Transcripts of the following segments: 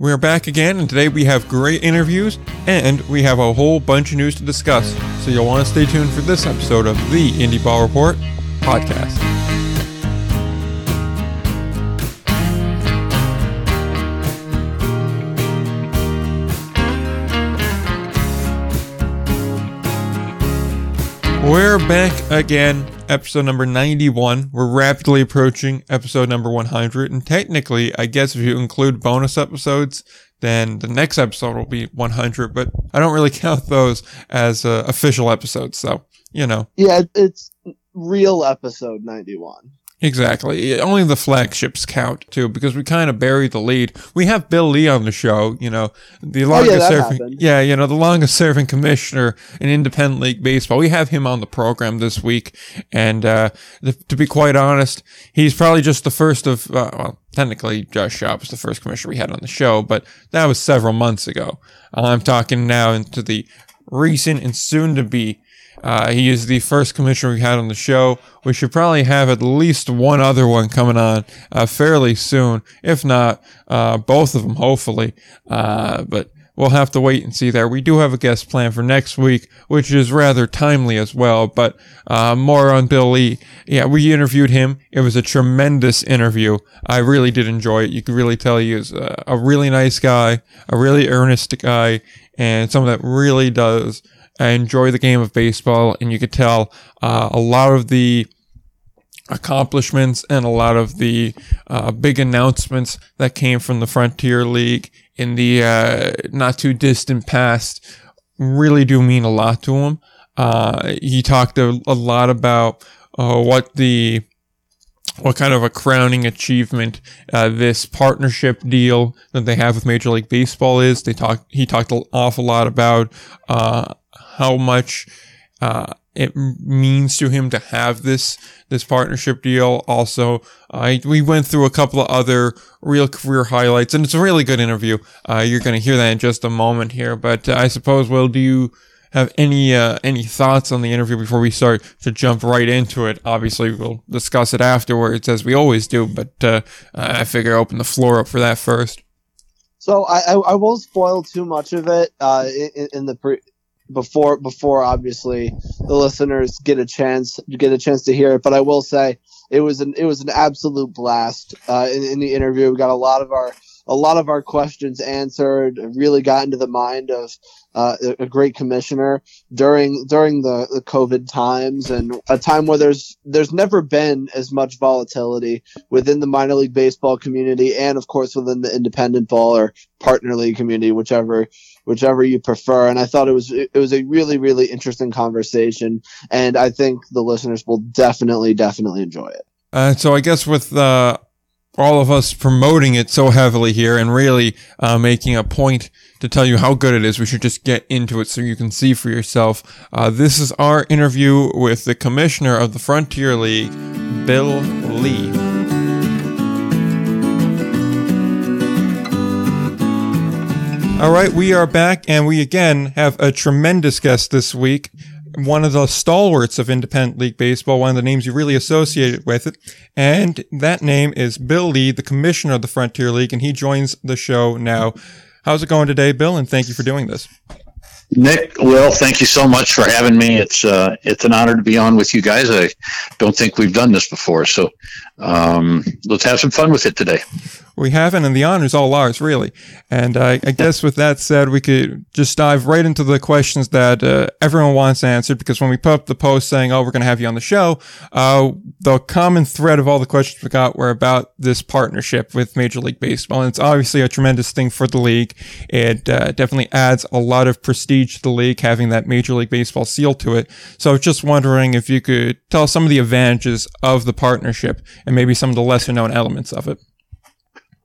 We're back again, and today we have great interviews and we have a whole bunch of news to discuss. So you'll want to stay tuned for this episode of the Indie Ball Report podcast. We're back again, episode number 91. We're rapidly approaching episode number 100. And technically, I guess if you include bonus episodes, then the next episode will be 100. But I don't really count those as uh, official episodes. So, you know. Yeah, it's real episode 91. Exactly. Only the flagships count too, because we kind of buried the lead. We have Bill Lee on the show, you know, the longest oh, yeah, serving, yeah, you know, the longest serving commissioner in independent league baseball. We have him on the program this week. And, uh, to be quite honest, he's probably just the first of, uh, well, technically Josh Schaub was the first commissioner we had on the show, but that was several months ago. I'm talking now into the recent and soon to be uh, he is the first commissioner we had on the show. We should probably have at least one other one coming on uh, fairly soon, if not uh, both of them, hopefully. Uh, but we'll have to wait and see there. We do have a guest plan for next week, which is rather timely as well. But uh, more on Bill Lee. Yeah, we interviewed him. It was a tremendous interview. I really did enjoy it. You could really tell he is a, a really nice guy, a really earnest guy, and someone that really does enjoy the game of baseball, and you could tell uh, a lot of the accomplishments and a lot of the uh, big announcements that came from the Frontier League in the uh, not too distant past really do mean a lot to him. Uh, he talked a, a lot about uh, what the what kind of a crowning achievement uh, this partnership deal that they have with Major League Baseball is. They talked. He talked an awful lot about uh, how much uh, it means to him to have this this partnership deal. Also, uh, we went through a couple of other real career highlights, and it's a really good interview. Uh, you're going to hear that in just a moment here. But I suppose, Will, do you have any uh, any thoughts on the interview before we start to jump right into it? Obviously, we'll discuss it afterwards, as we always do. But uh, I figure I open the floor up for that first. So I, I, I won't spoil too much of it uh, in, in the pre- before before obviously the listeners get a chance get a chance to hear it. But I will say it was an it was an absolute blast uh, in, in the interview. We got a lot of our a lot of our questions answered. Really got into the mind of uh, a great commissioner during during the, the COVID times and a time where there's there's never been as much volatility within the minor league baseball community and of course within the independent ball or partner league community, whichever whichever you prefer. And I thought it was it was a really really interesting conversation, and I think the listeners will definitely definitely enjoy it. Uh, so I guess with uh, all of us promoting it so heavily here and really uh, making a point to tell you how good it is, we should just get into it so you can see for yourself. Uh, this is our interview with the commissioner of the Frontier League, Bill Lee. All right, we are back, and we again have a tremendous guest this week one of the stalwarts of independent league baseball, one of the names you really associated with it. And that name is Bill Lee, the commissioner of the Frontier League, and he joins the show now. How's it going today, Bill? And thank you for doing this. Nick, Will, thank you so much for having me. It's uh, it's an honor to be on with you guys. I don't think we've done this before, so um, let's have some fun with it today we haven't, and the honor's all ours, really. And I, I guess with that said, we could just dive right into the questions that uh, everyone wants answered. Because when we put up the post saying, "Oh, we're going to have you on the show," uh, the common thread of all the questions we got were about this partnership with Major League Baseball, and it's obviously a tremendous thing for the league. It uh, definitely adds a lot of prestige to the league having that Major League Baseball seal to it. So, I was just wondering if you could tell us some of the advantages of the partnership and maybe some of the lesser known elements of it.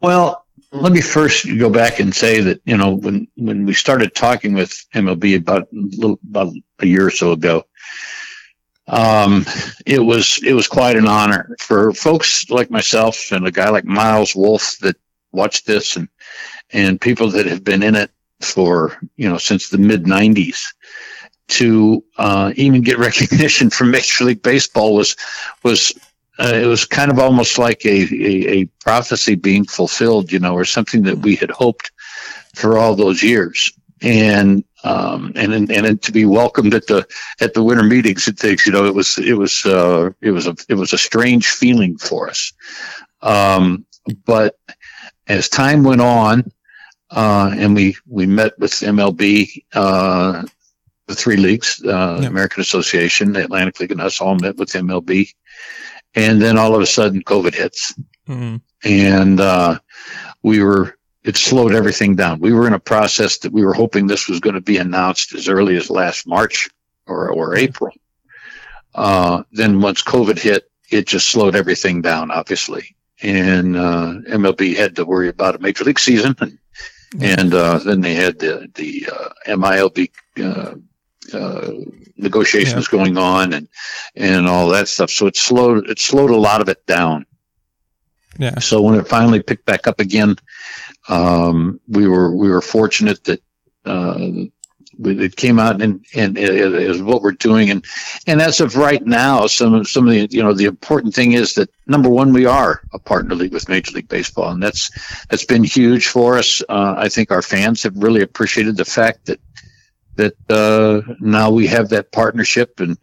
Well, let me first go back and say that you know when when we started talking with MLB about a little about a year or so ago, um, it was it was quite an honor for folks like myself and a guy like Miles Wolff that watched this and and people that have been in it for you know since the mid '90s to uh, even get recognition from Major League Baseball was was uh, it was kind of almost like a, a, a, prophecy being fulfilled, you know, or something that we had hoped for all those years. And um, and and to be welcomed at the at the winter meetings it takes you know it was it was uh, it was a it was a strange feeling for us um, but as time went on uh, and we we met with MLB uh, the three leagues uh, yeah. American Association the Atlantic League and us all met with MLB and then all of a sudden COVID hits mm-hmm. and uh, we were it slowed everything down. We were in a process that we were hoping this was going to be announced as early as last March or, or April. Uh, then once COVID hit, it just slowed everything down, obviously. And uh, MLB had to worry about a major league season, and, and uh, then they had the the uh, MILB uh, uh, negotiations yeah. going on, and and all that stuff. So it slowed it slowed a lot of it down. Yeah. So when it finally picked back up again, um, we were we were fortunate that uh, it came out and and is what we're doing. And and as of right now some of some of the you know the important thing is that number one we are a partner league with major league baseball. And that's that's been huge for us. Uh, i think our fans have really appreciated the fact that that uh, now we have that partnership and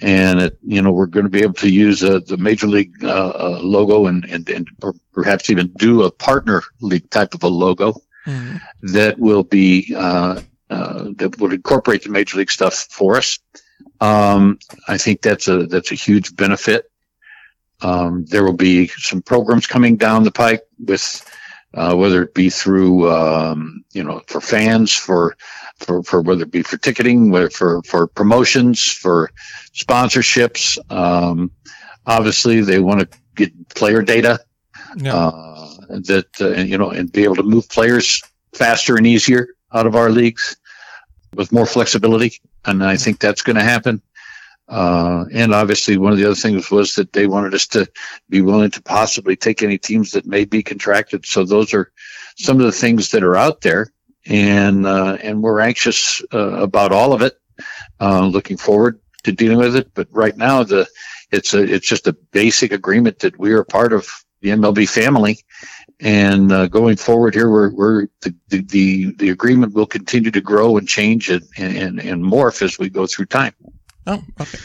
and it, you know we're going to be able to use uh, the major league uh, uh, logo and, and and perhaps even do a partner league type of a logo mm-hmm. that will be uh, uh, that would incorporate the major league stuff for us. Um, I think that's a that's a huge benefit. Um, there will be some programs coming down the pike with whether it be through um, you know for fans for for, for whether it be for ticketing, for, for promotions, for sponsorships. Um, obviously they want to get player data, yeah. uh, that, uh, you know, and be able to move players faster and easier out of our leagues with more flexibility. And I think that's going to happen. Uh, and obviously one of the other things was that they wanted us to be willing to possibly take any teams that may be contracted. So those are some of the things that are out there and uh, and we're anxious uh, about all of it. Uh, looking forward to dealing with it, but right now the it's a it's just a basic agreement that we are part of the MLB family, and uh, going forward here, we're we're the, the the agreement will continue to grow and change and and, and morph as we go through time. Oh, okay.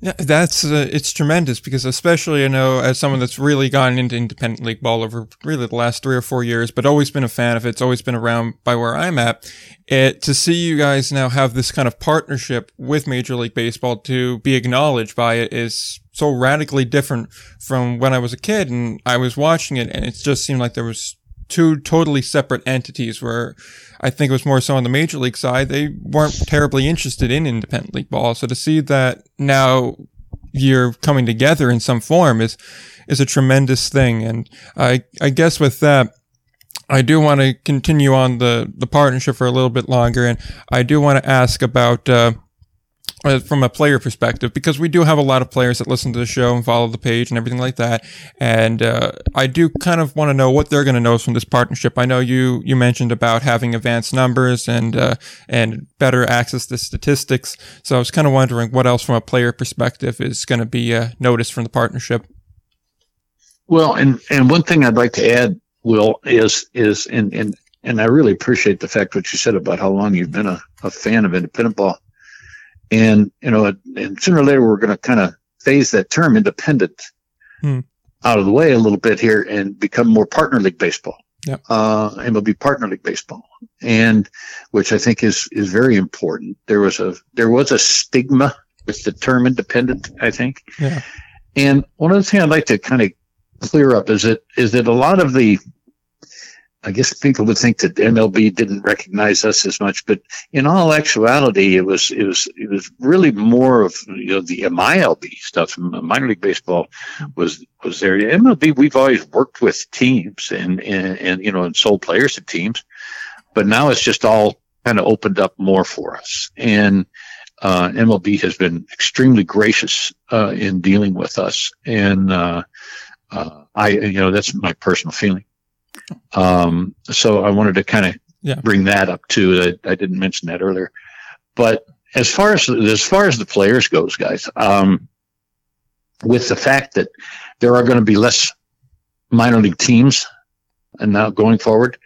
Yeah, that's uh, it's tremendous because especially you know as someone that's really gotten into independent league ball over really the last three or four years, but always been a fan of it. It's always been around by where I'm at. It to see you guys now have this kind of partnership with Major League Baseball to be acknowledged by it is so radically different from when I was a kid and I was watching it, and it just seemed like there was two totally separate entities where I think it was more so on the major league side. They weren't terribly interested in independent league ball. So to see that now you're coming together in some form is, is a tremendous thing. And I, I guess with that, I do want to continue on the, the partnership for a little bit longer. And I do want to ask about, uh, uh, from a player perspective, because we do have a lot of players that listen to the show and follow the page and everything like that. And uh, I do kind of want to know what they're going to know from this partnership. I know you you mentioned about having advanced numbers and uh, and better access to statistics. So I was kind of wondering what else from a player perspective is going to be uh, noticed from the partnership. Well, and and one thing I'd like to add, Will, is is and and and I really appreciate the fact what you said about how long you've been a, a fan of independent ball and, you know, and sooner or later, we're going to kind of phase that term independent hmm. out of the way a little bit here and become more partner league baseball. Yep. Uh, MLB partner league baseball. And which I think is, is very important. There was a, there was a stigma with the term independent, I think. Yeah. And one of the things I'd like to kind of clear up is that, is that a lot of the, I guess people would think that MLB didn't recognize us as much, but in all actuality, it was it was it was really more of you know the MILB stuff. Minor league baseball was was there. MLB, we've always worked with teams and and, and you know and sold players to teams, but now it's just all kind of opened up more for us. And uh, MLB has been extremely gracious uh, in dealing with us, and uh, uh I you know that's my personal feeling. Um, so I wanted to kind of yeah. bring that up too. I, I, didn't mention that earlier, but as far as as far as the players goes, guys, um, with the fact that there are going to be less minor league teams and now going forward,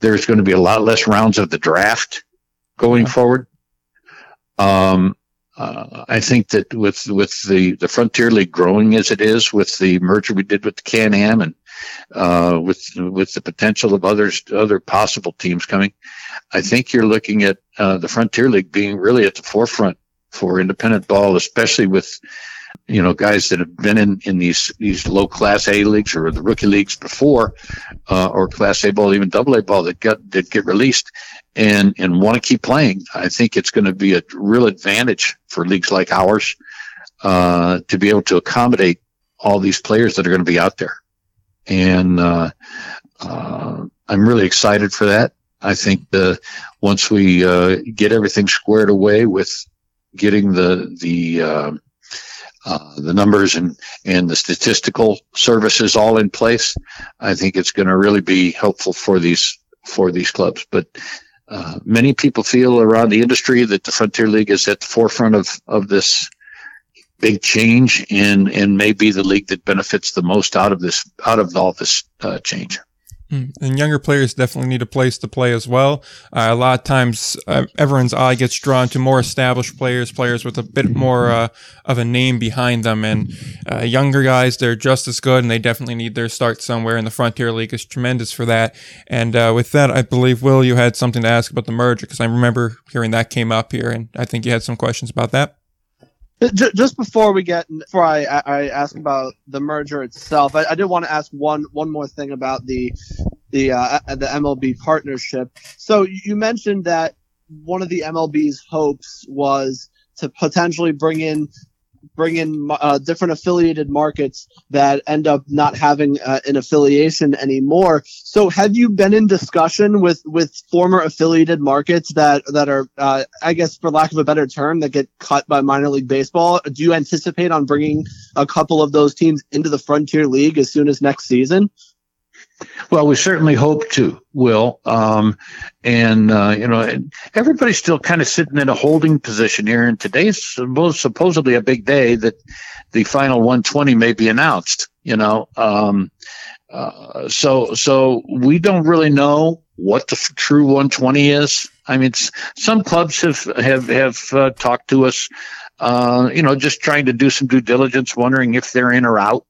there's going to be a lot less rounds of the draft going yeah. forward. Um, uh, I think that with with the the Frontier League growing as it is, with the merger we did with the Can Am, and uh, with with the potential of others other possible teams coming, I think you're looking at uh, the Frontier League being really at the forefront for independent ball, especially with you know guys that have been in in these these low class A leagues or the rookie leagues before, uh, or class A ball, even double A ball that got that get released and and want to keep playing. I think it's going to be a real advantage for leagues like ours uh, to be able to accommodate all these players that are going to be out there, and uh, uh, I'm really excited for that. I think the once we uh, get everything squared away with getting the the uh, uh, the numbers and and the statistical services all in place, I think it's going to really be helpful for these for these clubs. But uh, many people feel around the industry that the Frontier League is at the forefront of of this big change and and may be the league that benefits the most out of this out of all this uh, change. Hmm. And younger players definitely need a place to play as well. Uh, a lot of times, uh, everyone's eye gets drawn to more established players, players with a bit more uh, of a name behind them. And uh, younger guys, they're just as good, and they definitely need their start somewhere. And the Frontier League is tremendous for that. And uh, with that, I believe Will, you had something to ask about the merger because I remember hearing that came up here, and I think you had some questions about that. Just before we get, before I, I ask about the merger itself, I, I did want to ask one one more thing about the the uh, the MLB partnership. So you mentioned that one of the MLB's hopes was to potentially bring in bring in uh, different affiliated markets that end up not having uh, an affiliation anymore. So, have you been in discussion with with former affiliated markets that that are, uh, I guess, for lack of a better term, that get cut by minor league baseball? Do you anticipate on bringing a couple of those teams into the Frontier League as soon as next season? Well, we certainly hope to, Will. Um, and, uh, you know, everybody's still kind of sitting in a holding position here. And today's supposedly a big day that the final 120 may be announced, you know. Um, uh, so, so we don't really know what the true 120 is. I mean, some clubs have, have, have uh, talked to us, uh, you know, just trying to do some due diligence, wondering if they're in or out.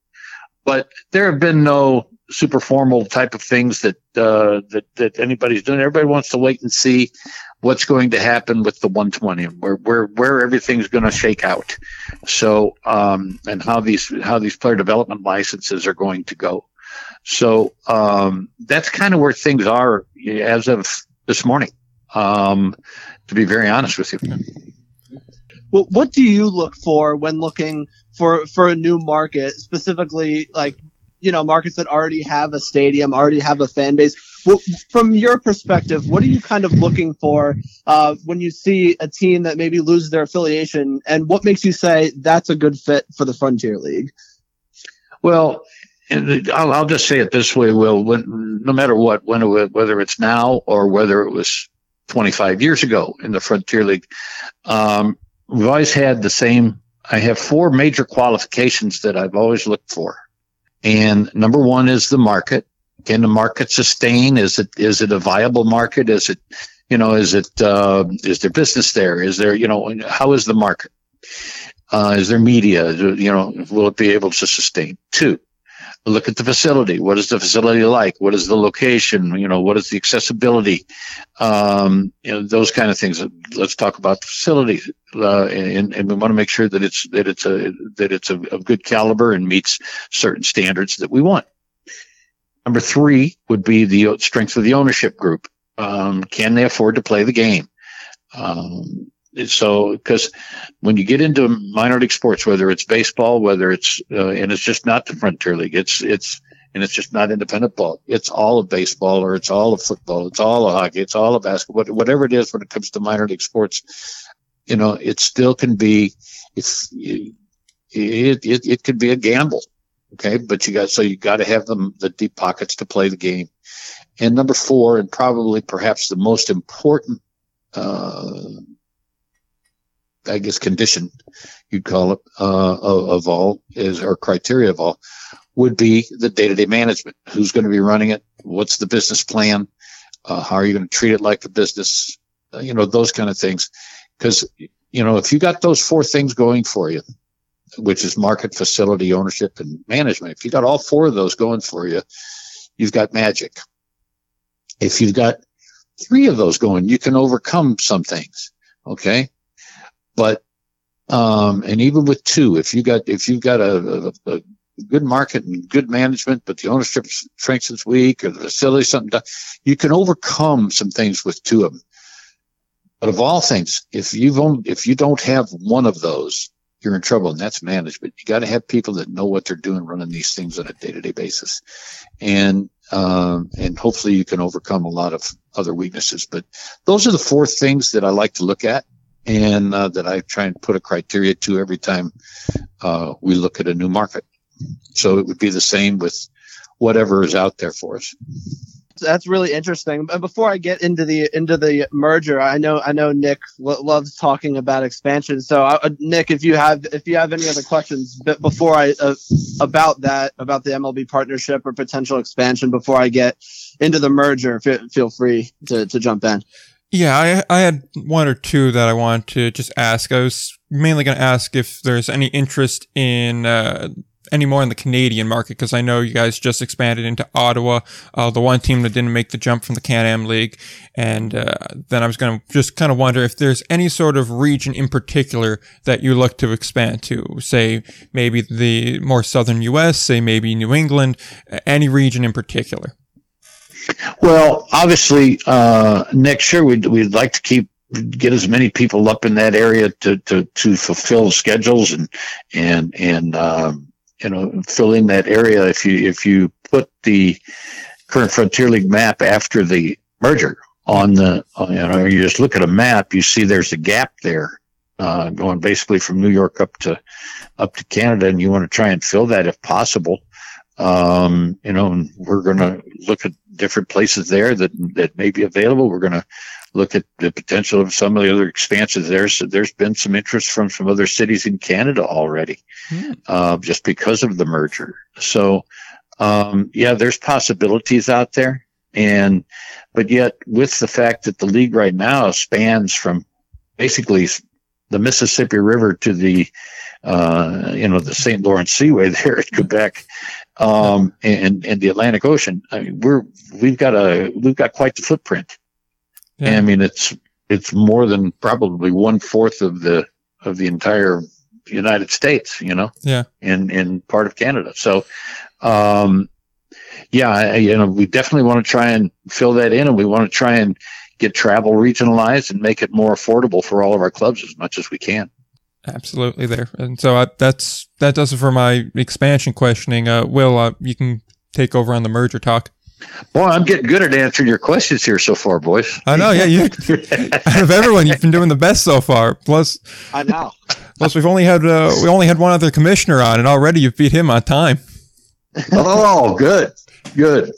But there have been no super formal type of things that uh, that that anybody's doing. Everybody wants to wait and see what's going to happen with the 120, where where where everything's going to shake out. So um, and how these how these player development licenses are going to go. So um, that's kind of where things are as of this morning. Um, to be very honest with you. Well, what do you look for when looking for for a new market, specifically like you know markets that already have a stadium, already have a fan base. from your perspective, what are you kind of looking for uh, when you see a team that maybe loses their affiliation, and what makes you say that's a good fit for the Frontier League? Well, I'll, I'll just say it this way, Will. When, no matter what, when whether it's now or whether it was 25 years ago in the Frontier League, um, we've always had the same. I have four major qualifications that I've always looked for. And number one is the market. Can the market sustain? Is it is it a viable market? Is it you know is it uh, is there business there? Is there you know how is the market? Uh, is there media? You know will it be able to sustain? Two, look at the facility. What is the facility like? What is the location? You know, what is the accessibility? Um, you know, those kind of things. Let's talk about the facility, uh, and, and, we want to make sure that it's that it's a that it's of, good caliber and meets certain standards that we want. Number three would be the strength of the ownership group. Um, can they afford to play the game? Um, so because when you get into minor league sports, whether it's baseball, whether it's uh, and it's just not the frontier league, it's it's and it's just not independent ball. It's all of baseball or it's all of football. It's all of hockey. It's all of basketball. Whatever it is when it comes to minor league sports, you know, it still can be. It's it it, it could be a gamble. Okay, but you got so you got to have them the deep pockets to play the game. And number four, and probably perhaps the most important uh, I guess condition you'd call it uh, of, of, all is or criteria of all would be the day-to-day management. Who's going to be running it? What's the business plan? Uh, how are you going to treat it like a business? Uh, you know, those kind of things. Because, you know, if you got those four things going for you, which is market, facility, ownership, and management, if you got all four of those going for you, you've got magic. If you've got three of those going, you can overcome some things. Okay. But, um, and even with two, if you got, if you've got a, a, a good market and good management, but the ownership strength is weak or the facility something, you can overcome some things with two of them. But of all things, if you've only, if you don't have one of those, you're in trouble, and that's management. You got to have people that know what they're doing, running these things on a day-to-day basis, and um, and hopefully you can overcome a lot of other weaknesses. But those are the four things that I like to look at, and uh, that I try and put a criteria to every time uh, we look at a new market. So it would be the same with whatever is out there for us that's really interesting. But before I get into the into the merger, I know I know Nick lo- loves talking about expansion. So uh, Nick, if you have if you have any other questions but before I uh, about that about the MLB partnership or potential expansion before I get into the merger, f- feel free to to jump in. Yeah, I I had one or two that I wanted to just ask. I was mainly going to ask if there's any interest in uh, anymore in the Canadian market because I know you guys just expanded into Ottawa, uh, the one team that didn't make the jump from the Can Am League. And uh, then I was going to just kind of wonder if there's any sort of region in particular that you look to expand to, say maybe the more southern U.S., say maybe New England, any region in particular. Well, obviously, uh, next year we'd, we'd like to keep get as many people up in that area to, to, to fulfill schedules and, and, and, um, you know fill in that area if you if you put the current frontier league map after the merger on the uh, you know you just look at a map you see there's a gap there uh, going basically from new york up to up to canada and you want to try and fill that if possible. Um, you know we're going to look at different places there that that may be available we're going to look at the potential of some of the other expansions there. So there's been some interest from some other cities in Canada already, mm. uh, just because of the merger. So, um, yeah, there's possibilities out there. And, but yet with the fact that the league right now spans from basically the Mississippi River to the, uh, you know, the St. Lawrence Seaway there at Quebec, um, and, and the Atlantic Ocean. I mean, we're, we've got a, we've got quite the footprint. Yeah. I mean, it's it's more than probably one fourth of the of the entire United States, you know, yeah, in in part of Canada. So, um, yeah, I, you know, we definitely want to try and fill that in, and we want to try and get travel regionalized and make it more affordable for all of our clubs as much as we can. Absolutely, there, and so I, that's that does it for my expansion questioning. Uh, Will, uh, you can take over on the merger talk. Boy, I'm getting good at answering your questions here so far, boys. I know, yeah. You, out of everyone, you've been doing the best so far. Plus, I know. Plus, we've only had uh, we only had one other commissioner on, and already you've beat him on time. oh, good, good.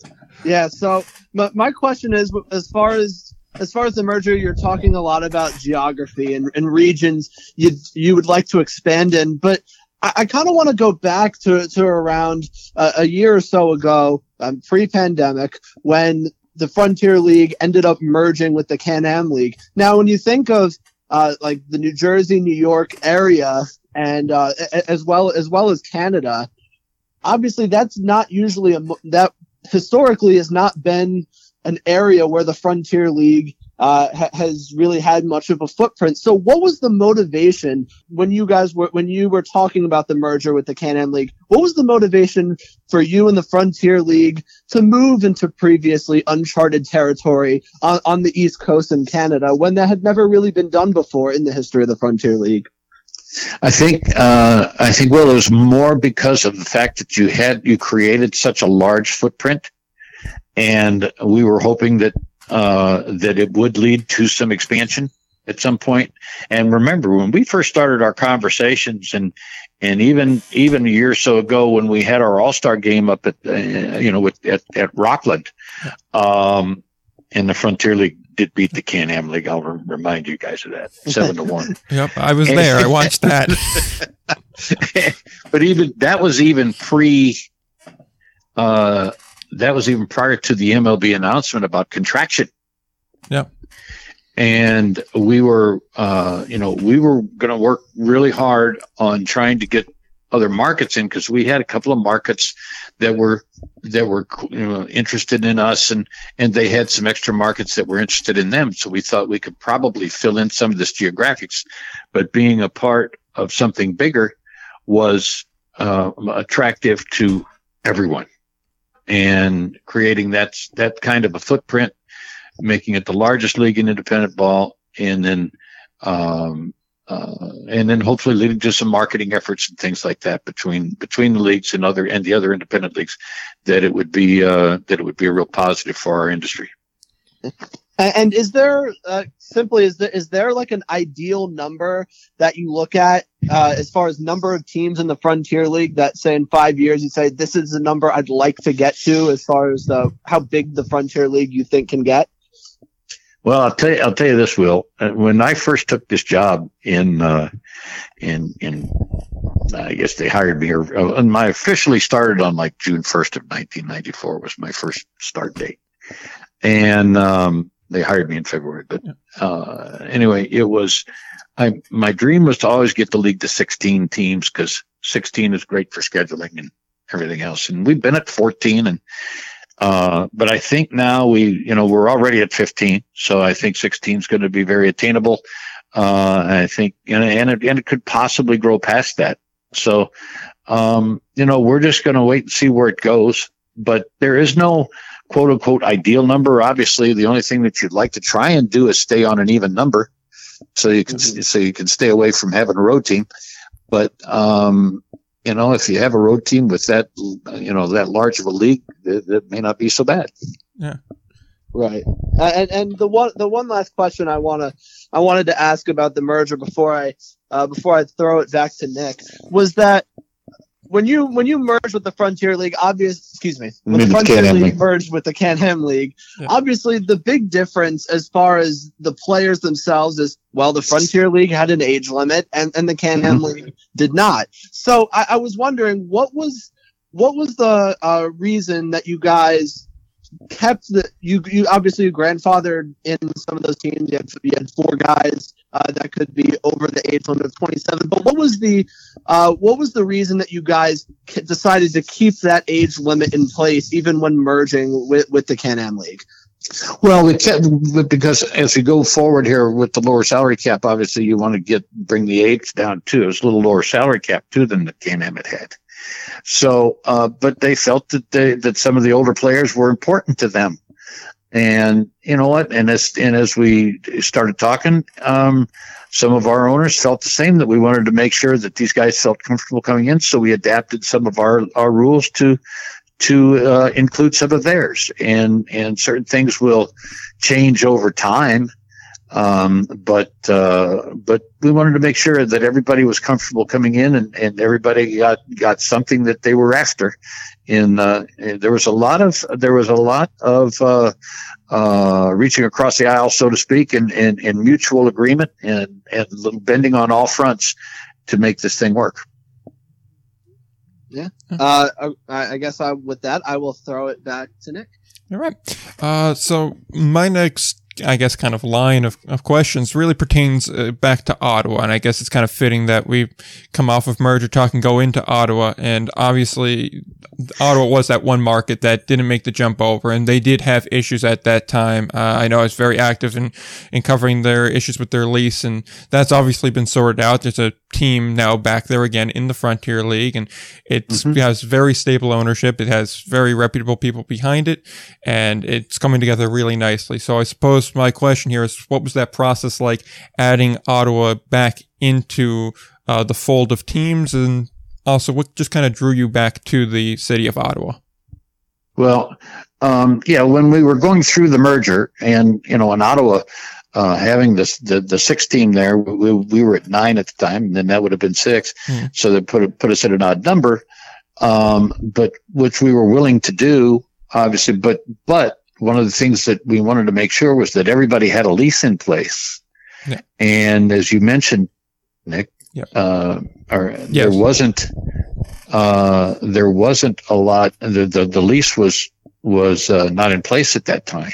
Yeah. So, my, my question is, as far as as far as the merger, you're talking a lot about geography and, and regions you you would like to expand in, but I, I kind of want to go back to to around uh, a year or so ago um, pre-pandemic when the Frontier League ended up merging with the Can-Am League. Now, when you think of uh, like the New Jersey, New York area, and uh, as well as well as Canada, obviously that's not usually a that historically has not been an area where the Frontier League uh, ha- has really had much of a footprint. So, what was the motivation when you guys were when you were talking about the merger with the Can-Am League? What was the motivation for you and the Frontier League to move into previously uncharted territory on, on the East Coast in Canada when that had never really been done before in the history of the Frontier League? I think uh, I think well, it was more because of the fact that you had you created such a large footprint, and we were hoping that uh, that it would lead to some expansion at some point. And remember, when we first started our conversations, and and even even a year or so ago, when we had our All Star game up at uh, you know with, at at Rockland, um, and the Frontier League did beat the Can Am League. I'll re- remind you guys of that, seven to one. Yep, I was there. I watched that. but even that was even pre. Uh, that was even prior to the MLB announcement about contraction. Yeah. And we were, uh, you know, we were going to work really hard on trying to get other markets in because we had a couple of markets that were that were you know, interested in us and and they had some extra markets that were interested in them so we thought we could probably fill in some of this geographics but being a part of something bigger was uh, attractive to everyone and creating that that kind of a footprint making it the largest league in independent ball and then um, uh, and then hopefully leading to some marketing efforts and things like that between between the leagues and other and the other independent leagues that it would be uh, that it would be a real positive for our industry. And is there uh, simply is there is there like an ideal number that you look at uh, as far as number of teams in the Frontier League that say in five years you say this is the number I'd like to get to as far as the how big the Frontier League you think can get? Well, I'll tell you, I'll tell you this, Will. Uh, when I first took this job in, uh, in, in, I guess they hired me here, uh, and my officially started on like June 1st of 1994 was my first start date. And, um, they hired me in February, but, uh, anyway, it was, I, my dream was to always get the league to 16 teams because 16 is great for scheduling and everything else. And we've been at 14 and, uh, but I think now we, you know, we're already at 15. So I think 16 is going to be very attainable. Uh, I think, and, and, it, and it could possibly grow past that. So, um, you know, we're just going to wait and see where it goes. But there is no quote unquote ideal number. Obviously, the only thing that you'd like to try and do is stay on an even number. So you can, mm-hmm. so you can stay away from having a road team. But, um, you know, if you have a road team with that, you know, that large of a league, that, that may not be so bad. Yeah. Right. And and the one the one last question I wanna I wanted to ask about the merger before I uh, before I throw it back to Nick was that when you when you merged with the Frontier League, obvious excuse me, when the Frontier League, League merged with the Can-Am League, yeah. obviously the big difference as far as the players themselves is well, the Frontier League had an age limit and, and the Can-Am mm-hmm. League did not. So I, I, was wondering what was what was the uh, reason that you guys kept the you you obviously grandfathered in some of those teams. You had, you had four guys uh, that could be over the age limit of 27. But what was the uh, what was the reason that you guys decided to keep that age limit in place even when merging with with the Can-Am League? Well, we kept because as we go forward here with the lower salary cap, obviously you want to get bring the age down too. It's a little lower salary cap too than the Can-Am had had. So, uh, but they felt that they, that some of the older players were important to them. And you know what? And as, and as we started talking, um, some of our owners felt the same that we wanted to make sure that these guys felt comfortable coming in. So we adapted some of our, our rules to, to uh, include some of theirs and, and certain things will change over time. Um, but, uh, but we wanted to make sure that everybody was comfortable coming in and, and everybody got, got something that they were after. In, uh, there was a lot of, there was a lot of, uh, uh, reaching across the aisle, so to speak, and, and, and mutual agreement and, and a little bending on all fronts to make this thing work. Yeah. Uh, I, I guess I, with that, I will throw it back to Nick. All right. Uh, so my next I guess, kind of line of, of questions really pertains uh, back to Ottawa. And I guess it's kind of fitting that we come off of merger talk and go into Ottawa. And obviously, Ottawa was that one market that didn't make the jump over, and they did have issues at that time. Uh, I know I was very active in, in covering their issues with their lease, and that's obviously been sorted out. There's a team now back there again in the Frontier League, and it mm-hmm. has very stable ownership. It has very reputable people behind it, and it's coming together really nicely. So I suppose my question here is, what was that process like adding Ottawa back into uh, the fold of teams, and also what just kind of drew you back to the city of Ottawa? Well, um, yeah, when we were going through the merger, and you know, in Ottawa, uh, having this the the six team there, we, we were at nine at the time, and then that would have been 6 mm. So they put put us at an odd number, um, but which we were willing to do, obviously. But but one of the things that we wanted to make sure was that everybody had a lease in place. Yeah. And as you mentioned, Nick, yeah. uh, or yes. there wasn't uh, there wasn't a lot. The, the the lease was was uh, not in place at that time.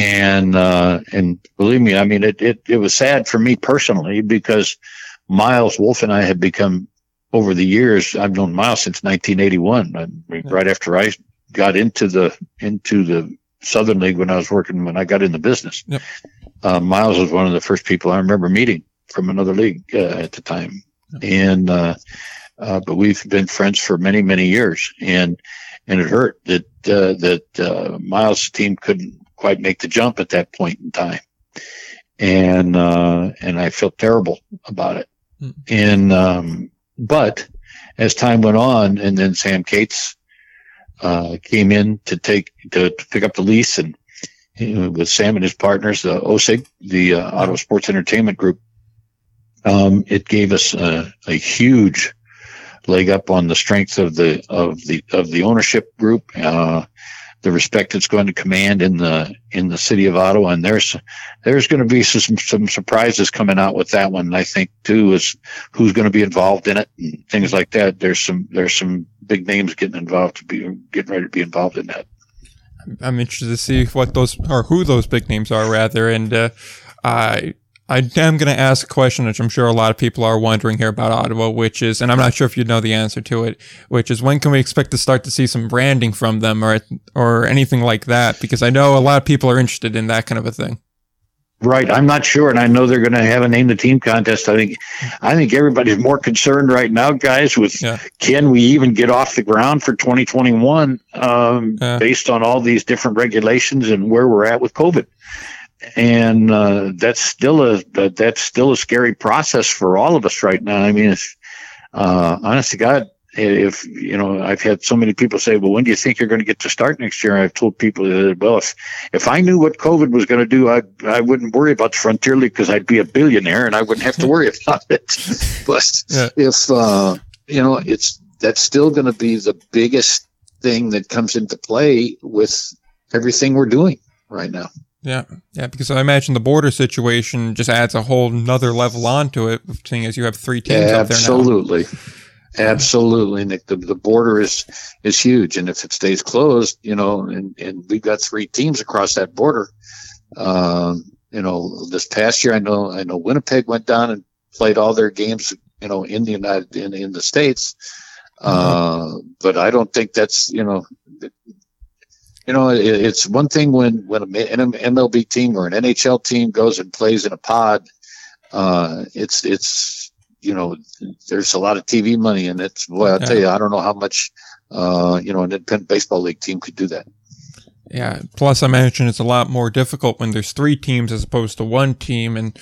And uh, and believe me, I mean it, it it was sad for me personally because Miles Wolff and I had become over the years. I've known Miles since 1981, right after I got into the into the Southern League when I was working when I got in the business. Yep. Uh, Miles was one of the first people I remember meeting from another league uh, at the time, yep. and uh, uh, but we've been friends for many many years, and and it hurt that uh, that uh, Miles' team couldn't quite make the jump at that point in time, and and I felt terrible about it, mm. and um, but as time went on, and then Sam Katz uh, came in to take to, to, pick up the lease, and with Sam and his partners, the OSIG, the uh, Ottawa Sports Entertainment Group, um, it gave us a, a, huge leg up on the strength of the of the of the ownership group. Uh, the respect it's going to command in the in the city of Ottawa. And there's there's going to be some some surprises coming out with that one. I think too is who's going to be involved in it and things like that. There's some there's some big names getting involved to be getting ready to be involved in that. I'm interested to see what those or who those big names are rather, and uh, I I am going to ask a question which I'm sure a lot of people are wondering here about Ottawa, which is, and I'm not sure if you know the answer to it, which is when can we expect to start to see some branding from them or or anything like that? Because I know a lot of people are interested in that kind of a thing. Right, I'm not sure, and I know they're going to have a name the team contest. I think, I think everybody's more concerned right now, guys, with yeah. can we even get off the ground for 2021 um, yeah. based on all these different regulations and where we're at with COVID and uh, that's still a that's still a scary process for all of us right now. I mean, it's, uh, honest to God, if you know, I've had so many people say, "Well, when do you think you're going to get to start next year?" I've told people that, well, if if I knew what COVID was going to do, I I wouldn't worry about the Frontier League because I'd be a billionaire and I wouldn't have to worry about it. but yeah. if uh, you know, it's that's still going to be the biggest thing that comes into play with everything we're doing right now. Yeah, yeah, because I imagine the border situation just adds a whole another level onto it, seeing as you have three teams out there. Absolutely. Absolutely, Nick. The, the border is is huge, and if it stays closed, you know, and, and we've got three teams across that border. Um, you know, this past year, I know I know Winnipeg went down and played all their games, you know, in the United in in the states. Mm-hmm. Uh, but I don't think that's you know you know, it, it's one thing when when an MLB team or an NHL team goes and plays in a pod. Uh, it's it's you know, there's a lot of TV money in it. Boy, I'll yeah. tell you, I don't know how much uh, you know an independent baseball league team could do that. Yeah. Plus, I imagine it's a lot more difficult when there's three teams as opposed to one team, and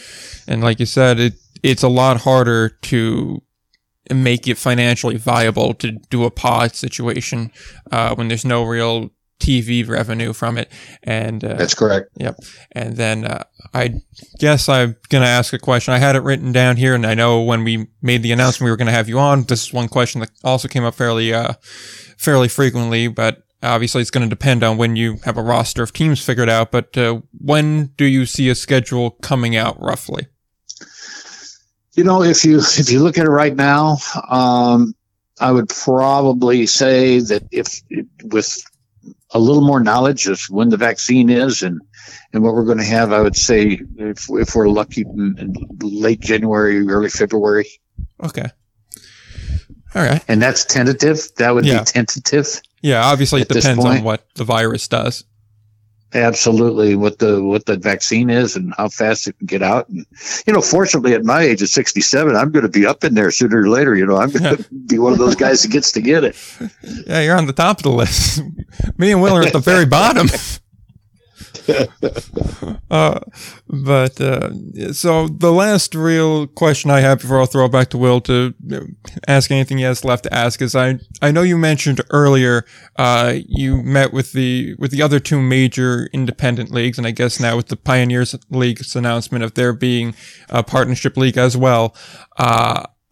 and like you said, it it's a lot harder to make it financially viable to do a pod situation uh, when there's no real TV revenue from it. And uh, that's correct. Yep. And then uh, I guess I'm going to ask a question. I had it written down here, and I know when we made the announcement we were going to have you on, this is one question that also came up fairly, uh, fairly frequently, but obviously it's going to depend on when you have a roster of teams figured out. But uh, when do you see a schedule coming out roughly? You know, if you if you look at it right now, um, I would probably say that if with a little more knowledge of when the vaccine is and and what we're going to have. I would say if if we're lucky, late January, early February. Okay. All right. And that's tentative. That would yeah. be tentative. Yeah, obviously it depends on what the virus does. Absolutely, what the what the vaccine is and how fast it can get out. And you know, fortunately, at my age of sixty seven, I'm going to be up in there sooner or later. You know, I'm going to be one of those guys that gets to get it. Yeah, you're on the top of the list. Me and Will are at the very bottom. uh, but uh, so the last real question I have before I'll throw it back to Will to ask anything he has left to ask is I I know you mentioned earlier uh, you met with the with the other two major independent leagues and I guess now with the Pioneers League's announcement of there being a partnership league as well.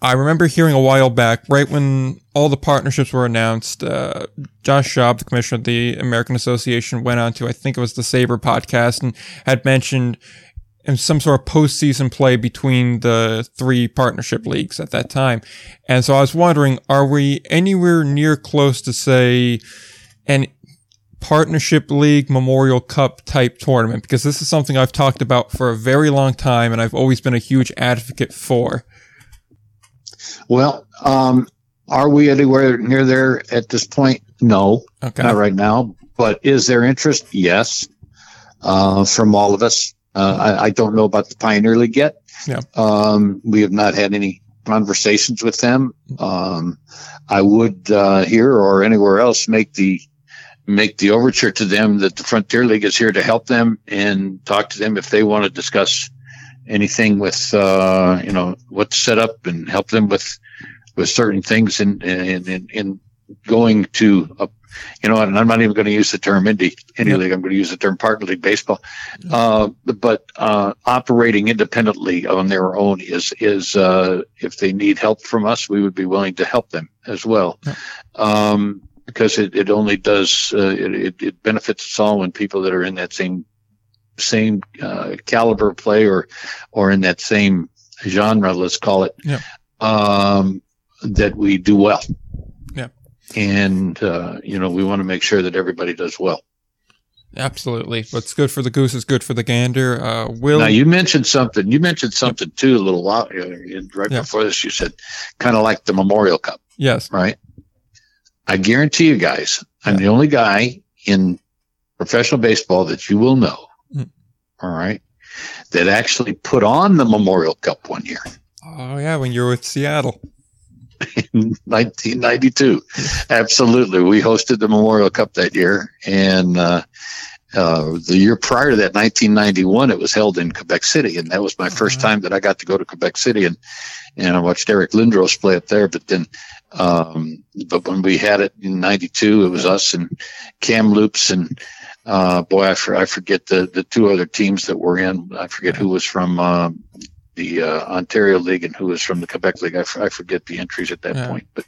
I remember hearing a while back, right when all the partnerships were announced, uh, Josh Schaub, the commissioner of the American Association, went on to, I think it was the Saber podcast and had mentioned some sort of postseason play between the three partnership leagues at that time. And so I was wondering, are we anywhere near close to say, and partnership league memorial cup type tournament because this is something I've talked about for a very long time and I've always been a huge advocate for. Well, um, are we anywhere near there at this point? No, Okay. not right now. But is there interest? Yes, uh, from all of us. Uh, I, I don't know about the Pioneer League yet. Yeah. Um, we have not had any conversations with them. Um, I would uh, here or anywhere else make the make the overture to them that the Frontier League is here to help them and talk to them if they want to discuss anything with uh, you know what's set up and help them with with certain things in in in, in going to a, you know and I'm not even going to use the term indie indie league. I'm going to use the term partner league baseball. Uh, but uh, operating independently on their own is is uh, if they need help from us we would be willing to help them as well. Yeah. um, because it, it only does uh, it, it, it benefits us all when people that are in that same same uh, caliber play or or in that same genre let's call it Yeah. um, that we do well Yeah. and uh, you know we want to make sure that everybody does well Absolutely. What's good for the goose is good for the gander. Uh, Will, now you mentioned something you mentioned something too a little while uh, right before this you said kind of like the memorial cup yes. right i guarantee you guys i'm the only guy in professional baseball that you will know. All right that actually put on the memorial cup one year Oh, yeah, when you were with Seattle. in 1992. Absolutely. We hosted the Memorial Cup that year. And uh, uh, the year prior to that, 1991, it was held in Quebec City. And that was my first Uh-huh. time that I got to go to Quebec City. And, and I watched Eric Lindros play up there. But then, um, but when we had it in 92, it was us and Kamloops and uh, boy, I, for, I forget the, the two other teams that were in. I forget who was from um, the uh, Ontario League and who was from the Quebec League. I, f- I forget the entries at that Yeah. point, but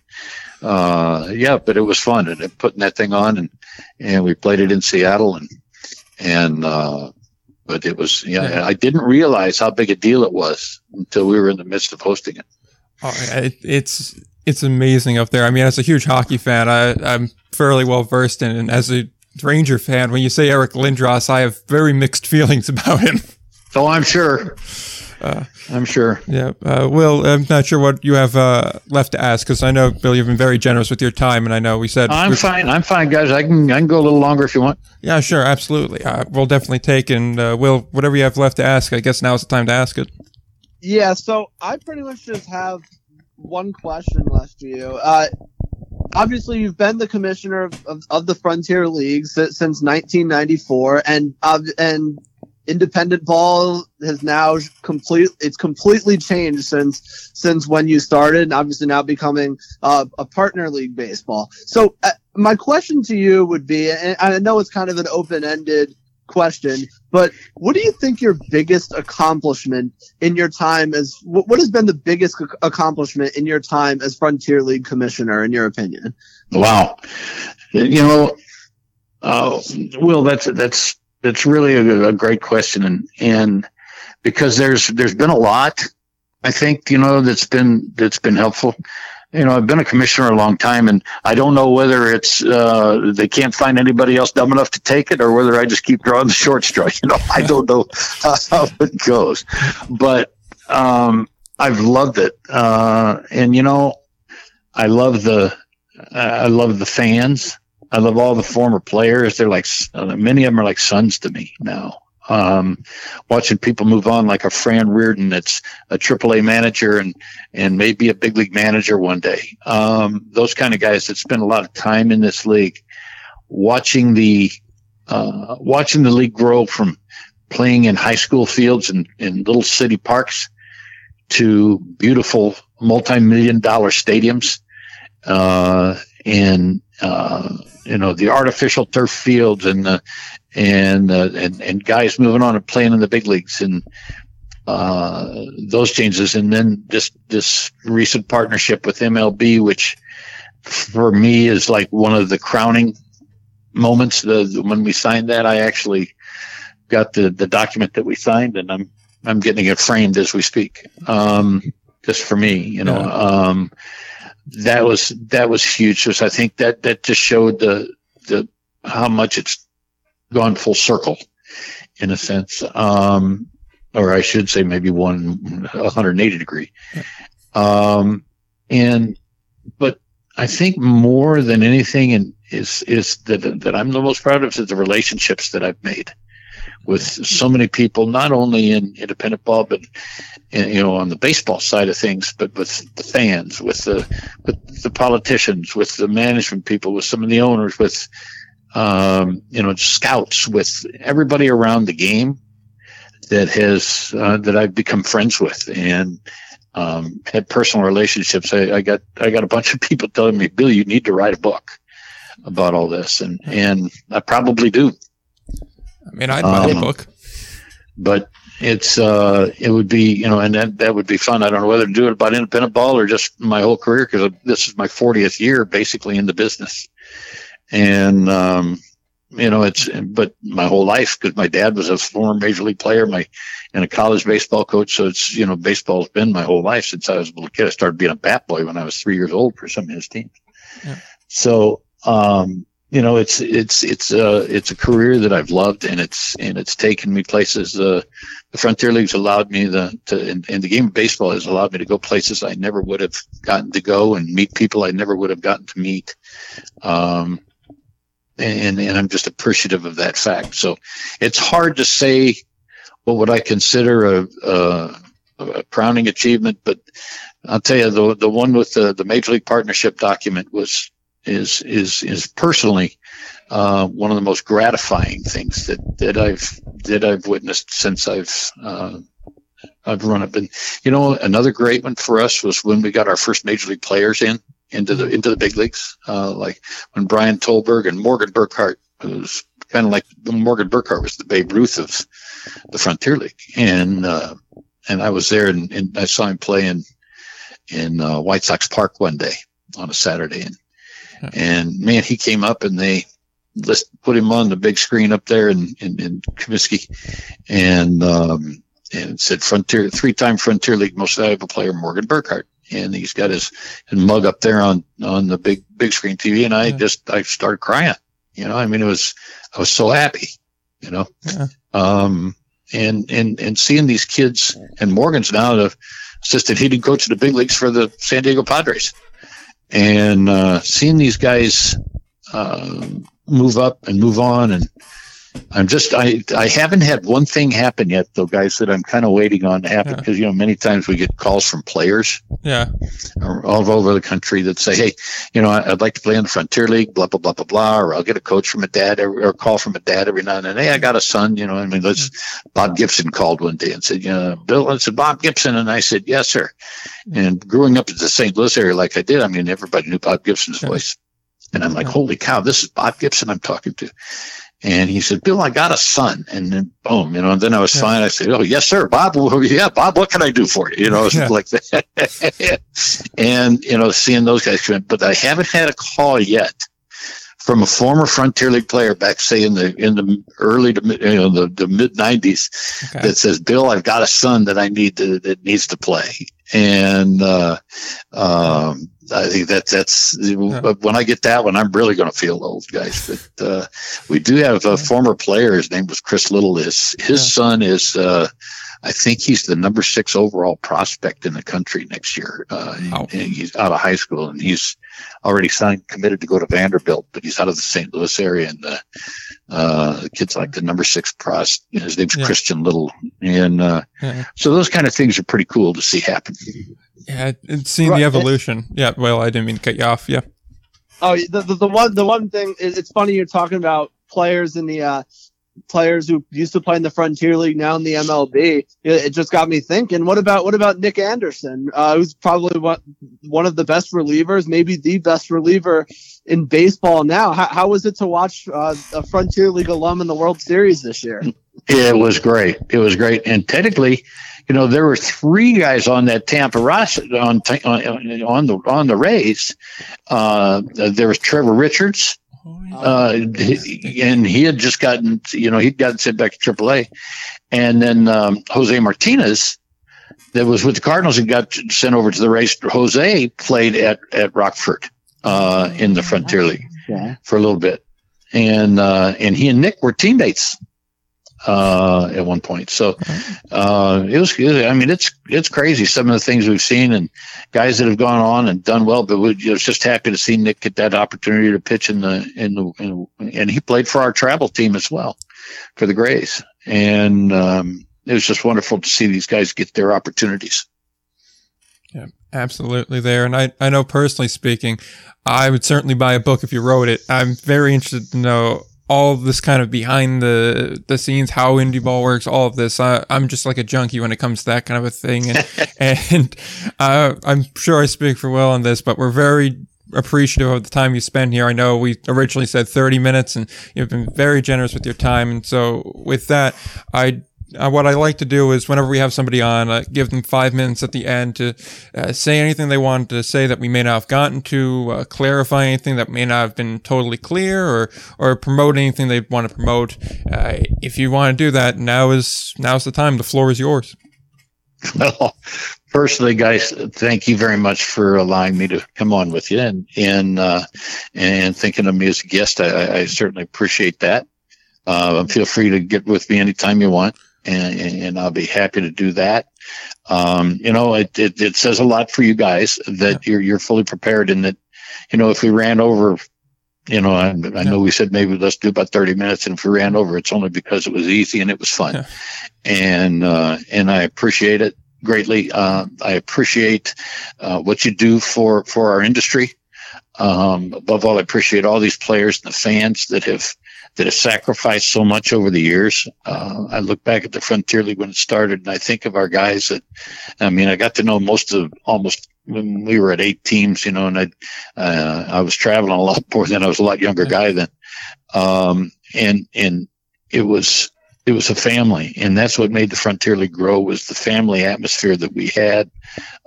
uh, yeah, but it was fun and, and putting that thing on and and we played it in Seattle and and uh, but it was yeah, Yeah. I didn't realize how big a deal it was until we were in the midst of hosting it. Oh, it, it's it's amazing up there. I mean, as a huge hockey fan, I, I'm fairly well versed in, and as a Ranger fan, when you say Eric Lindros, I have very mixed feelings about him. So I'm sure, Uh, I'm sure. yeah, uh, Will, I'm not sure what you have uh, left to ask because I know Bill, you've been very generous with your time, and I know we said I'm fine. I'm fine, guys. I can I can go a little longer if you want. Yeah, sure, absolutely. Uh, we'll definitely take and uh, Will, whatever you have left to ask, I guess now's the time to ask it. Yeah, so I pretty much just have one question left to you. Obviously, you've been the commissioner of, of, of the Frontier League si- since 1994, and uh, and independent ball has now complete. It's completely changed since since when you started, and obviously now becoming uh, a partner league baseball. So, uh, my question to you would be, and I know it's kind of an open ended question, but what do you think your biggest accomplishment in your time as what has been the biggest ac- accomplishment in your time as Frontier League commissioner in your opinion? Wow. You know, uh, Will, that's that's that's really a, a great question, and and because there's there's been a lot, I think you know that's been that's been helpful. You know, I've been a commissioner a long time, and I don't know whether it's uh, they can't find anybody else dumb enough to take it, or whether I just keep drawing the short straw. You know, I don't know how it goes, but um, I've loved it, uh, and you know, I love the I love the fans. I love all the former players. They're like many of them are like sons to me now. Um, watching people move on, like a Fran Riordan, that's a AAA manager and and maybe a big league manager one day. Um, those kind of guys that spend a lot of time in this league, watching the uh, watching the league grow from playing in high school fields and in little city parks to beautiful multi-million dollar stadiums uh, and uh, you know the artificial turf fields and the and uh, and and guys moving on and playing in the big leagues and uh, those changes, and then this this recent partnership with MLB, which for me is like one of the crowning moments. The, when we signed that, I actually got the the document that we signed, and I'm I'm getting it framed as we speak. Um, just for me, you know. Yeah. Um, that was that was huge. Because I think that that just showed the the how much it's gone full circle in a sense. Um, or I should say maybe one 180 degree. Um, and, but I think more than anything and is, is that, that I'm the most proud of is the relationships that I've made with so many people, not only in independent ball, but in, you know, on the baseball side of things, but with the fans, with the, with the politicians, with the management people, with some of the owners, with, um, you know, scouts, with everybody around the game that has uh, that I've become friends with and um, had personal relationships. I, I, got I got a bunch of people telling me, "Bill, you need to write a book about all this," and and I probably do. I mean, I'd write um, a book, but it's uh, it would be you know, and that that would be fun. I don't know whether to do it about independent ball or just my whole career because this is my 40th year basically in the business, and um, you know, it's, but my whole life, because my dad was a former major league player, my, and a college baseball coach. So it's, you know, baseball's been my whole life since I was a little kid. I started being a bat boy when I was three years old for some of his teams. Yeah. So, um, you know, it's, it's, it's, uh, it's a career that I've loved and it's, and it's taken me places, uh, the Frontier League's allowed me the, to, and, and the game of baseball has allowed me to go places I never would have gotten to go and meet people I never would have gotten to meet. Um, and, and I'm just appreciative of that fact. So it's hard to say what would I consider a, a, a crowning achievement, but I'll tell you the the one with the, the Major League Partnership document was is is is personally uh, one of the most gratifying things that that I've that I've witnessed since I've uh, I've run it. And you know, another great one for us was when we got our first major league players in into the into the big leagues. Uh, like when Brian Tollberg and Morgan Burkhart was kind of like Morgan Burkhart was the Babe Ruth of the Frontier League, and uh, and I was there and, and, I saw him play in in uh, White Sox Park one day on a Saturday, and and man, he came up and they let's put him on the big screen up there in in, in Comiskey, and um, and said Frontier three time Frontier League most valuable player Morgan Burkhart and he's got his, his mug up there on on the big big screen TV, and I yeah. just I started crying. You know, I mean, it was I was so happy. You know, yeah. um, and and and seeing these kids and Morgan's now the assistant hitting coach of the big leagues for the San Diego Padres, and uh, seeing these guys uh, move up and move on and I'm just I I haven't had one thing happen yet though, guys, that I'm kind of waiting on to happen because yeah. you know many times we get calls from players, yeah, all over the country that say, hey, you know, I'd like to play in the Frontier League, blah blah blah blah blah, or I'll get a coach from a dad or, or a call from a dad every now and then. Hey, I got a son, you know. I mean, let's. Mm-hmm. Bob Gibson called one day and said, you know, Bill, I said Bob Gibson, and I said, yes, sir. And growing up in the St. Louis area like I did, I mean, everybody knew Bob Gibson's yeah. voice. And I'm like, holy cow, this is Bob Gibson I'm talking to. And he said, Bill, I got a son. And then boom, you know, and then I was yeah. fine. I said, Oh, yes, sir, Bob. Yeah, Bob, what can I do for you? You know, yeah. like that. and, you know, seeing those guys come in, but I haven't had a call yet from a former Frontier League player back, say in the, in the early to you know, the, the mid nineties okay. that says, Bill, I've got a son that I need to, that needs to play. And, uh, um, I think that that's yeah. when I get that one, I'm really going to feel old, guys. But uh, we do have a former player. His name was Chris Little. His his yeah. son is, uh, I think he's the number six overall prospect in the country next year. Uh, wow. He's out of high school and he's already signed, committed to go to Vanderbilt, but he's out of the St. Louis area. And the, uh, the kid's like the number six pros. His name's yeah. Christian Little, and uh, so those kind of things are pretty cool to see happen. Yeah, it's seeing right. the evolution. Yeah, well, I didn't mean to cut you off. Yeah. Oh, the, the, the one the one thing is it's funny you're talking about players in the uh, players who used to play in the Frontier League now in the MLB. It, it just got me thinking. What about what about Nick Anderson, uh, who's probably one one of the best relievers, maybe the best reliever in baseball now? How, how was it to watch uh, a Frontier League alum in the World Series this year? It was great. It was great, and technically you know, there were three guys on that Tampa roster on on, on the on the Rays. Uh, there was Trevor Richards, uh, and he had just gotten, you know, he'd gotten sent back to AAA, and then um, Jose Martinez, that was with the Cardinals and got sent over to the Rays. Jose played at at Rockford uh, in the Frontier League for a little bit, and uh, and he and Nick were teammates uh, at one point. So uh, it was. I mean, it's it's crazy some of the things we've seen and guys that have gone on and done well. But we I was just happy to see Nick get that opportunity to pitch in the in the in, and he played for our travel team as well for the Grays, and um, it was just wonderful to see these guys get their opportunities. Yeah, absolutely there. And I, I know personally speaking, I would certainly buy a book if you wrote it. I'm very interested to know all this kind of behind the the scenes, how indie ball works, all of this. I, am just like a junkie when it comes to that kind of a thing, and and uh, I'm sure I speak for Will on this, but we're very appreciative of the time you spend here. I know we originally said 30 minutes, and you've been very generous with your time, and so with that, I uh, what I like to do is whenever we have somebody on, uh, give them five minutes at the end to uh, say anything they want to say that we may not have gotten to, uh, clarify anything that may not have been totally clear, or or promote anything they want to promote. Uh, if you want to do that, now is now's the time. The floor is yours. Well, personally, guys, thank you very much for allowing me to come on with you and and uh, and thinking of me as a guest. I, I certainly appreciate that. feel free to get with me anytime you want and, and I'll be happy to do that. Um, you know, it, it, it, says a lot for you guys that yeah. you're, you're fully prepared and that, you know, if we ran over, you know, I, I know we said maybe let's do about 30 minutes. And if we ran over, it's only because it was easy and it was fun. Yeah. And, uh, and I appreciate it greatly. Uh, I appreciate, uh, what you do for, for our industry. Um, above all, I appreciate all these players and the fans that have, that have sacrificed so much over the years. Uh, I look back at the Frontier League when it started, and I think of our guys that, I mean, I got to know most of almost when we were at eight teams, you know, and I, uh, I was traveling a lot more than I was a lot younger guy then. Um, and, and it was, it was a family and that's what made the frontier league grow was the family atmosphere that we had.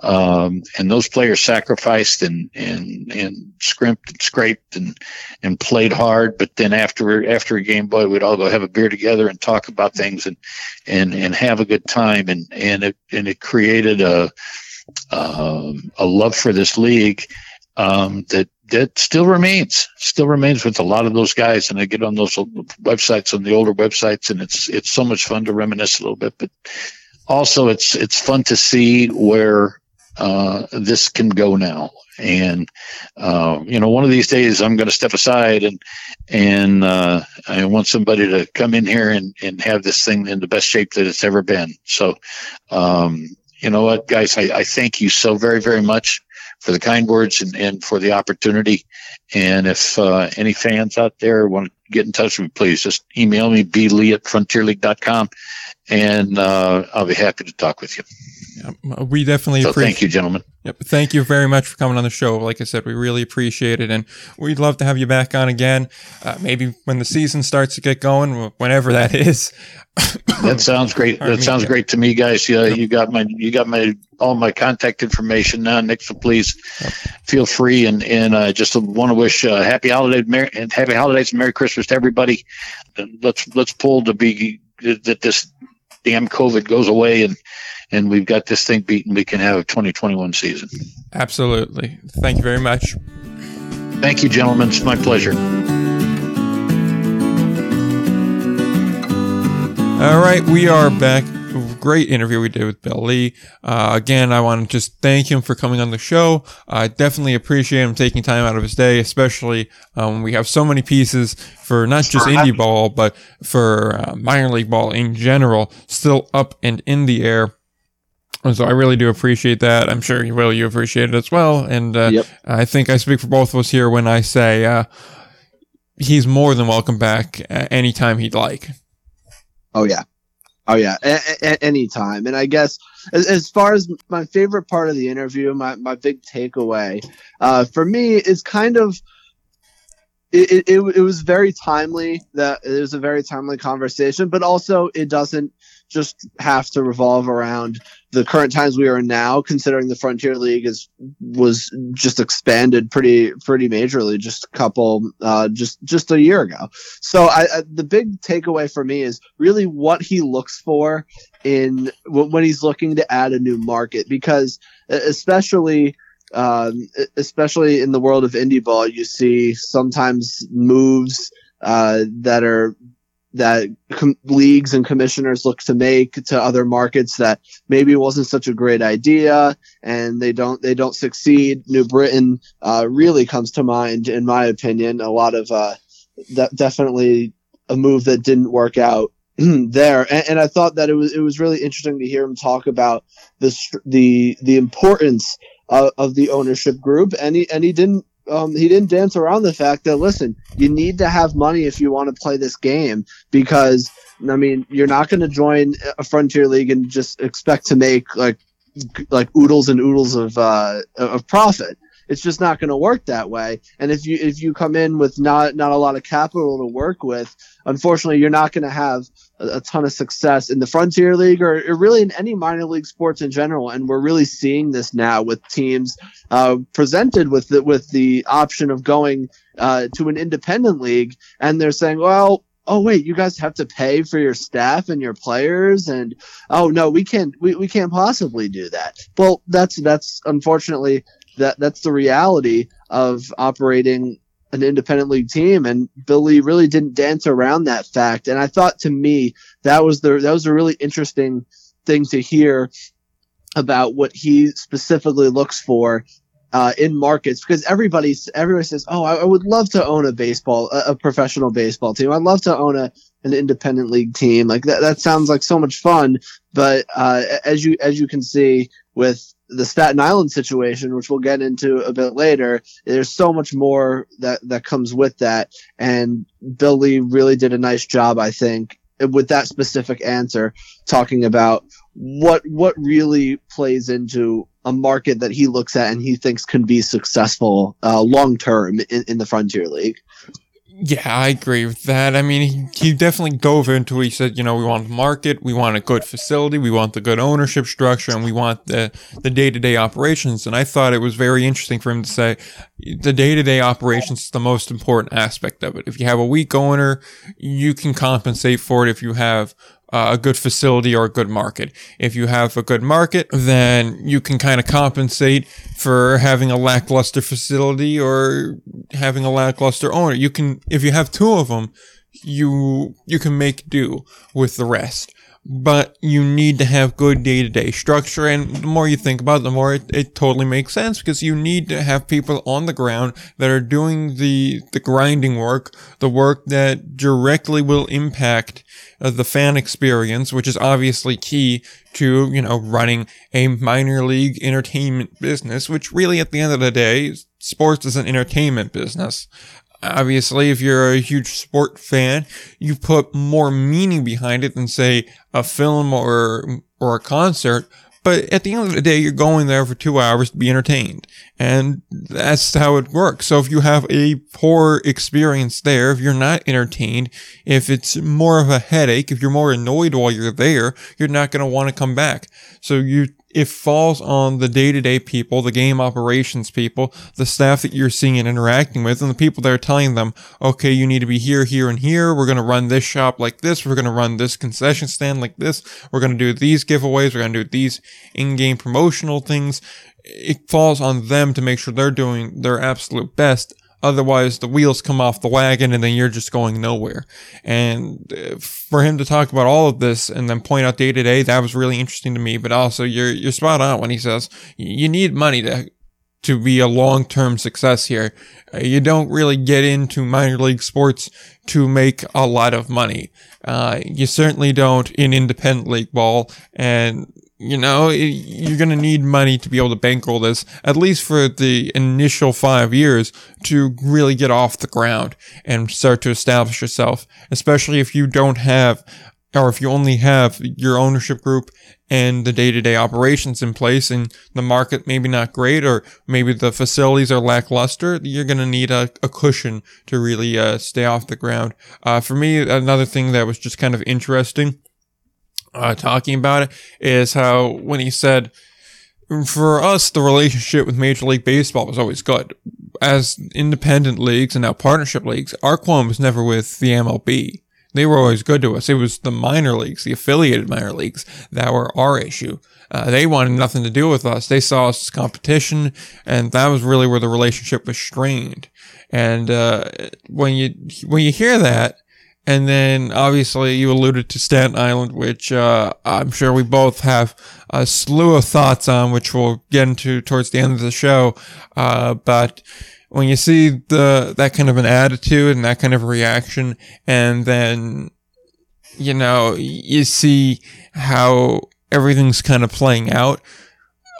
Um, and those players sacrificed and and and scrimped and scraped and and played hard. But then after after a game boy we'd all go have a beer together and talk about things and and and have a good time. And and it and it created a um, a love for this league um, that that still remains, still remains with a lot of those guys. And I get on those websites, on the older websites, and it's it's so much fun to reminisce a little bit. But also, it's it's fun to see where uh, this can go now. And uh, you know, one of these days, I'm going to step aside and and uh, I want somebody to come in here and and have this thing in the best shape that it's ever been. So. Um, you know what, guys, I, I thank you so very, very much for the kind words and, and for the opportunity. And if uh, any fans out there want to get in touch with me, please just email me, blee at frontierleague.com, and uh, I'll be happy to talk with you. Yeah, we definitely so appreciate. Thank you, gentlemen. Yep. Thank you very much for coming on the show. Like I said, we really appreciate it, and we'd love to have you back on again. Uh, maybe when the season starts to get going, whenever that is. that sounds great. that sounds great to me, guys. Yeah, you got my you got my all my contact information now, Nick. So please feel free and and uh, just want to wish uh, happy holiday Merry, and happy holidays and Merry Christmas to everybody. Let's let's pull to be that this damn COVID goes away and and we've got this thing beaten. We can have a 2021 season. Absolutely. Thank you very much. Thank you, gentlemen. It's my pleasure. All right, we are back. Great interview we did with Bill Lee. Uh, again, I want to just thank him for coming on the show. I definitely appreciate him taking time out of his day, especially um, we have so many pieces for not just indie ball, but for uh, minor league ball in general, still up and in the air. And so I really do appreciate that. I'm sure you will. You appreciate it as well. And uh, yep. I think I speak for both of us here when I say uh, he's more than welcome back anytime he'd like. Oh yeah, oh yeah, a- a- anytime. And I guess as, as, far as my favorite part of the interview, my my big takeaway uh, for me is kind of. It, it, it was very timely that it was a very timely conversation, but also it doesn't just have to revolve around the current times we are now, considering the Frontier League is was just expanded pretty pretty majorly just a couple uh, just just a year ago. So I, I, the big takeaway for me is really what he looks for in when he's looking to add a new market because especially um, especially in the world of indie ball, you see sometimes moves uh, that are that com- leagues and commissioners look to make to other markets that maybe wasn't such a great idea and they don't they don't succeed. New Britain uh, really comes to mind, in my opinion. A lot of uh, definitely a move that didn't work out there. And, and, I thought that it was it was really interesting to hear him talk about the the the importance of, of the ownership group, and he and he didn't um, he didn't dance around the fact that listen, you need to have money if you want to play this game because I mean you're not going to join a frontier league and just expect to make like like oodles and oodles of uh, of profit. It's just not going to work that way. And if you if you come in with not not a lot of capital to work with, unfortunately, you're not going to have a, ton of success in the Frontier League or, or, really in any minor league sports in general. And we're really seeing this now with teams uh, presented with the, with the option of going uh, to an independent league, and they're saying, well oh wait you guys have to pay for your staff and your players. And oh no we can't we, we can't possibly do that. Well that's that's unfortunately that that's the reality of operating an independent league team and Billy really didn't dance around that fact. And I thought to me that was the that was a really interesting thing to hear about what he specifically looks for uh, in markets because everybody everybody says oh I, I, would love to own a baseball a, a, professional baseball team. I'd love to own a an independent league team. Like that that sounds like so much fun but uh, as you as you can see with the Staten Island situation, which we'll get into a bit later, there's so much more that, that comes with that. And Billy really did a nice job, I think, with that specific answer, talking about what, what really plays into a market that he looks at and he thinks can be successful, uh, long term in, in the Frontier League. Yeah, I agree with that. I mean, he, he definitely dove into it. He said, you know, we want the market, we want a good facility, we want the good ownership structure, and we want the, the day-to-day operations. And I thought it was very interesting for him to say the day-to-day operations is the most important aspect of it. If you have a weak owner, you can compensate for it if you have uh, a good facility or a good market. If you have a good market, then you can kind of compensate for having a lackluster facility or having a lackluster owner. You can, if you have two of them, you, you can make do with the rest but you need to have good day to day structure. And the more you think about it, the more it, it, totally makes sense because you need to have people on the ground that are doing the, the grinding work, the work that directly will impact uh, the fan experience, which is obviously key to, you know, running a minor league entertainment business, which really at the end of the day, sports is an entertainment business obviously, if you're a huge sport fan, you put more meaning behind it than say a film or, or a concert. But at the end of the day, you're going there for two hours to be entertained. And that's how it works. So if you have a poor experience there, if you're not entertained, if it's more of a headache, if you're more annoyed while you're there, you're not going to want to come back. So you it falls on the day-to-day people, the game operations people, the staff that you're seeing and interacting with, and the people that are telling them, okay, you need to be here, here, and here. We're going to run this shop like this. We're going to run this concession stand like this. We're going to do these giveaways. We're going to do these in-game promotional things. It falls on them to make sure they're doing their absolute best Otherwise, the wheels come off the wagon and then you're just going nowhere. And uh, for him to talk about all of this and then point out day to day, that was really interesting to me. But also, you're you're spot on when he says you need money to to be a long term success here. Uh, you don't really get into minor league sports to make a lot of money. Uh, you certainly don't in independent league ball, and you know, you're going to need money to be able to bankroll this, at least for the initial five years to really get off the ground and start to establish yourself, especially if you don't have, or if you only have your ownership group and the day-to-day operations in place and the market maybe not great or maybe the facilities are lackluster, you're going to need a, a, cushion to really uh, stay off the ground. Uh, for me, another thing that was just kind of interesting uh, talking about it is how when he said, for us, the relationship with Major League Baseball was always good. As independent leagues and now partnership leagues, our qualm was never with the MLB. They were always good to us. It was the minor leagues, the affiliated minor leagues that were our issue. Uh, they wanted nothing to do with us. They saw us as competition, and that was really where the relationship was strained. And uh, when you when you hear that, and then obviously you alluded to Staten Island, which uh, I'm sure we both have a slew of thoughts on, which we'll get into towards the end of the show. Uh, but when you see the that kind of an attitude and that kind of reaction, and then you know you see how everything's kind of playing out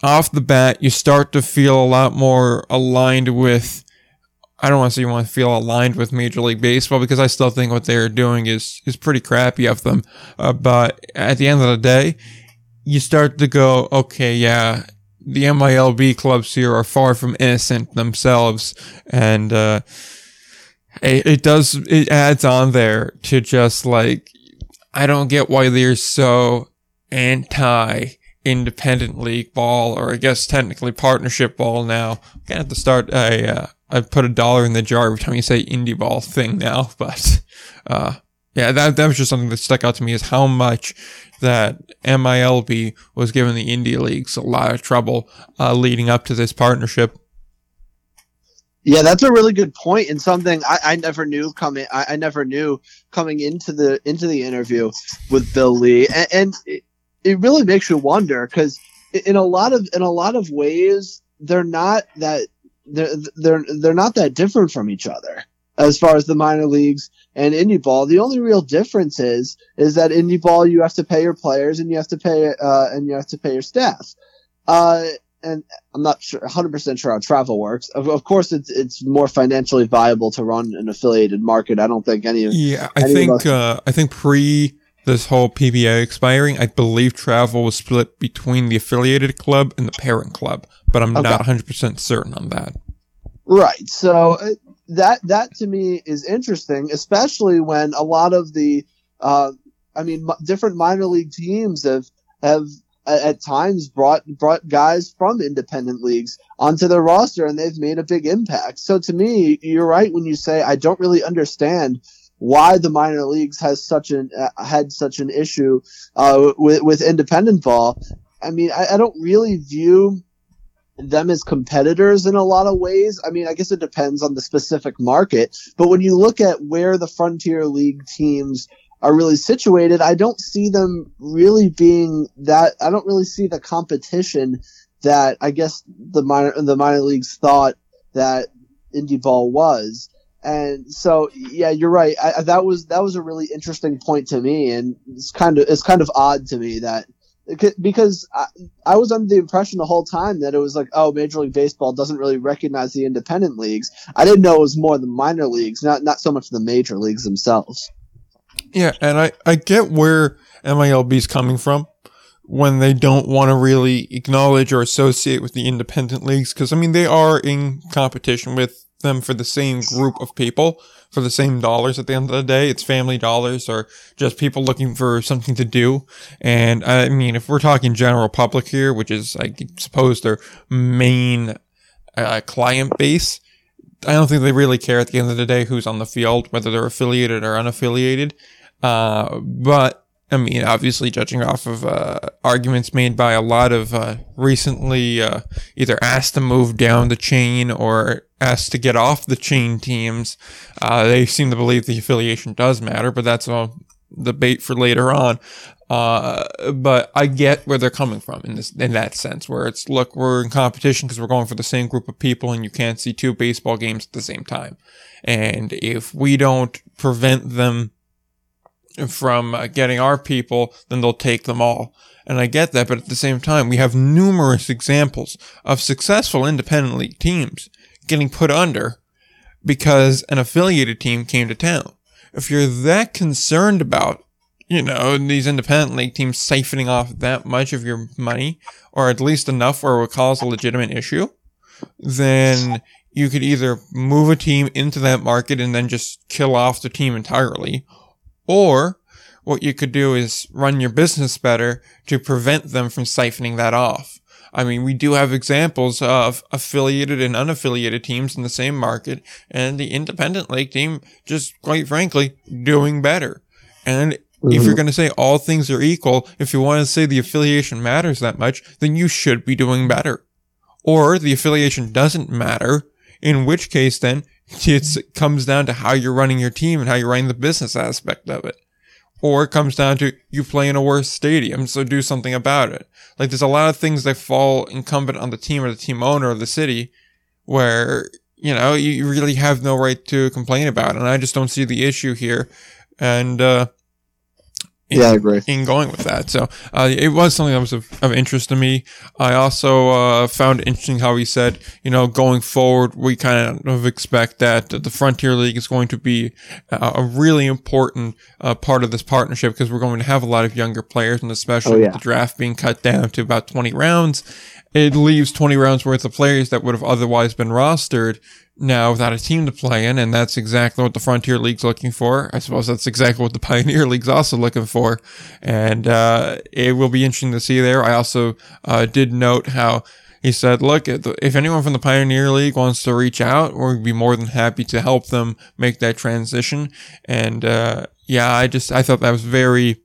off the bat, you start to feel a lot more aligned with I don't want to say you want to feel aligned with Major League Baseball because I still think what they're doing is is pretty crappy of them. Uh, but at the end of the day, you start to go, okay, yeah, the MILB clubs here are far from innocent themselves, and uh, it, it does it adds on there to just like I don't get why they're so anti independent league ball, or I guess technically partnership ball now. I'm gonna to start a uh, I put a dollar in the jar every time you say indie ball thing now, but uh, yeah, that that was just something that stuck out to me is how much that MILB was giving the indie leagues a lot of trouble uh, leading up to this partnership. Yeah, that's a really good point, and something I, I never knew coming. I, I, never knew coming into the into the interview with Bill Lee, and, and it, it really makes you wonder because in a lot of in a lot of ways they're not that they're they're they're not that different from each other as far as the minor leagues and indie ball. The only real difference is is that indie ball you have to pay your players and you have to pay uh, and you have to pay your staff. Uh, and I'm not sure 100% sure how travel works. Of, of, course, it's it's more financially viable to run an affiliated market. I don't think any. Yeah, I think uh, I think pre this whole PBA expiring, I believe travel was split between the affiliated club and the parent club, but I'm okay. not 100% certain on that. Right. So uh, that that to me is interesting, especially when a lot of the uh, I mean different minor league teams have have at times brought brought guys from independent leagues onto their roster and they've made a big impact. So to me, you're right when you say I don't really understand why the minor leagues has such an uh, had such an issue uh, with with independent ball. I mean, I, I, don't really view them as competitors in a lot of ways. I mean, I guess it depends on the specific market, but when you look at where the Frontier League teams are really situated, I don't see them really being that. I don't really see the competition that I guess the minor the minor leagues thought that indie ball was. And so, yeah, you're right. I, that was that was a really interesting point to me, and it's kind of it's kind of odd to me that because I, I, was under the impression the whole time that it was like, oh, Major League Baseball doesn't really recognize the independent leagues. I didn't know it was more the minor leagues, not not so much the major leagues themselves. Yeah, and I I get where MILB is coming from when they don't want to really acknowledge or associate with the independent leagues because I mean they are in competition with them for the same group of people for the same dollars at the end of the day. It's family dollars or just people looking for something to do. And I mean, if we're talking general public here, which is, I suppose, their main uh, client base, I don't think they really care at the end of the day who's on the field, whether they're affiliated or unaffiliated. Uh, but I mean, obviously, judging off of uh, arguments made by a lot of uh, recently uh, either asked to move down the chain or asked to get off the chain teams, uh, they seem to believe the affiliation does matter, but that's a debate for later on. Uh, but I get where they're coming from in this, in that sense, where it's look, we're in competition because we're going for the same group of people, and you can't see two baseball games at the same time. And if we don't prevent them from uh, getting our people, then they'll take them all. And I get that, but at the same time, we have numerous examples of successful independent league teams getting put under because an affiliated team came to town. If you're that concerned about, you know, these independent league teams siphoning off that much of your money, or at least enough where it would cause a legitimate issue, then you could either move a team into that market and then just kill off the team entirely, or what you could do is run your business better to prevent them from siphoning that off. I mean, we do have examples of affiliated and unaffiliated teams in the same market and the independent league team just quite frankly doing better. And if you're mm-hmm. going to say all things are equal, if you want to say the affiliation matters that much, then you should be doing better. Or the affiliation doesn't matter, in which case then it comes down to how you're running your team and how you're running the business aspect of it. Or it comes down to you play in a worse stadium, so do something about it. Like there's a lot of things that fall incumbent on the team or the team owner of the city where, you know, you really have no right to complain about. And I just don't see the issue here. And, uh, in, Yeah, I agree. in going with that. So uh, it was something that was of, of interest to me. I also uh, found it interesting how he said, you know, going forward, we kind of expect that the Frontier League is going to be uh, a really important uh, part of this partnership because we're going to have a lot of younger players, and especially Oh, yeah. with the draft being cut down to about 20 rounds, it leaves 20 rounds worth of players that would have otherwise been rostered now without a team to play in, and that's exactly what the Frontier League's looking for. I suppose that's exactly what the Pioneer League's also looking for, and uh, it will be interesting to see there. I also uh, did note how he said, "Look, if anyone from the Pioneer League wants to reach out, we'd be more than happy to help them make that transition." And uh, yeah, I just I thought that was very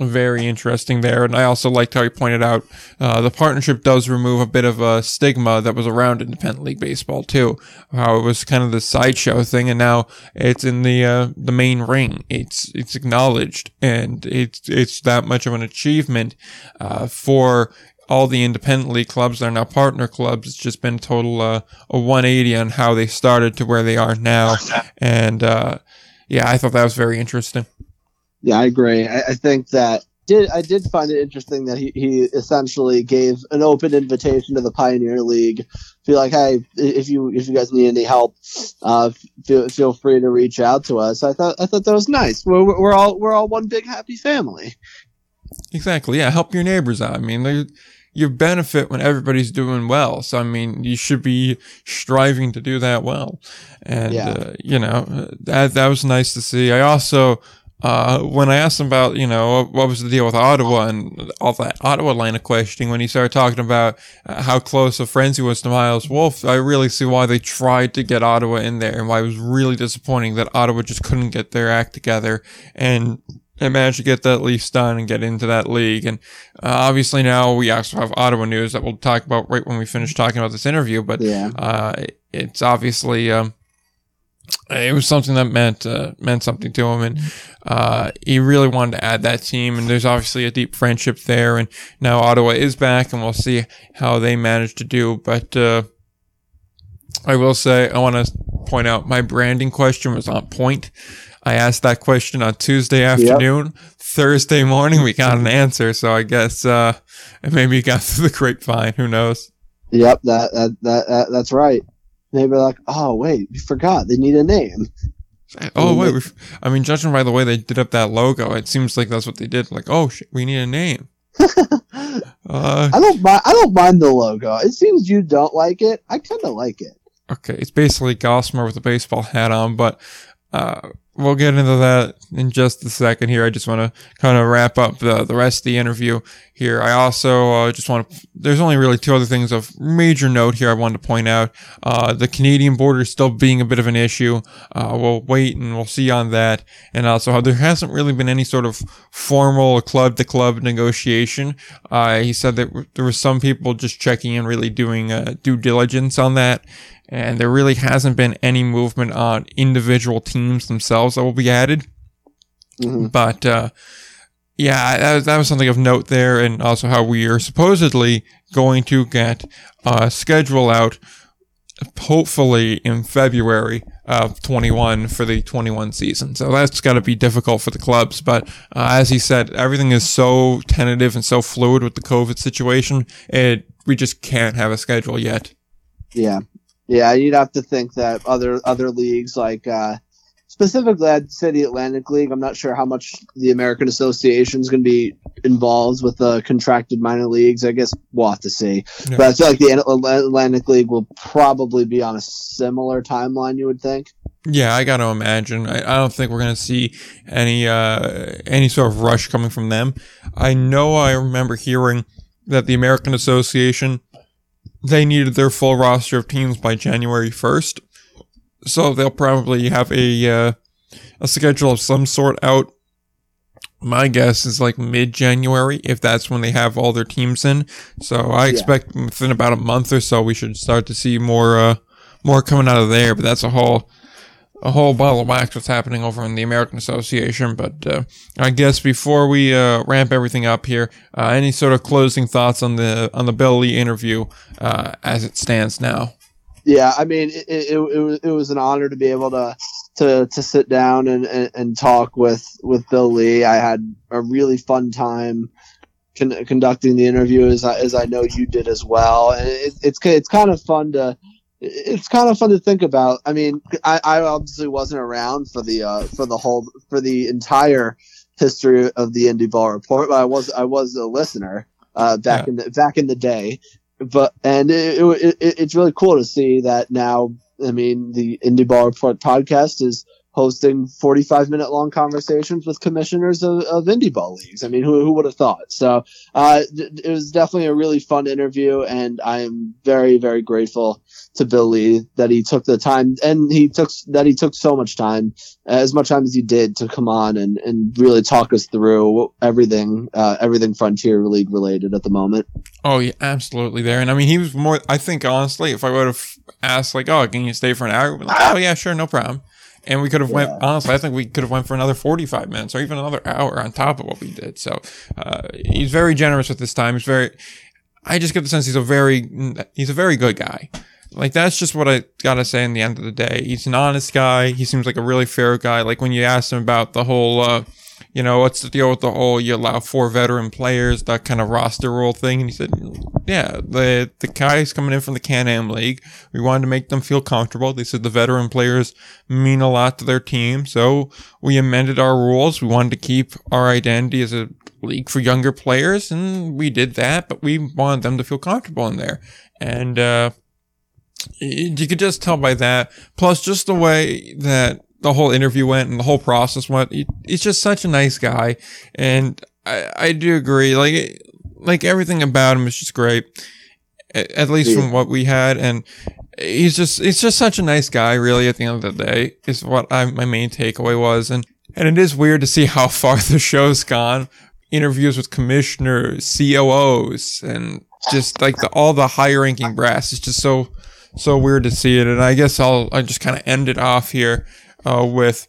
very interesting there. And I also liked how he pointed out uh, the partnership does remove a bit of a stigma that was around independent league baseball too. How it was kind of the sideshow thing, and now it's in the uh, the main ring. It's it's acknowledged, and it's it's that much of an achievement uh, for. All the independent league clubs that are now partner clubs. It's just been a total uh, a 180 on how they started to where they are now, and uh, yeah, I thought that was very interesting. Yeah, I agree. I, I think that did I did find it interesting that he, he essentially gave an open invitation to the Pioneer League. Feel like, hey, if you if you guys need any help, uh, feel feel free to reach out to us. I thought I thought that was nice. We're, we're all we're all one big happy family. Exactly. Yeah. Help your neighbors out. I mean, you benefit when everybody's doing well. So, I mean, you should be striving to do that well. And, Yeah. uh, you know, that, that was nice to see. I also, uh, when I asked him about, you know, what was the deal with Ottawa and all that Ottawa line of questioning, when he started talking about uh, how close of friends he was to Miles Wolff, I really see why they tried to get Ottawa in there and why it was really disappointing that Ottawa just couldn't get their act together and they managed to get that Leafs done and get into that league. And uh, obviously now we also have Ottawa news that we'll talk about right when we finish talking about this interview. But Yeah. uh, it's obviously um, it was something that meant uh, meant something to him, and uh, he really wanted to add that team. And there's obviously a deep friendship there. And now Ottawa is back, and we'll see how they manage to do. But uh, I will say I want to point out my branding question was on point. I asked that question on Tuesday afternoon. Thursday morning, we got an answer. So I guess uh, maybe it got through the grapevine. Who knows? Yep, that that, that, that that's right. Maybe like, oh wait, we forgot they need a name. Oh wait, we've, I mean, judging by the way they did up that logo, it seems like that's what they did. Like, oh shit, we need a name. Uh, I don't mind. I don't mind the logo. It seems you don't like it. I kind of like it. okay, it's basically Gossamer with a baseball hat on, but uh, we'll get into that in just a second. Here, I just want to kind of wrap up the the rest of the interview. Here, I also uh, just want to. There's only really two other things of major note here. I wanted to point out uh, the Canadian border still being a bit of an issue. Uh, we'll wait and we'll see on that, and also how there hasn't really been any sort of formal club to club negotiation. Uh, he said that there were some people just checking in, really doing uh, due diligence on that and there really hasn't been any movement on individual teams themselves that will be added. Mhm. But uh, yeah, that was, that was something of note there, and also how we are supposedly going to get a schedule out, hopefully in February of 21 for the 21 season. So that's got to be difficult for the clubs. But uh, as he said, everything is so tentative and so fluid with the COVID situation. It we just can't have a schedule yet. Yeah, yeah. You'd have to think that other other leagues like uh, specifically I'd say the Atlantic League. I'm not sure how much the American Association is going to be involved with the contracted minor leagues. I guess we'll have to see. Yeah. But I feel like the Atlantic League will probably be on a similar timeline. You would think. Yeah, I got to imagine. I, I don't think we're gonna see any uh, any sort of rush coming from them. I know I remember hearing that the American Association they needed their full roster of teams by January first, so they'll probably have a uh, a schedule of some sort out My guess is like mid January, if that's when they have all their teams in. So I expect within about a month or so, we should start to see more, uh, more coming out of there. But that's a whole, a whole bottle of wax what's happening over in the American Association. But uh, I guess before we uh, ramp everything up here, uh, any sort of closing thoughts on the on the Bill Lee interview uh, as it stands now? Yeah, I mean, it, it, it, was, it was an honor to be able to to, to sit down and, and, and talk with, with Bill Lee. I had a really fun time con- conducting the interview as I, as I know you did as well. And it, it's, it's kind of fun to, it's kind of fun to think about. I mean, I, I obviously wasn't around for the, uh, for the whole, for the entire history of the Indie Ball Report, but I was, I was a listener, uh, back yeah. in the, back in the day but and it, it, it, it's really cool to see that now. I mean, the Indie Ball Report podcast is hosting 45 minute long conversations with commissioners of, of indie ball leagues. I mean, who, who would have thought? So, uh, it was definitely a really fun interview and I am very, very grateful to Billy that he took the time and he took, that he took so much time, as much time as he did to come on and, and really talk us through everything, uh, everything Frontier League related at the moment. Oh, yeah, absolutely there. And I mean, he was more, I think honestly, if I would have asked like, oh, can you stay for an hour? Like, oh yeah, sure. No problem and we could have yeah. went honestly i think we could have went for another 45 minutes or even another hour on top of what we did. So uh, he's very generous with his time. He's very i just get the sense he's a very he's a very good guy. Like that's just what i gotta say in the end of the day. He's an honest guy. He seems like a really fair guy. Like when you asked him about the whole uh, you know, what's the deal with the whole you allow four veteran players, that kind of roster rule thing? And he said, yeah, the the guys coming in from the Can-Am League, we wanted to make them feel comfortable. They said the veteran players mean a lot to their team, so we amended our rules. We wanted to keep our identity as a league for younger players, and we did that, but we wanted them to feel comfortable in there. And, uh, you could just tell by that. Plus, just the way that the whole interview went and the whole process went. He, he's just such a nice guy, and I, I do agree. Like like everything about him is just great, at, least yeah. from what we had, and he's just he's just such a nice guy. Really, at the end of the day, is what I, my main takeaway was, and and it is weird to see how far the show's gone. Interviews with commissioners, COOs, and just like the all the high ranking brass. It's just so so weird to see it. And I guess I'll I just kind of end it off here uh, with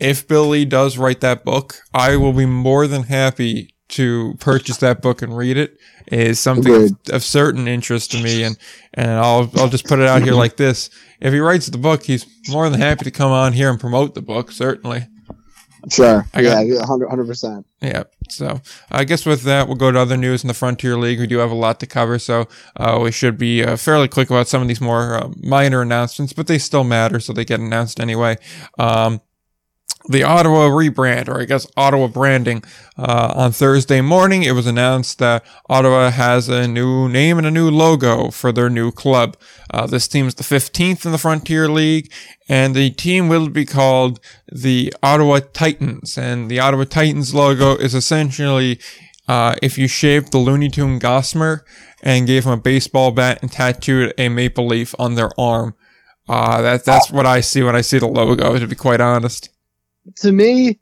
if Billy does write that book, I will be more than happy to purchase that book and read it. it is something of, of, certain interest to me, and and I'll I'll just put it out here like this: if he writes the book, he's more than happy to come on here and promote the book. Certainly. Sure. I got, yeah, 100 percent. Yeah. So I guess with that, we'll go to other news in the Frontier League. We do have a lot to cover, so uh, we should be uh, fairly quick about some of these more uh, minor announcements, but they still matter, so they get announced anyway. Um, the Ottawa rebrand, or I guess Ottawa branding, uh, on Thursday morning, it was announced that Ottawa has a new name and a new logo for their new club. Uh, this is the 15th in the Frontier League, and the team will be called the Ottawa Titans. And the Ottawa Titans logo is essentially, uh, if you shaved the Looney Tune Gossamer and gave him a baseball bat and tattooed a maple leaf on their arm. Uh, that, that's what I see when I see the logo, to be quite honest to me,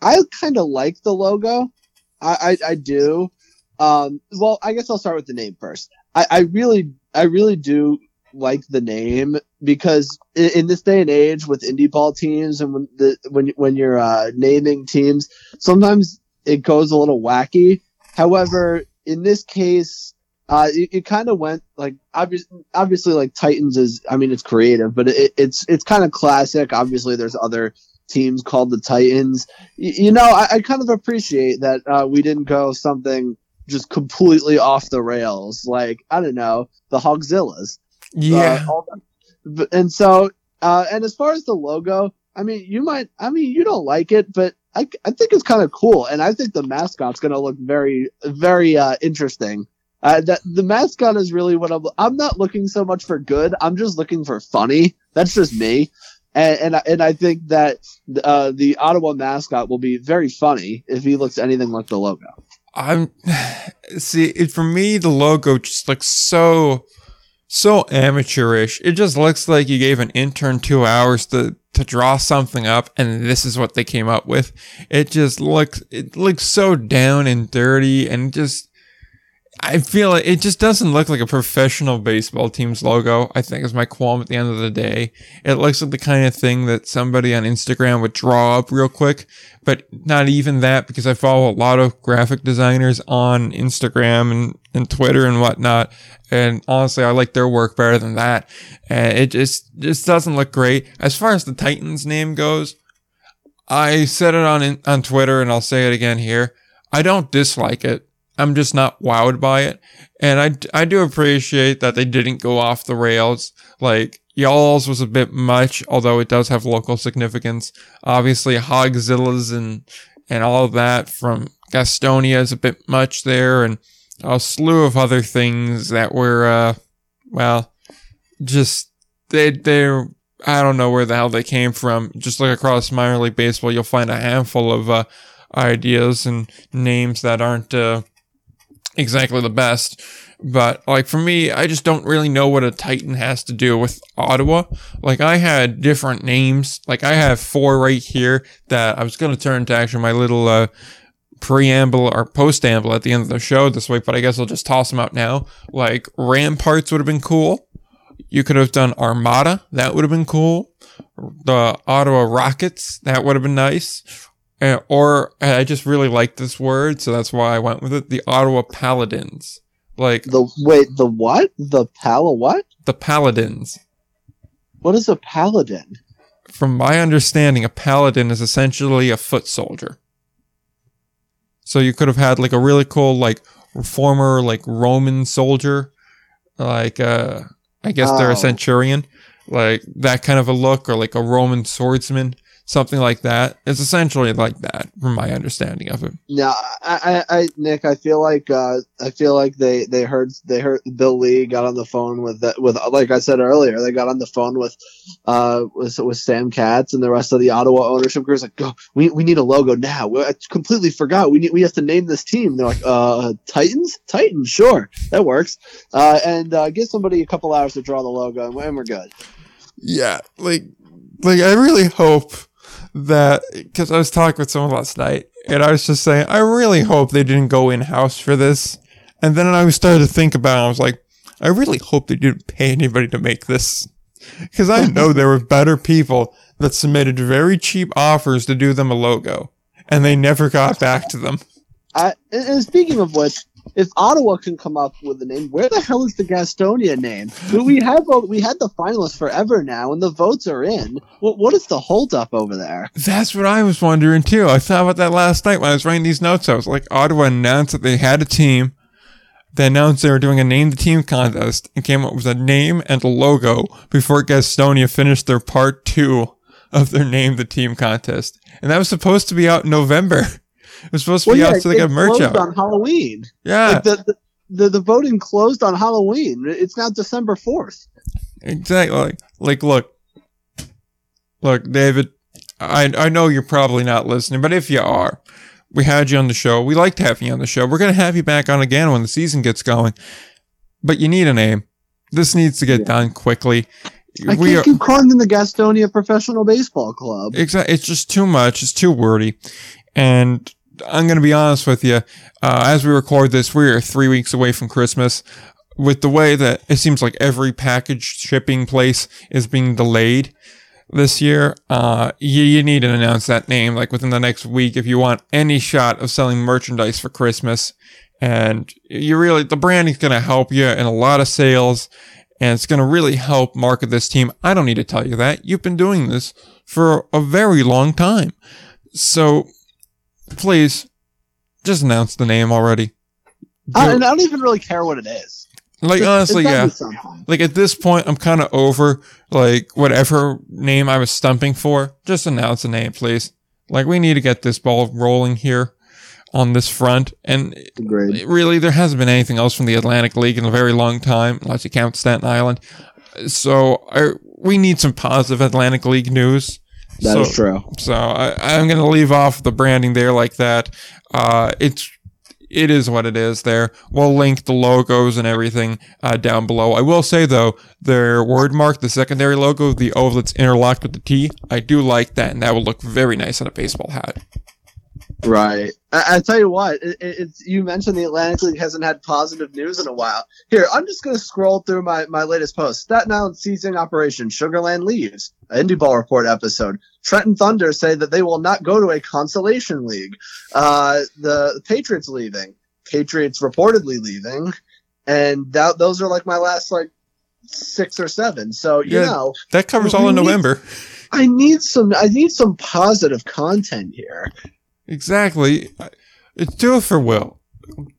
I kind of like the logo. I, I, I do. Um, well, I guess I'll start with the name first. I, I really, I really do like the name because in, in, this day and age with indie ball teams and when the when when you're uh, naming teams, sometimes it goes a little wacky. However, in this case, uh, it, it kind of went like obviously, obviously like Titans is. I mean, it's creative, but it, it's it's kind of classic. Obviously, there's other teams called the Titans. Y- you know, I, I, kind of appreciate that uh, we didn't go something just completely off the rails, like I don't know, the Hogzillas. Yeah. Uh, and so, uh, and as far as the logo, I mean, you might, I mean, you don't like it, but I, I think it's kind of cool, and I think the mascot's going to look very, very uh, interesting. Uh, that the mascot is really what I'm. I'm not looking so much for good. I'm just looking for funny. That's just me and and, and I think that uh, the Ottawa mascot will be very funny if he looks anything like the logo. I'm see it for me. The logo just looks so so amateurish. It just looks like you gave an intern two hours to to draw something up, and this is what they came up with. It just looks it looks so down and dirty, and just I feel like it just doesn't look like a professional baseball team's logo. I think is my qualm at the end of the day. It looks like the kind of thing that somebody on Instagram would draw up real quick, but not even that because I follow a lot of graphic designers on Instagram and, and Twitter and whatnot. And honestly, I like their work better than that. And it just, just doesn't look great. As far as the Titans name goes, I said it on, on Twitter and I'll say it again here. I don't dislike it. I'm just not wowed by it. And I, I do appreciate that they didn't go off the rails. Like, Y'all's was a bit much, although it does have local significance. Obviously, Hogzillas and, and all that from Gastonia is a bit much there, and a slew of other things that were, uh, well, just, they, they're, I don't know where the hell they came from. Just look across minor league baseball, you'll find a handful of, uh, ideas and names that aren't, uh, exactly the best. But like for me, I just don't really know what a Titan has to do with Ottawa. Like I had different names. Like I have four right here that I was going to turn to actually my little, uh, preamble or postamble at the end of the show this week, but I guess I'll just toss them out now. Like Ramparts would have been cool. You could have done Armada. That would have been cool. The Ottawa Rockets. That would have been nice. Uh, or I just really like this word, so that's why I went with it. The Ottawa Paladins. Like The wait, the what? The pal what? the Paladins. What is a paladin? From my understanding, a paladin is essentially a foot soldier. So you could have had like a really cool, like former, like Roman soldier, like uh, I guess they're a Oh. centurion, like that kind of a look, or like a Roman swordsman, something like that. It's essentially like that, from my understanding of it. No, I, I, I, Nick, I feel like, uh, I feel like they, they heard, they heard Bill Lee got on the phone with that, with, like I said earlier, they got on the phone with, uh, with, with Sam Katz and the rest of the Ottawa ownership group. Like, go, we, we need a logo now. We- I completely forgot. We need, we have to name this team. They're like, uh, Titans, Titans, sure, that works. Uh, and uh, give somebody a couple hours to draw the logo, and, and we're good. Yeah, like, like I really hope that because I was talking with someone last night, and I was just saying, I really hope they didn't go in house for this. And then I started to think about, it, I was like, I really hope they didn't pay anybody to make this, because I know there were better people that submitted very cheap offers to do them a logo, and they never got back to them. I, and speaking of which, if Ottawa can come up with a name, where the hell is the Gastonia name? We- have we had the finalists forever now, and the votes are in. What what is the holdup over there? That's what I was wondering too. I thought about that last night when I was writing these notes. I was like, Ottawa announced that they had a team. They announced they were doing a name the team contest and came up with a name and a logo before Gastonia finished their part two of their name the team contest. And that was supposed to be out in November. It was supposed to be out so they got merch out. on Halloween. Yeah, Like the, the the the voting closed on Halloween. It's now December fourth. exactly. Like, like, look, look, David. I I know you're probably not listening, but if you are, we had you on the show. We liked having you on the show. We're gonna have you back on again when the season gets going. But you need a name. This needs to get Yeah. done quickly. I we can't are keep calling them the Gastonia Professional Baseball Club. exactly. It's just too much. It's too wordy, and I'm gonna be honest with you. Uh, as we record this, we are three weeks away from Christmas. With the way that it seems like every package shipping place is being delayed this year, uh, you, you need to announce that name like within the next week if you want any shot of selling merchandise for Christmas. And you really, the branding's going to help you in a lot of sales and it's going to really help market this team. I don't need to tell you that. You've been doing this for a very long time. So please just announce the name already. I, Do- I don't even really care what it is. like honestly, it's yeah. Like at this point, I'm kind of over like whatever name I was stumping for. Just announce the name, please. Like we need to get this ball rolling here on this front. And Agreed. really, there hasn't been anything else from the Atlantic League in a very long time, unless you count Staten Island. So I, we need some positive Atlantic League news. That is so, true. so I, I'm going to leave off the branding there like that. Uh, it's it is what it is there. We'll link the logos and everything uh, down below. I will say though, their word mark, the secondary logo, the O that's interlocked with the T, I do like that, and that will look very nice on a baseball hat. Right. I, I tell you what, it, it's you mentioned the Atlantic League hasn't had positive news in a while. Here, I'm just going to scroll through my, my latest post. Staten Island seizing operation. Sugarland leaves. Indie Ball Report episode. Trenton Thunder say that they will not go to a consolation league. Uh, the Patriots leaving. Patriots reportedly leaving. And that, those are like my last like six or seven. So, you Yeah, know, That covers all in need- November. I need some, I need some positive content here. Exactly. It's do it for Will.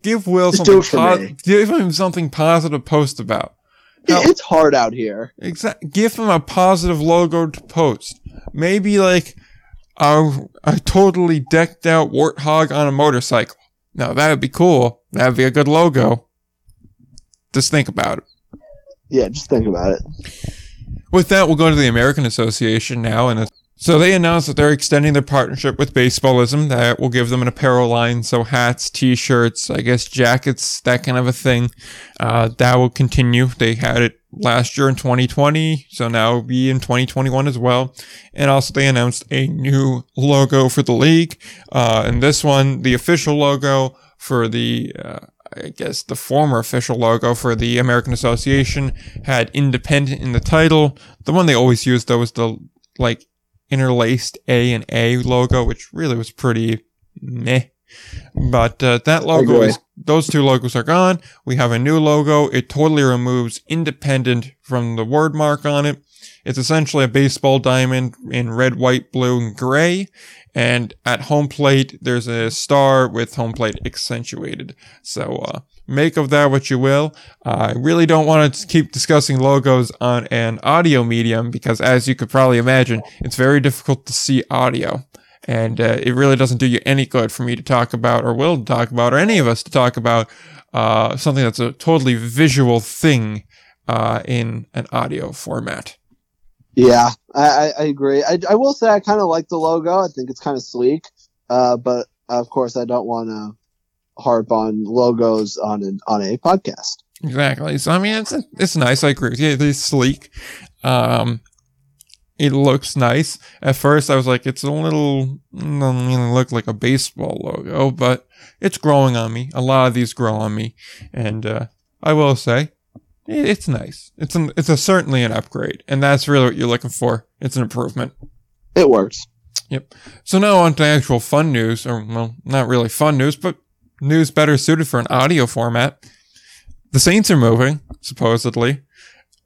Give Will Just something. do it for po- give him something positive to post about. Hell, It's hard out here. Exactly. Give him a positive logo to post. Maybe like a, a totally decked out warthog on a motorcycle. Now that would be cool. That would be a good logo. Just think about it. Yeah, just think about it. With that, we'll go to the American Association now, and so they announced that they're extending their partnership with Baseballism. That will give them an apparel line, so hats, T-shirts, I guess jackets, that kind of a thing. Uh, that will continue. They had it last year in 2020, so now it'll be in 2021 as well. And also, they announced a new logo for the league, uh, and this one, the official logo for the. Uh, I guess the former official logo for the American Association had independent in the title. The one they always used though was the like interlaced A and A logo, which really was pretty meh. But uh, that logo is those two logos are gone. We have a new logo. It totally removes independent from the word mark on it. It's essentially a baseball diamond in red, white, blue, and gray. And at home plate, there's a star with home plate accentuated. So, uh, make of that what you will. I really don't want to keep discussing logos on an audio medium because, as you could probably imagine, it's very difficult to see audio. And uh, it really doesn't do you any good for me to talk about, or Will to talk about, or any of us to talk about uh, something that's a totally visual thing uh, in an audio format. Yeah, I, I, agree. I, I will say I kind of like the logo. I think it's kind of sleek. Uh, but of course, I don't want to harp on logos on an on a podcast. Exactly. So I mean, it's it's nice. I agree with you. It's sleek. Um, it looks nice. At first, I was like, it's a little mm, doesn't look like a baseball logo, but it's growing on me. A lot of these grow on me, and uh, I will say, it's nice. It's an it's a certainly an upgrade, and that's really what you're looking for. It's an improvement. It works. Yep. So now on to actual fun news, or well, not really fun news, but news better suited for an audio format. The Saints are moving, supposedly.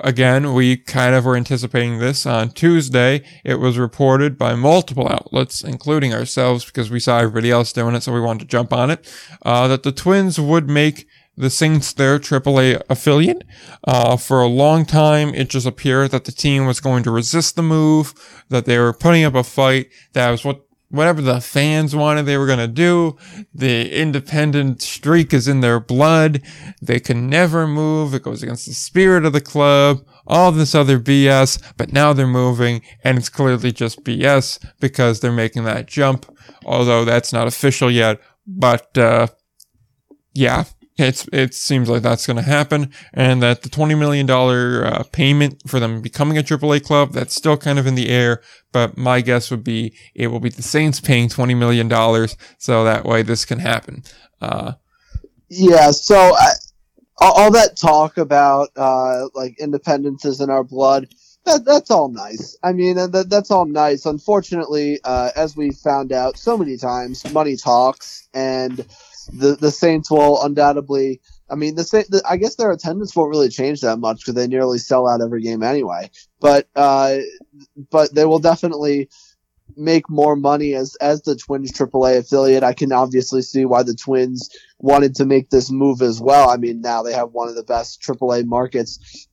Again, we kind of were anticipating this on Tuesday. It was reported by multiple outlets, including ourselves, because we saw everybody else doing it, so we wanted to jump on it, uh, that the Twins would make the Saints their AAA affiliate. Uh, for a long time, it just appeared that the team was going to resist the move, that they were putting up a fight. That was what whatever the fans wanted they were going to do. The independent streak is in their blood. They can never move. It goes against the spirit of the club. All this other BS, but now they're moving and it's clearly just BS because they're making that jump. Although that's not official yet, but, uh, yeah, it's it seems like that's going to happen, and that the twenty million dollar uh, payment for them becoming a AAA club that's still kind of in the air. But my guess would be it will be the Saints paying twenty million dollars, so that way this can happen. Uh, Yeah. So I, all, that talk about uh, like independence is in our blood. That, that's all nice. I mean, that, that's all nice. Unfortunately, uh, as we found out so many times, money talks, and the the Saints will undoubtedly. I mean, the, the I guess their attendance won't really change that much because they nearly sell out every game anyway. But uh, but they will definitely make more money as as the Twins AAA affiliate. I can obviously see why the Twins wanted to make this move as well. I mean, now they have one of the best AAA markets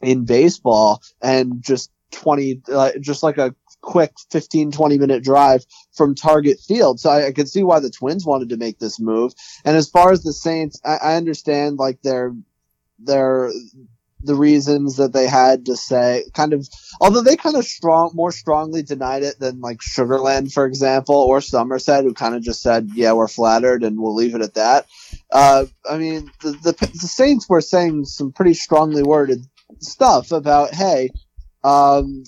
in baseball and just 20 uh, just like a quick 15 20 minute drive from target field so I, I could see why the twins wanted to make this move and as far as the saints i, I understand like their their the reasons that they had to say kind of although they kind of strong more strongly denied it than like Sugarland for example or Somerset who kind of just said yeah we're flattered and we'll leave it at that. Uh, I mean the, the the Saints were saying some pretty strongly worded stuff about hey um,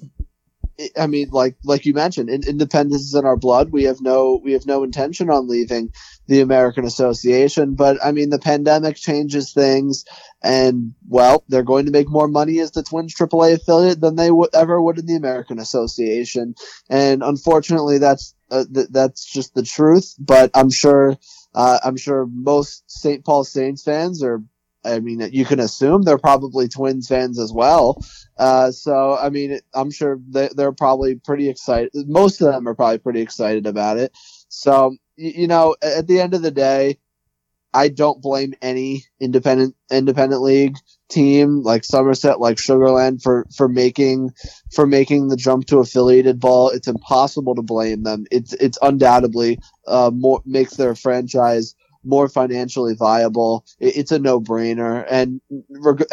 I mean, like like you mentioned, independence is in our blood. We have no we have no intention on leaving the American Association. But I mean, the pandemic changes things, and well, they're going to make more money as the Twins AAA affiliate than they would ever would in the American Association. And unfortunately, that's uh, th- that's just the truth. But I'm sure uh, I'm sure most St. Paul Saints fans are I mean, you can assume they're probably Twins fans as well. Uh, so, I mean, I'm sure they, they're probably pretty excited. Most of them are probably pretty excited about it. So, you know, at the end of the day, I don't blame any independent independent league team like Somerset, like Sugarland for for making for making the jump to affiliated ball. It's impossible to blame them. It's it's undoubtedly uh, more makes their franchise more financially viable. It's a no-brainer, and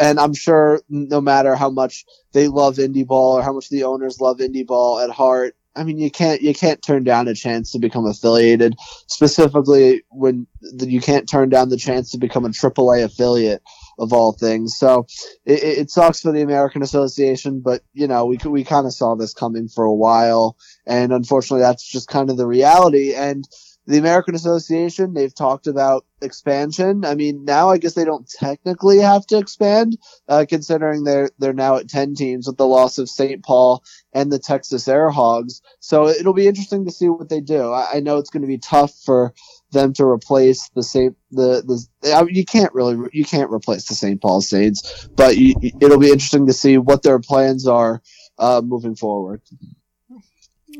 and I'm sure no matter how much they love indie ball or how much the owners love indie ball at heart, I mean you can't you can't turn down a chance to become affiliated. Specifically, when you can't turn down the chance to become a AAA affiliate of all things. So it, it sucks for the American Association, but you know we we kind of saw this coming for a while, and unfortunately that's just kind of the reality and the American Association, they've talked about expansion. I mean, now I guess they don't technically have to expand, uh, considering they're they're now at ten teams with the loss of St. Paul and the Texas Air Hogs. So it'll be interesting to see what they do. I, I know it's going to be tough for them to replace the same the the I mean, you can't really you can't replace the St. Paul Saints, but you, it'll be interesting to see what their plans are uh, moving forward.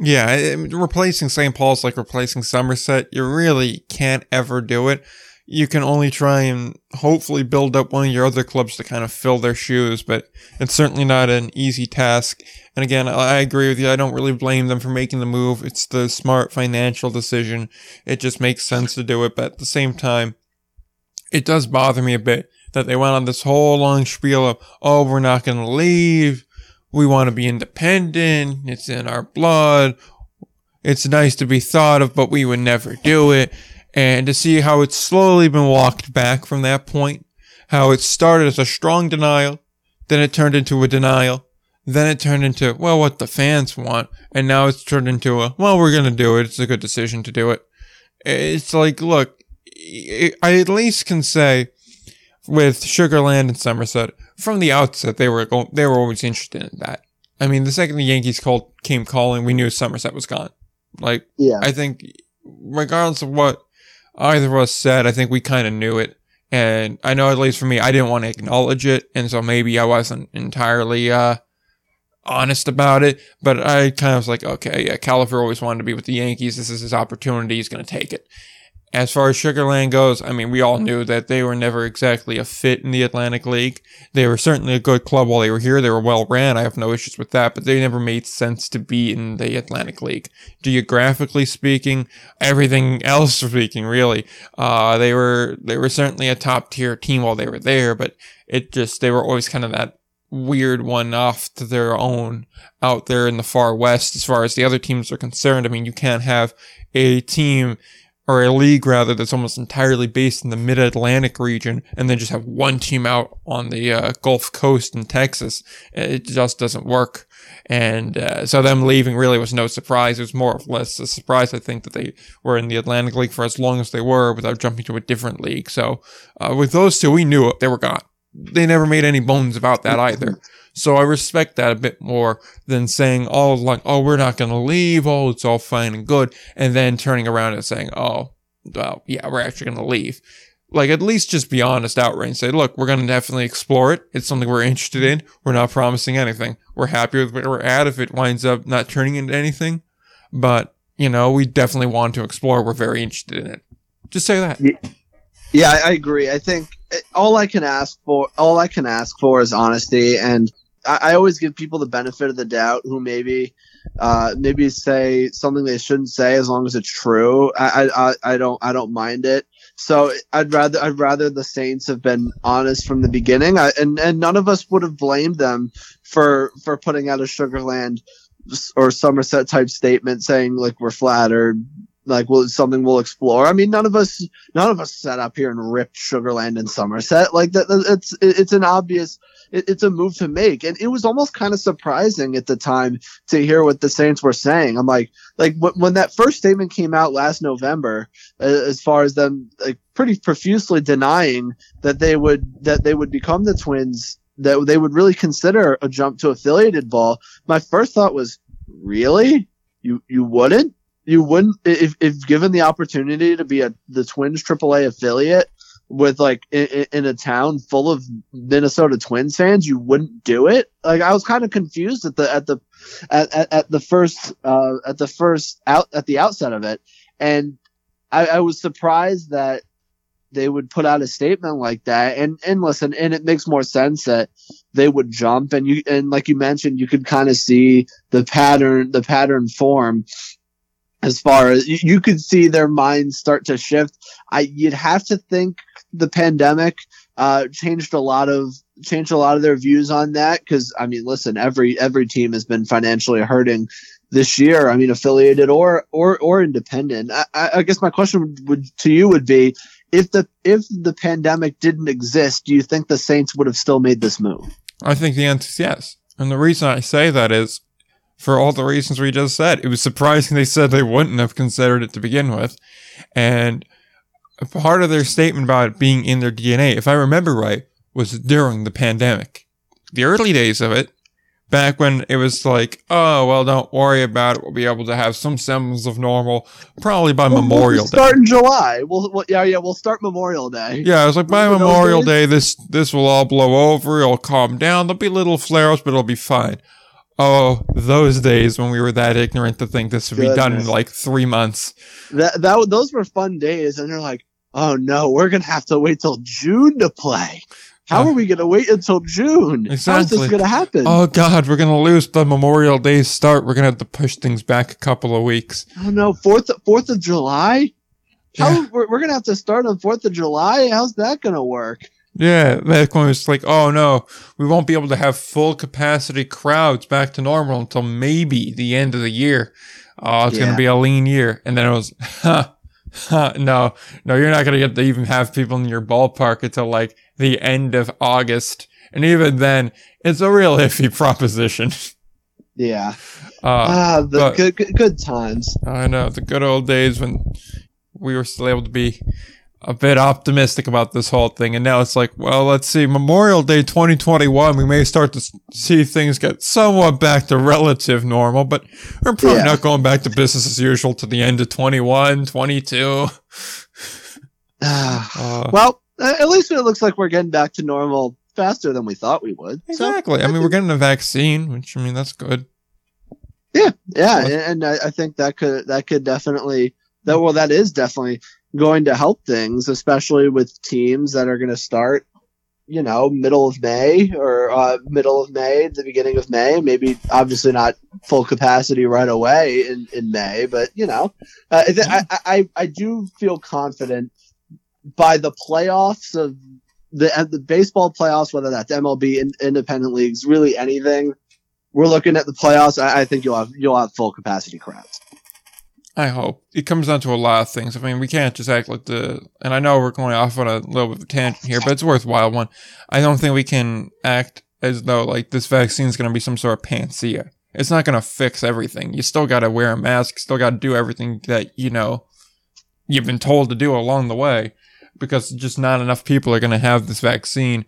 Yeah, replacing St. Paul's like replacing Somerset. You really can't ever do it. You can only try and hopefully build up one of your other clubs to kind of fill their shoes, but it's certainly not an easy task. And again, I agree with you. I don't really blame them for making the move. It's the smart financial decision. It just makes sense to do it. But at the same time, it does bother me a bit that they went on this whole long spiel of, oh, we're not going to leave we want to be independent. It's in our blood. It's nice to be thought of, but we would never do it. And to see how it's slowly been walked back from that point, how it started as a strong denial, then it turned into a denial, then it turned into, well, what the fans want, and now it's turned into a, well, we're going to do it. It's a good decision to do it. It's like, look, I at least can say with Sugarland and Somerset, from the outset, they were going, they were always interested in that. I mean, the second the Yankees called came calling, we knew Somerset was gone. Like, yeah. I think, regardless of what either of us said, I think we kind of knew it. And I know, at least for me, I didn't want to acknowledge it, and so maybe I wasn't entirely uh, honest about it. But I kind of was like, okay, yeah, Kalafer always wanted to be with the Yankees. This is his opportunity. He's going to take it. As far as Sugarland goes, I mean, we all knew that they were never exactly a fit in the Atlantic League. They were certainly a good club while they were here. They were well ran. I have no issues with that, but they never made sense to be in the Atlantic League. Geographically speaking, everything else speaking, really, uh, they were, they were certainly a top tier team while they were there, but it just, they were always kind of that weird one off to their own out there in the far west as far as the other teams are concerned. I mean, you can't have a team or a league rather that's almost entirely based in the mid-Atlantic region and then just have one team out on the uh, Gulf Coast in Texas. It just doesn't work. And uh, so them leaving really was no surprise. It was more or less a surprise, I think, that they were in the Atlantic League for as long as they were without jumping to a different league. So uh, with those two, we knew it. They were gone. They never made any bones about that either. So I respect that a bit more than saying, oh, like, oh, we're not going to leave. Oh, it's all fine and good. And then turning around and saying, oh, well, yeah, we're actually going to leave. Like, at least just be honest outright and say, look, we're going to definitely explore it. It's something we're interested in. We're not promising anything. We're happy with where we're at if it winds up not turning into anything. But, you know, we definitely want to explore. We're very interested in it. Just say that. Yeah, yeah I agree. I think eh, all I can ask for, all I can ask for is honesty and I, always give people the benefit of the doubt who maybe uh, maybe say something they shouldn't say as long as it's true. I, I, I don't I don't mind it. So I'd rather I'd rather the Saints have been honest from the beginning, I, and and none of us would have blamed them for for putting out a Sugarland or Somerset type statement saying like we're flattered, like well something we'll explore. I mean, none of us none of us sat up here and ripped Sugarland and Somerset like that. It's it's an obvious it, it's a move to make. And it was almost kind of surprising at the time to hear what the Saints were saying. I'm like, like w- when that first statement came out last November, uh, as far as them like pretty profusely denying that they would that they would become the Twins, that they would really consider a jump to affiliated ball. My first thought was, really, you you wouldn't. You wouldn't if, if given the opportunity to be a the Twins AAA affiliate with like in, in, a town full of Minnesota Twins fans, you wouldn't do it. Like I was kind of confused at the at the at, at, at the first uh, at the first out at the outset of it, and I, I was surprised that they would put out a statement like that. And and listen, and it makes more sense that they would jump and you and like you mentioned, you could kind of see the pattern the pattern form as far as you, you could see their minds start to shift. I you'd have to think the pandemic uh, changed a lot of changed a lot of their views on that because I mean, listen, every every team has been financially hurting this year. I mean, affiliated or or or independent. I, I guess my question would, would to you would be if the if the pandemic didn't exist, do you think the Saints would have still made this move? I think the answer is yes, and the reason I say that is for all the reasons we just said. It was surprising they said they wouldn't have considered it to begin with, and part of their statement about it being in their DNA, if I remember right, was during the pandemic. The early days of it, back when it was like, oh, well, don't worry about it. We'll be able to have some semblance of normal probably by we'll, Memorial we'll Day. Start in July. We'll, we'll, yeah, yeah, we'll start Memorial Day. Yeah, I was like, by Memorial Day, this, this will all blow over. It'll calm down. There'll be little flare ups, but it'll be fine. Oh, those days when we were that ignorant to think this would Goodness. be done in like three months. That, that, those were fun days. And they're like, oh no, we're gonna have to wait till June to play. How uh, are we gonna wait until June? Exactly. How is this gonna happen? Oh god, we're gonna lose the Memorial Day start. We're gonna have to push things back a couple of weeks. Oh no, Fourth Fourth of July. How yeah. we're, we're gonna have to start on Fourth of July? How's that gonna work? Yeah, that one was like, oh no, we won't be able to have full capacity crowds back to normal until maybe the end of the year. Oh, it's yeah. gonna be a lean year. And then it was, huh, no, no, you're not going to get to even have people in your ballpark until like the end of August. And even then, it's a real iffy proposition. Yeah. Uh, ah, the good, good, good times. I know, the good old days when we were still able to be a bit optimistic about this whole thing. And now it's like, well, let's see, Memorial Day 2021, we may start to see things get somewhat back to relative normal, but we're probably yeah. not going back to business as usual to the end of 21, 22. uh, well, at least it looks like we're getting back to normal faster than we thought we would. Exactly. So, I mean, we're getting a vaccine, which I mean, that's good. Yeah, yeah, and I, I think that could that could definitely that well that is definitely going to help things, especially with teams that are going to start, you know, middle of May or uh, middle of May, the beginning of May. Maybe obviously not full capacity right away in, in May, but you know, uh, I, I I do feel confident by the playoffs of the the baseball playoffs, whether that's MLB, in, independent leagues, really anything. We're looking at the playoffs. I, I think you'll have you'll have full capacity crowds. I hope it comes down to a lot of things. I mean, we can't just act like the, and I know we're going off on a little bit of a tangent here, but it's worthwhile one. I don't think we can act as though like this vaccine is going to be some sort of panacea. It's not going to fix everything. You still got to wear a mask, still got to do everything that, you know, you've been told to do along the way because just not enough people are going to have this vaccine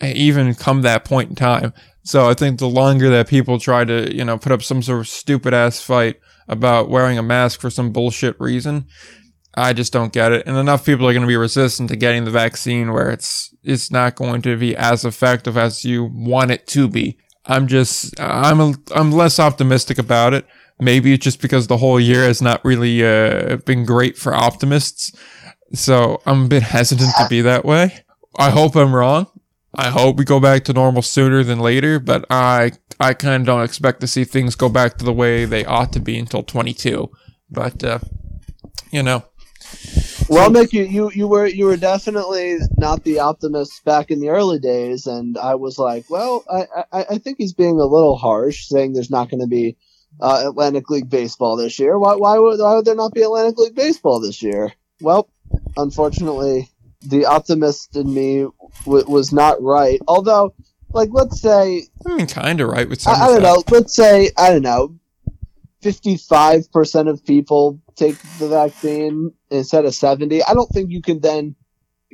eh, even come that point in time. So I think the longer that people try to, you know, put up some sort of stupid ass fight about wearing a mask for some bullshit reason. I just don't get it. And enough people are going to be resistant to getting the vaccine where it's it's not going to be as effective as you want it to be. I'm just I'm a, I'm less optimistic about it. Maybe it's just because the whole year has not really uh, been great for optimists. So I'm a bit hesitant to be that way. I hope I'm wrong. I hope we go back to normal sooner than later, but I I kind of don't expect to see things go back to the way they ought to be until 22. But uh, you know, Well, Nick, you, you you were you were definitely not the optimist back in the early days, and I was like, well, I I, I think he's being a little harsh, saying there's not going to be uh, Atlantic League baseball this year. Why why would why would there not be Atlantic League baseball this year? Well, unfortunately, the optimist in me w- was not right. Although, like, let's say I mean, kind of right with some. I, I don't know. Let's say I don't know. Fifty-five percent of people take the vaccine instead of seventy. I don't think you can then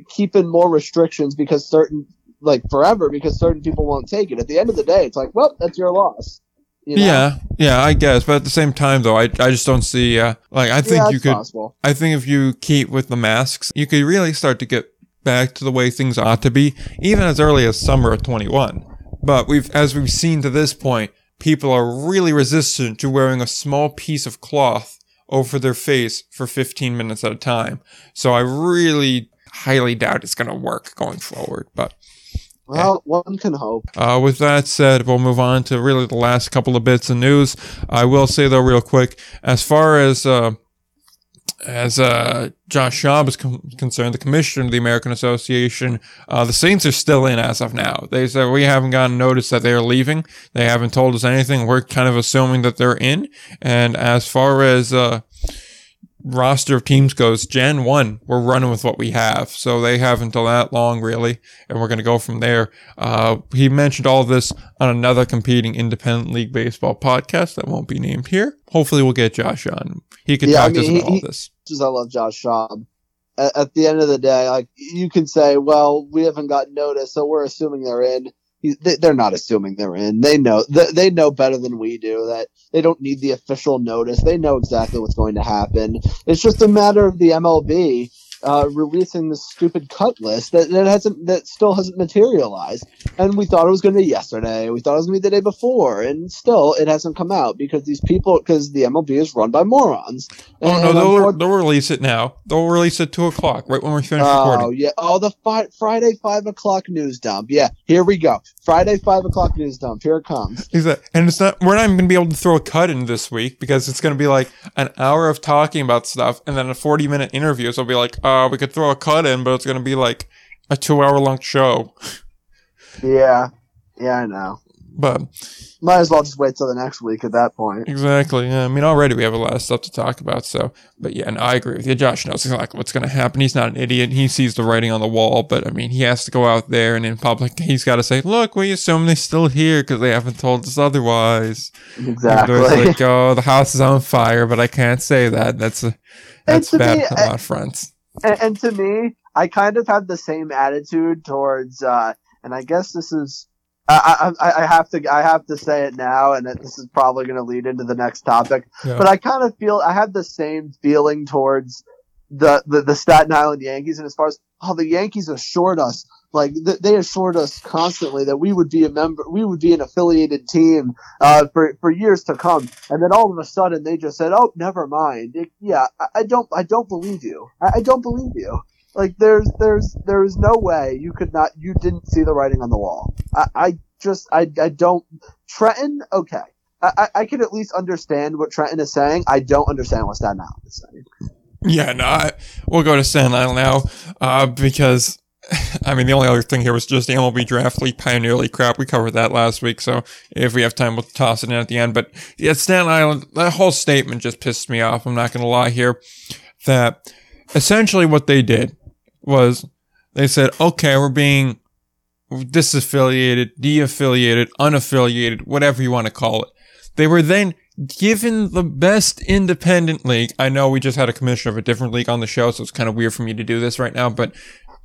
keep in more restrictions because certain, like forever, because certain people won't take it. At the end of the day, it's like, well, that's your loss. You know? Yeah, yeah, I guess, but at the same time, though, I, I just don't see. Uh, like, I think Yeah, you could. possible. I think if you keep with the masks, you could really start to get back to the way things ought to be, even as early as summer of 21. But we've, as we've seen to this point, people are really resistant to wearing a small piece of cloth over their face for 15 minutes at a time. So I really highly doubt it's going to work going forward. But Well, one can hope. uh, with that said, we'll move on to really the last couple of bits of news. I will say though, real quick, as far as uh, as uh, Josh Schaub is com- concerned, the commissioner of the American Association, uh, the Saints are still in as of now. They said we haven't gotten notice that they are leaving. They haven't told us anything. We're kind of assuming that they're in. And as far as uh, roster of teams goes, Jan 1, we're running with what we have. So they have until that long, really. And we're going to go from there. Uh, he mentioned all this on another competing independent league baseball podcast that won't be named here. Hopefully, we'll get Josh on. He can Yeah, I talk to us about he- all this. As I love Josh Schaub, at, at the end of the day, like you can say, well, we haven't got notice, so we're assuming they're in. They, they're not assuming they're in. They know they, they know better than we do that they don't need the official notice. They know exactly what's going to happen. It's just a matter of the MLB uh, releasing this stupid cut list that, that hasn't that still hasn't materialized. And we thought it was going to be yesterday. We thought it was going to be the day before, and still it hasn't come out because these people because the MLB is run by morons. Oh And no, they'll, unfor- they'll release it now. They'll release it two o'clock, right when we finish Oh recording. Oh yeah! Oh, the fi- Friday five o'clock news dump. Yeah, here we go. Friday five o'clock news dump. Here it comes. Exactly. And it's not. We're not even gonna be able to throw a cut in this week because it's gonna be like an hour of talking about stuff, and then a forty-minute interview. So it'll be like, uh, Uh, we could throw a cut in, but it's gonna be like a two-hour-long show. Yeah, yeah, I know. But Might as well just wait till the next week at that point. exactly. Yeah, I mean, already we have a lot of stuff to talk about. So, but yeah, and I agree with you. Josh knows exactly what's gonna happen. He's not an idiot. He sees the writing on the wall. But I mean, he has to go out there and in public, he's got to say, "Look, we assume they're still here because they haven't told us otherwise." Exactly. Like, oh, the house is on fire, but I can't say that. That's a, that's to bad me, on a lot of fronts. And, and to me, I kind of have the same attitude towards, uh, and I guess this is, I, I, I have to, I have to say it now, and this is probably going to lead into the next topic. Yeah. But I kind of feel, I have the same feeling towards the, the, the Staten Island Yankees, and as far as, oh, the Yankees assured us, like, th- they assured us constantly that we would be a member, we would be an affiliated team, uh, for, for years to come. And then all of a sudden they just said, oh, never mind. It, yeah, I, I don't, I don't believe you. I, I don't believe you. Like, there's, there's, there is no way you could not, you didn't see the writing on the wall. I, I just, I, I don't, Trenton, okay. I, I, can at least understand what Trenton is saying. I don't understand what Staten Island is saying. Yeah, no, I, we'll go to Staten Island now, uh, because, I mean, the only other thing here was just the MLB Draft League Pioneer League crap. We covered that last week, so if we have time, we'll toss it in at the end. But yeah, Staten Island, that whole statement just pissed me off. I'm not going to lie here. That essentially what they did was they said, okay, we're being disaffiliated, de-affiliated, unaffiliated, whatever you want to call it. They were then given the best independent league. I know we just had a commissioner of a different league on the show, so it's kind of weird for me to do this right now, but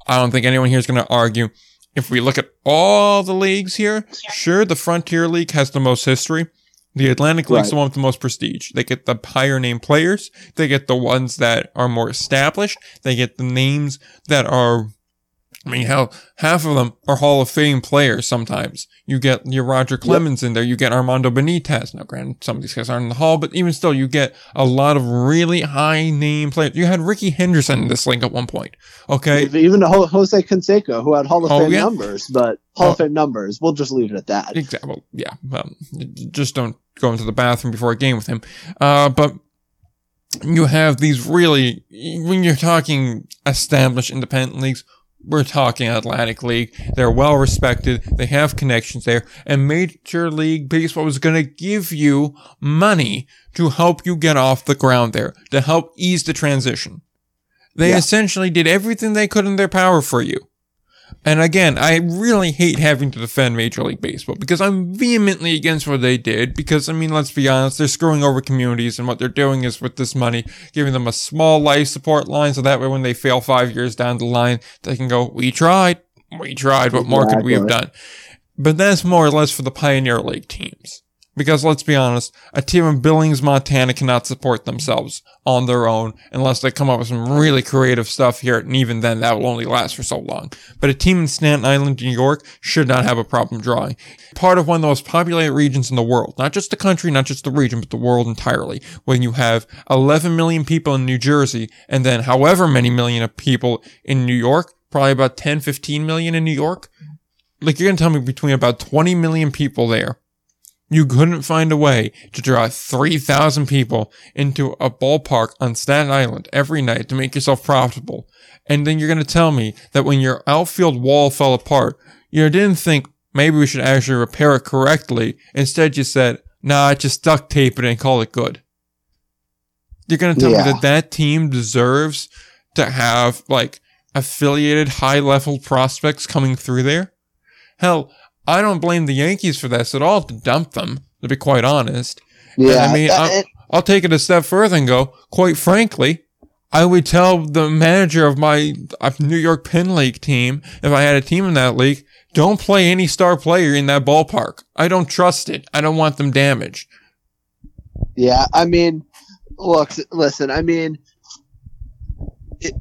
I don't think anyone here is going to argue. If we look at all the leagues here, sure, the Frontier League has the most history. The Atlantic League's Right. the one with the most prestige. They get the higher name players. They get the ones that are more established. They get the names that are I mean, hell, half of them are Hall of Fame players sometimes. You get your Roger Clemens in there. You get Armando Benitez. Now, granted, some of these guys aren't in the Hall, but even still, you get a lot of really high name players. You had Rickey Henderson in this league at one point. Okay. Even Jose Canseco, who had Hall of Oh, Fame yeah? numbers, but Hall Oh. of Fame numbers, we'll just leave it at that. Exactly. Well, yeah. Um, just don't go into the bathroom before a game with him. Uh, but you have these really, when you're talking established independent leagues, we're talking Atlantic League. They're well respected. They have connections there. And Major League Baseball is going to give you money to help you get off the ground there, to help ease the transition. They yeah. essentially did everything they could in their power for you. And again, I really hate having to defend Major League Baseball because I'm vehemently against what they did. Because, I mean, let's be honest, they're screwing over communities, and what they're doing is with this money, giving them a small life support line so that way when they fail five years down the line, they can go, We tried. We tried. What more could we have done? But that's more or less for the Pioneer League teams. Because let's be honest, a team in Billings, Montana cannot support themselves on their own unless they come up with some really creative stuff here. And even then, that will only last for so long. But a team in Staten Island, New York should not have a problem drawing. Part of one of the most populated regions in the world. Not just the country, not just the region, but the world entirely. When you have 11 million people in New Jersey and then however many million of people in New York, probably about 10, 15 million in New York. Like you're going to tell me between about 20 million people there you couldn't find a way to draw 3,000 people into a ballpark on Staten Island every night to make yourself profitable. And then you're going to tell me that when your outfield wall fell apart, you didn't think maybe we should actually repair it correctly. Instead, you said, nah, I just duct tape it and call it good. You're going to tell yeah. me that that team deserves to have like affiliated high level prospects coming through there? Hell, I don't blame the Yankees for this at all to dump them, to be quite honest. Yeah. And I mean, I'll, I'll take it a step further and go, quite frankly, I would tell the manager of my New York Penn League team, if I had a team in that league, don't play any star player in that ballpark. I don't trust it. I don't want them damaged. Yeah, I mean, look, listen, I mean, it,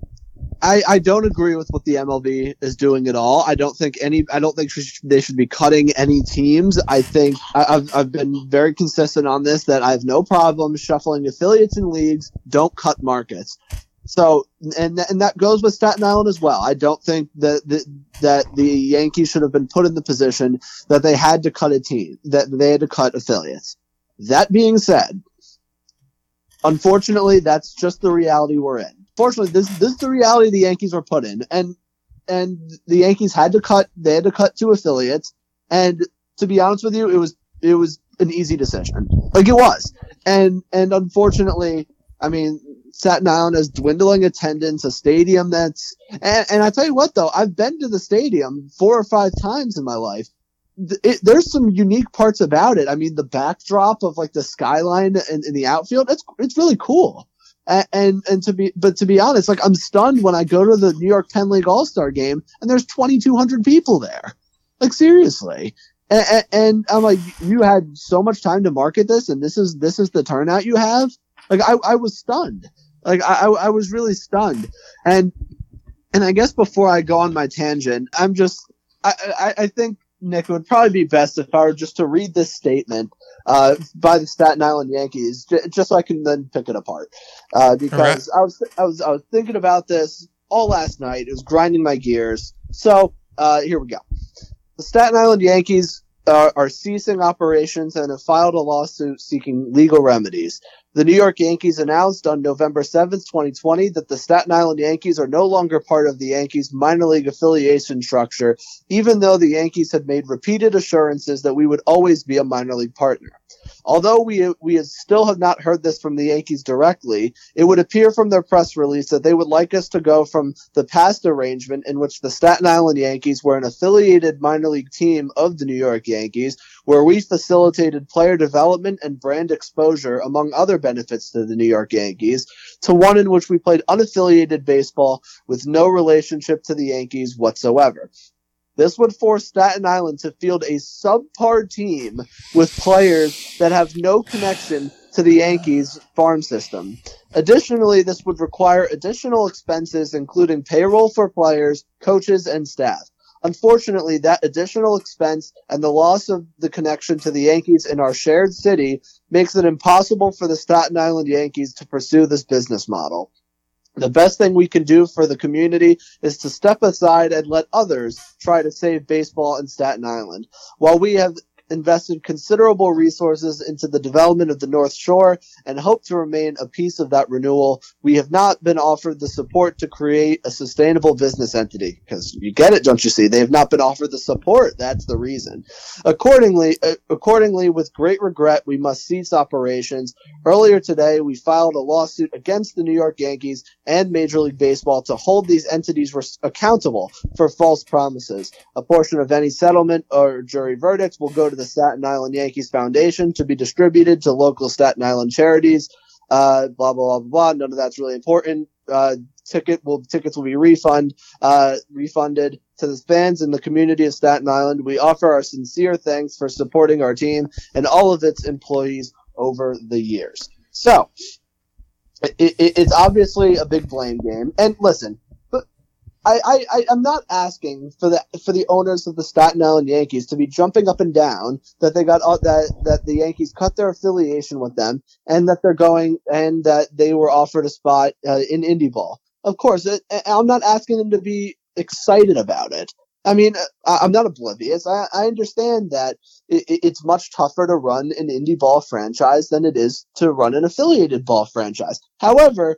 I, I don't agree with what the MLB is doing at all. I don't think any. I don't think they should be cutting any teams. I think I've I've been very consistent on this that I have no problem shuffling affiliates and leagues. Don't cut markets. So and and that goes with Staten Island as well. I don't think that that, that the Yankees should have been put in the position that they had to cut a team that they had to cut affiliates. That being said, unfortunately, that's just the reality we're in fortunately, this this is the reality the Yankees were put in, and and the Yankees had to cut. They had to cut two affiliates, and to be honest with you, it was it was an easy decision. Like it was, and and unfortunately, I mean, Staten Island has dwindling attendance, a stadium that's, and, and I tell you what though, I've been to the stadium four or five times in my life. It, there's some unique parts about it. I mean, the backdrop of like the skyline in, in the outfield, it's it's really cool. And, and, to be, but to be honest, like I'm stunned when I go to the New York Penn League All Star game and there's 2,200 people there. Like seriously. And, and, I'm like, you had so much time to market this and this is, this is the turnout you have. Like I, I was stunned. Like I, I was really stunned. And, and I guess before I go on my tangent, I'm just, I, I, I think Nick, it would probably be best if I were just to read this statement uh, by the Staten Island Yankees, j- just so I can then pick it apart. Uh, because right. I was I was I was thinking about this all last night. It was grinding my gears. So uh, here we go. The Staten Island Yankees are, are ceasing operations and have filed a lawsuit seeking legal remedies. The New York Yankees announced on November 7th, 2020, that the Staten Island Yankees are no longer part of the Yankees minor league affiliation structure, even though the Yankees had made repeated assurances that we would always be a minor league partner. Although we we still have not heard this from the Yankees directly, it would appear from their press release that they would like us to go from the past arrangement in which the Staten Island Yankees were an affiliated minor league team of the New York Yankees, where we facilitated player development and brand exposure among other benefits to the New York Yankees, to one in which we played unaffiliated baseball with no relationship to the Yankees whatsoever. This would force Staten Island to field a subpar team with players that have no connection to the Yankees farm system. Additionally, this would require additional expenses, including payroll for players, coaches, and staff. Unfortunately, that additional expense and the loss of the connection to the Yankees in our shared city makes it impossible for the Staten Island Yankees to pursue this business model. The best thing we can do for the community is to step aside and let others try to save baseball in Staten Island. While we have invested considerable resources into the development of the North Shore and hope to remain a piece of that renewal. We have not been offered the support to create a sustainable business entity because you get it, don't you see? They have not been offered the support. That's the reason. Accordingly, uh, accordingly, with great regret, we must cease operations. Earlier today, we filed a lawsuit against the New York Yankees and Major League Baseball to hold these entities res- accountable for false promises. A portion of any settlement or jury verdicts will go to the Staten Island Yankees Foundation to be distributed to local Staten Island charities. Uh, blah blah blah blah. None of that's really important. Uh, ticket will tickets will be refund uh, refunded to the fans and the community of Staten Island. We offer our sincere thanks for supporting our team and all of its employees over the years. So it, it, it's obviously a big blame game. And listen, I, I, I'm not asking for the for the owners of the Staten Island Yankees to be jumping up and down that they got uh, that that the Yankees cut their affiliation with them and that they're going and that they were offered a spot uh, in indie ball. Of course, I'm not asking them to be excited about it. I mean, I, am not oblivious. I, I understand that it, it's much tougher to run an indie ball franchise than it is to run an affiliated ball franchise. However,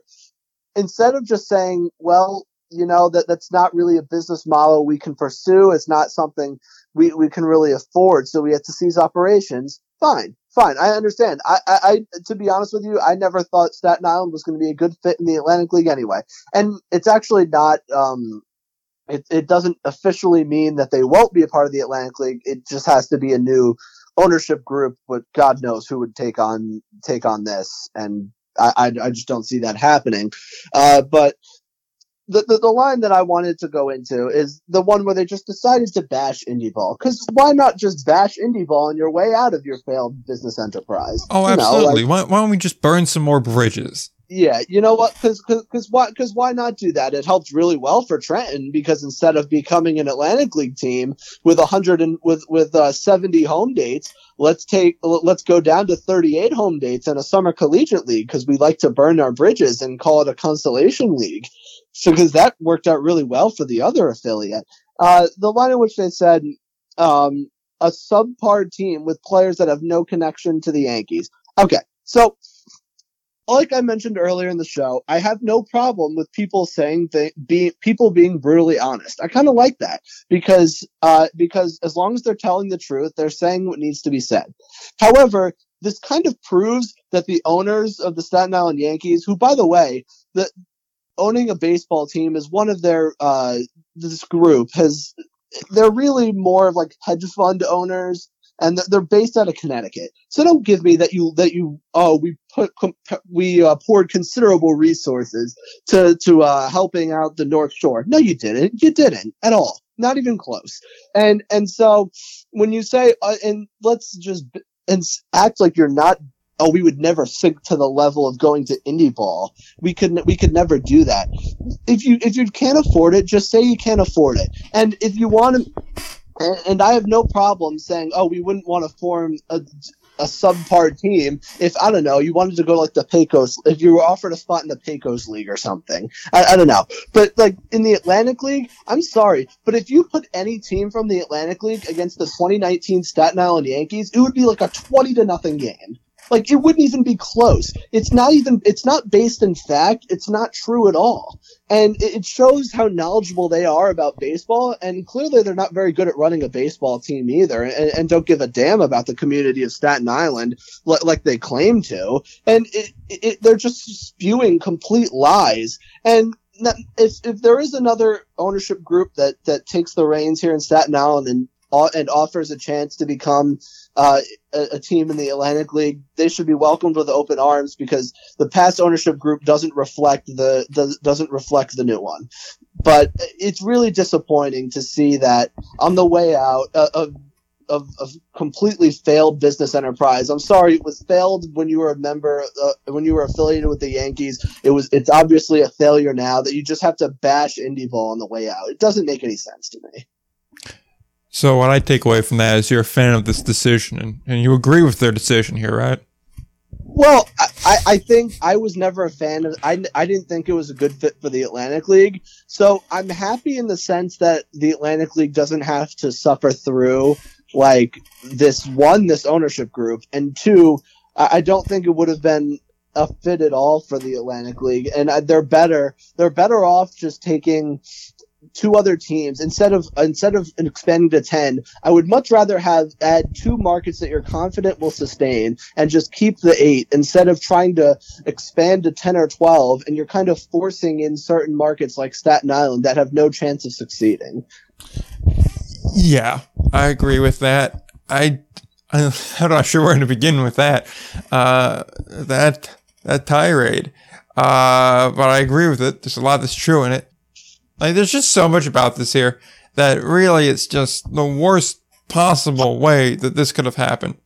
instead of just saying, well, you know that that's not really a business model we can pursue. It's not something we, we can really afford. So we have to cease operations. Fine, fine. I understand. I, I, I to be honest with you, I never thought Staten Island was going to be a good fit in the Atlantic League anyway. And it's actually not. Um, it it doesn't officially mean that they won't be a part of the Atlantic League. It just has to be a new ownership group. But God knows who would take on take on this and. I, I, I just don't see that happening. Uh, but the, the, the line that I wanted to go into is the one where they just decided to bash indie ball. Because why not just bash indie ball on your way out of your failed business enterprise? Oh, you absolutely. Know, like, why, why don't we just burn some more bridges? Yeah, you know what? Because because why because why not do that? It helped really well for Trenton because instead of becoming an Atlantic League team with a hundred and with with uh, seventy home dates, let's take let's go down to thirty eight home dates in a summer collegiate league because we like to burn our bridges and call it a consolation league. So because that worked out really well for the other affiliate. Uh, the line in which they said um, a subpar team with players that have no connection to the Yankees. Okay, so like I mentioned earlier in the show, I have no problem with people saying that be, people being brutally honest. I kind of like that because uh, because as long as they're telling the truth, they're saying what needs to be said. However, this kind of proves that the owners of the Staten Island Yankees, who by the way, the owning a baseball team is one of their uh, this group has they're really more of like hedge fund owners and they're based out of Connecticut. So don't give me that you that you oh we put we uh, poured considerable resources to to uh, helping out the North Shore. No, you didn't. You didn't at all. Not even close. And and so when you say uh, and let's just and act like you're not oh, we would never sink to the level of going to indie ball. We could we could never do that. If you if you can't afford it, just say you can't afford it. And if you want to, and, and I have no problem saying, oh, we wouldn't want to form a a subpar team if I don't know you wanted to go like the Pecos if you were offered a spot in the Pecos League or something I, I, don't know but like in the Atlantic League I'm sorry but if you put any team from the Atlantic League against the 2019 Staten Island Yankees it would be like a 20 to nothing game like it wouldn't even be close. It's not even it's not based in fact. It's not true at all. And it shows how knowledgeable they are about baseball. And clearly they're not very good at running a baseball team either and, and don't give a damn about the community of Staten Island like, like they claim to. And it, it, they're just spewing complete lies. And if, if there is another ownership group that, that takes the reins here in Staten Island and and offers a chance to become uh, a, a, team in the Atlantic League, they should be welcomed with open arms because the past ownership group doesn't reflect the, the doesn't reflect the new one. But it's really disappointing to see that on the way out uh, of of, of completely failed business enterprise. I'm sorry, it was failed when you were a member, uh, when you were affiliated with the Yankees. It was, it's obviously a failure now that you just have to bash indie ball on the way out. It doesn't make any sense to me. So what I take away from that is you're a fan of this decision, and, and you agree with their decision here, right? Well, I, I think I was never a fan of. I, I didn't think it was a good fit for the Atlantic League. So I'm happy in the sense that the Atlantic League doesn't have to suffer through like this one, this ownership group, and two, I, don't think it would have been a fit at all for the Atlantic League, and uh, they're better. They're better off just taking two other teams instead of instead of expanding to 10 i would much rather have add two markets that you're confident will sustain and just keep the eight instead of trying to expand to 10 or 12 and you're kind of forcing in certain markets like staten island that have no chance of succeeding Yeah, I agree with that. I, I'm not sure where to begin with that. Uh, that that tirade. Uh, but I agree with it. There's a lot that's true in it. Like, there's just so much about this here that really it's just the worst possible way that this could have happened.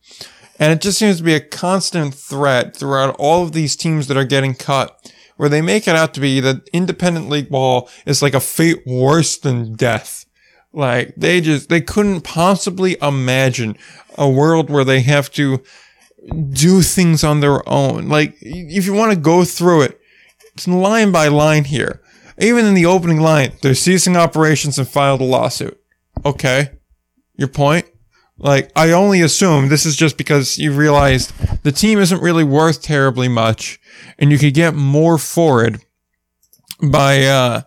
And it just seems to be a constant threat throughout all of these teams that are getting cut, where they make it out to be that independent league ball is like a fate worse than death. Like they just, they couldn't possibly imagine a world where they have to do things on their own. Like if you want to go through it, it's line by line here. Even in the opening line, they're ceasing operations and filed a lawsuit. Okay. Your point? Like, I only assume this is just because you realized the team isn't really worth terribly much and you could get more for it by, uh,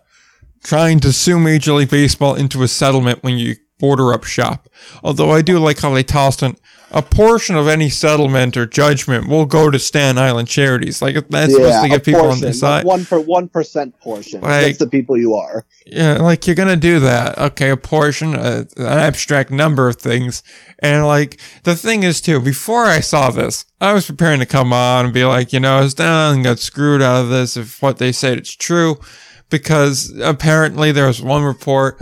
trying to sue Major League Baseball into a settlement when you order up shop. Although I do like how they tossed in a portion of any settlement or judgment will go to Staten Island charities. Like that's supposed to get people on portion, their side. one per one percent portion. Like- That's the people you are. Yeah, like you're gonna do that. Okay, a portion, uh, an abstract number of things. And like, the thing is too, before I saw this, I was preparing to come on and be like, you know, Stan got screwed out of this if what they said it's true. Because apparently there was one report,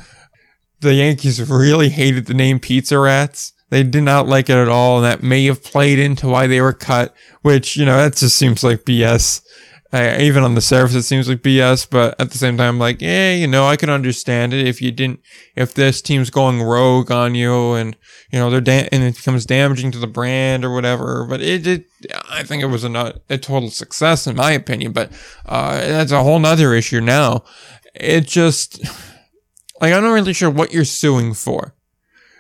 the Yankees really hated the name Pizza Rats. They did not like it at all, and that may have played into why they were cut, which, you know, that just seems like BS. Uh, even on the surface, it seems like BS, but at the same time, like, yeah, you know, I can understand it if you didn't, if this team's going rogue on you and, you know, they're, da- and it becomes damaging to the brand or whatever. But it, it I think it was a, not, a total success in my opinion, but, uh, that's a whole nother issue now. It just, like, I'm not really sure what you're suing for.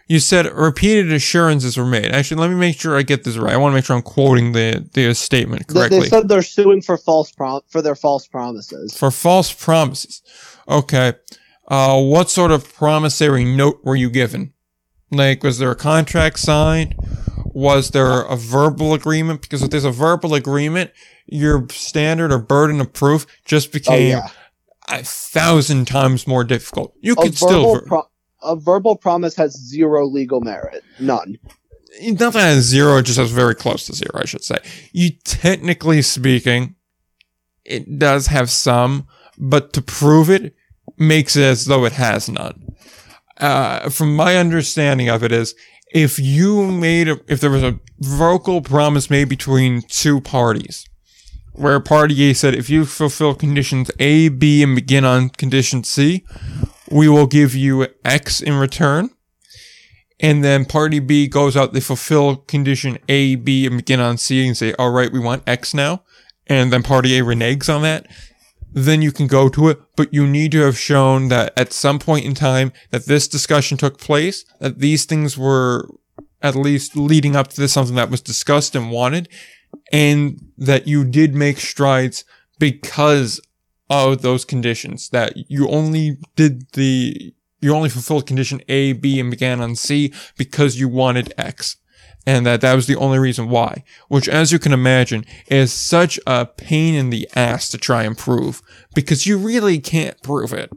You said repeated assurances were made. Actually, let me make sure I get this right. I want to make sure I'm quoting the, the statement They, correctly. they said they're suing for false prom for their false promises. for false promises. Okay. Uh, what sort of promissory note were you given? Like, was there a contract signed? Was there a verbal agreement? Because if there's a verbal agreement, your standard or burden of proof just Oh became yeah, a thousand times more difficult. You a could still, ver- pro- a verbal promise has zero legal merit, none. not that has zero, it just has very close to zero, I should say. You technically speaking, it does have some, but to prove it makes it as though it has none. Uh, from my understanding of it is, if you made a, if there was a vocal promise made between two parties, where party A said, if you fulfill conditions A, B, and begin on condition C, we will give you X in return and then party B goes out, they fulfill condition A, B, and begin on C and say, all right, we want X now. And then party A reneges on that. Then you can go to it, but you need to have shown that at some point in time that this discussion took place, that these things were at least leading up to this, something that was discussed and wanted, and that you did make strides because of those conditions, that you only did the, you only fulfilled condition A, B, and began on C because you wanted X. And that that was the only reason why, which as you can imagine is such a pain in the ass to try and prove because you really can't prove it.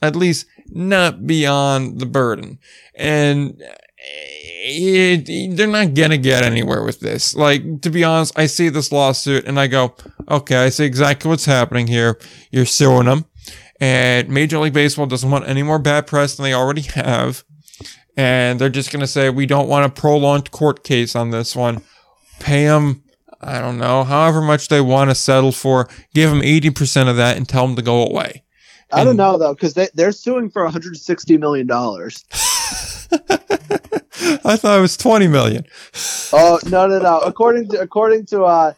At least not beyond the burden. And it, they're not gonna get anywhere with this. Like, to be honest, I see this lawsuit and I go, okay, I see exactly what's happening here. You're suing them. And Major League Baseball doesn't want any more bad press than they already have. And they're just going to say, we don't want a prolonged court case on this one. Pay them, I don't know, however much they want to settle for. Give them 80% of that and tell them to go away. I don't And- know though, because they they're suing for 160 million dollars. I thought it was 20 million. Oh no no no! According to according to uh,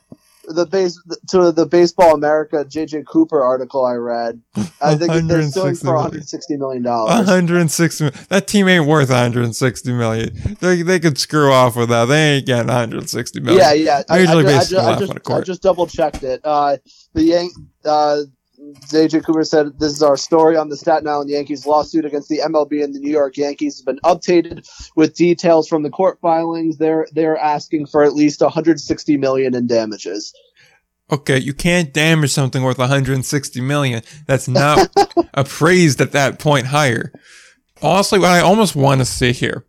the base to the Baseball America JJ Cooper article I read. I think they're suing for 160 million dollars. 160. That team ain't worth 160 million. They they could screw off with that. They ain't getting 160 million. Yeah, yeah. I, I, I, just, I, just, I just double checked it. Uh, the Yank. Uh, JJ Cooper said this is our story on the Staten Island Yankees lawsuit against the MLB and the New York Yankees has been updated with details from the court filings. They're they're asking for at least 160 million in damages. Okay, you can't damage something worth 160 million. That's not appraised at that point higher. Honestly, what I almost want to see here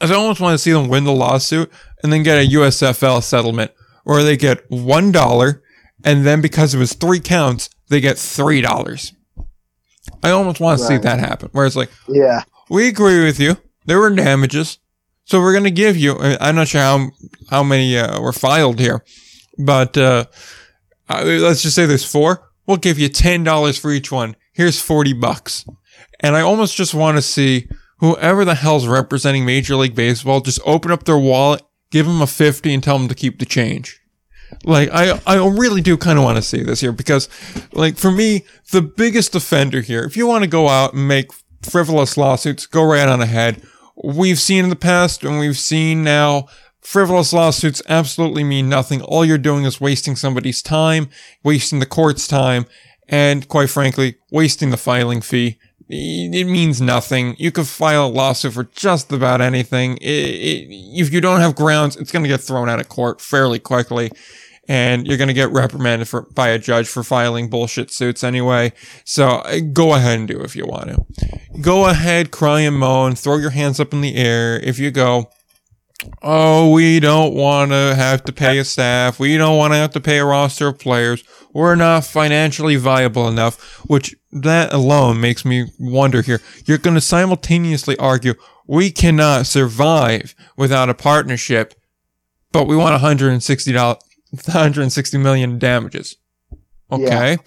is I almost want to see them win the lawsuit and then get a USFL settlement where they get one dollar and then because it was three counts, they get three dollars. I almost want to see that happen. Where it's like, yeah, we agree with you. There were damages, so we're going to give you. I'm not sure how how many uh, were filed here, but uh, uh, let's just say there's four. We'll give you ten dollars for each one. Here's forty bucks, and I almost just want to see whoever the hell's representing Major League Baseball just open up their wallet, give them a fifty, and tell them to keep the change. Like I, I really do kind of want to see this here because, like for me, the biggest offender here. If you want to go out and make frivolous lawsuits, go right on ahead. We've seen in the past and we've seen now frivolous lawsuits absolutely mean nothing. All you're doing is wasting somebody's time, wasting the court's time, and quite frankly, wasting the filing fee. It means nothing. You could file a lawsuit for just about anything. It, it, if you don't have grounds, it's going to get thrown out of court fairly quickly and you're going to get reprimanded for, by a judge for filing bullshit suits anyway. So uh, go ahead and do if you want to. Go ahead, cry and moan, throw your hands up in the air. If you go, oh, we don't want to have to pay a staff. We don't want to have to pay a roster of players. We're not financially viable enough, which that alone makes me wonder here. You're going to simultaneously argue we cannot survive without a partnership, but we want $160 160 million damages. Okay.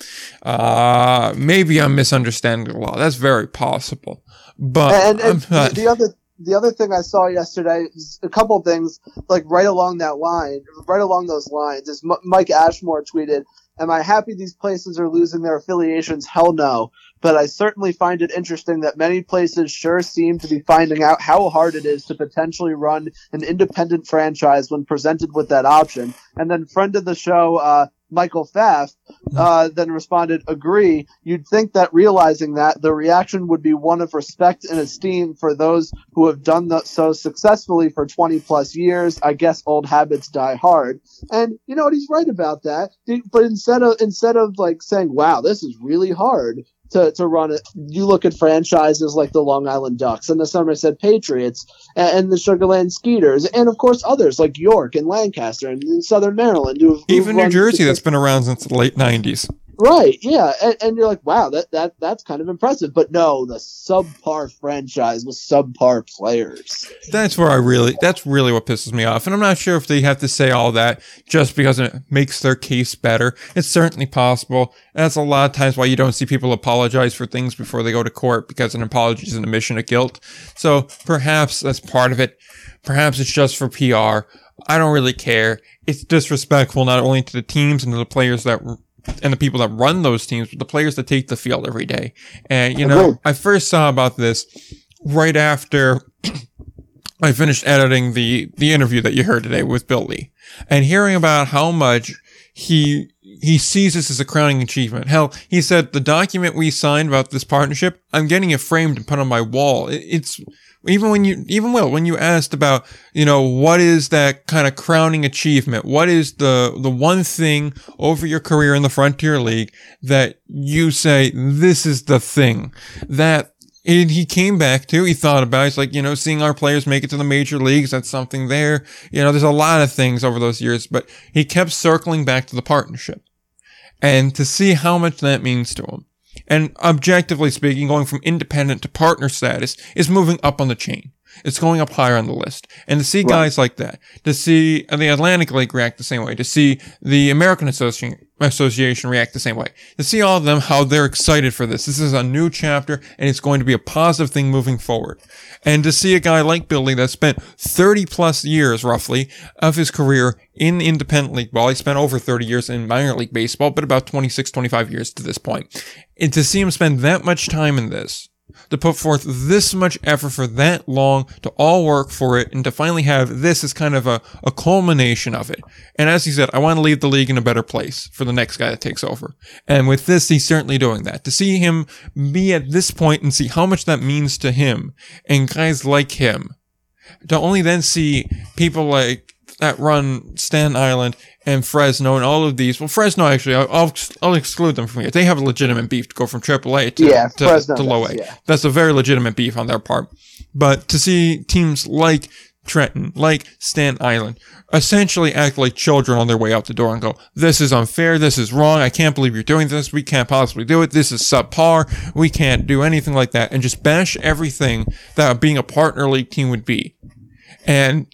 Yeah. Uh, maybe I'm misunderstanding the law. That's very possible. But and, and the other the other thing I saw yesterday is a couple things like right along that line, right along those lines is M- Mike Ashmore tweeted, "Am I happy these places are losing their affiliations? Hell no but I certainly find it interesting that many places sure seem to be finding out how hard it is to potentially run an independent franchise when presented with that option. And then friend of the show, uh, Michael Pfaff, uh, then responded, agree. You'd think that realizing that the reaction would be one of respect and esteem for those who have done the, so successfully for 20 plus years. I guess old habits die hard. And you know what? He's right about that. But instead of, instead of like saying, wow, this is really hard, to, to run it. You look at franchises like the Long Island Ducks and the Somerset Patriots and, and the Sugarland Skeeters, and of course others like York and Lancaster and, and Southern Maryland. Who, Even New Jersey, that's been around since the late 90s. Right, yeah, and, and, you're like, wow, that, that that's kind of impressive. But no, the subpar franchise with subpar players. That's where I really, that's really what pisses me off. And I'm not sure if they have to say all that just because it makes their case better. It's certainly possible. And that's a lot of times why you don't see people apologize for things before they go to court because an apology is an admission of guilt. So perhaps that's part of it. Perhaps it's just for PR. I don't really care. It's disrespectful not only to the teams and to the players that and the people that run those teams, the players that take the field every day. And, you know, I first saw about this right after I finished editing the, the interview that you heard today with Bill Lee and hearing about how much he, he sees this as a crowning achievement. Hell, he said the document we signed about this partnership, I'm getting it framed and put on my wall. It, it's, even when you, even Will, when you asked about, you know, what is that kind of crowning achievement? What is the, the one thing over your career in the Frontier League that you say, this is the thing that he came back to, he thought about, it. he's like, you know, seeing our players make it to the major leagues, that's something there. You know, there's a lot of things over those years, but he kept circling back to the partnership and to see how much that means to him and objectively speaking, going from independent to partner status is moving up on the chain. It's going up higher on the list. And to see right. guys like that, to see the Atlantic League react the same way, to see the American Association My association react the same way. To see all of them, how they're excited for this. This is a new chapter and it's going to be a positive thing moving forward. And to see a guy like Billy that spent 30 plus years roughly of his career in independent league ball. He spent over 30 years in minor league baseball, but about 26, 25 years to this point. And to see him spend that much time in this to put forth this much effort for that long, to all work for it, and to finally have this as kind of a, a culmination of it. And as he said, I want to leave the league in a better place for the next guy that takes over. And with this, he's certainly doing that. To see him be at this point and see how much that means to him and guys like him. To only then see people like that run Staten Island and Fresno and all of these. Well, Fresno actually, I'll, I'll, I'll exclude them from here. They have a legitimate beef to go from AAA to, Yeah, to, Fresno to low does, A. yeah. That's a very legitimate beef on their part. But to see teams like Trenton, like Staten Island, essentially act like children on their way out the door and go, this is unfair, this is wrong, I can't believe you're doing this, we can't possibly do it, this is subpar, we can't do anything like that, and just bash everything that being a partner league team would be. And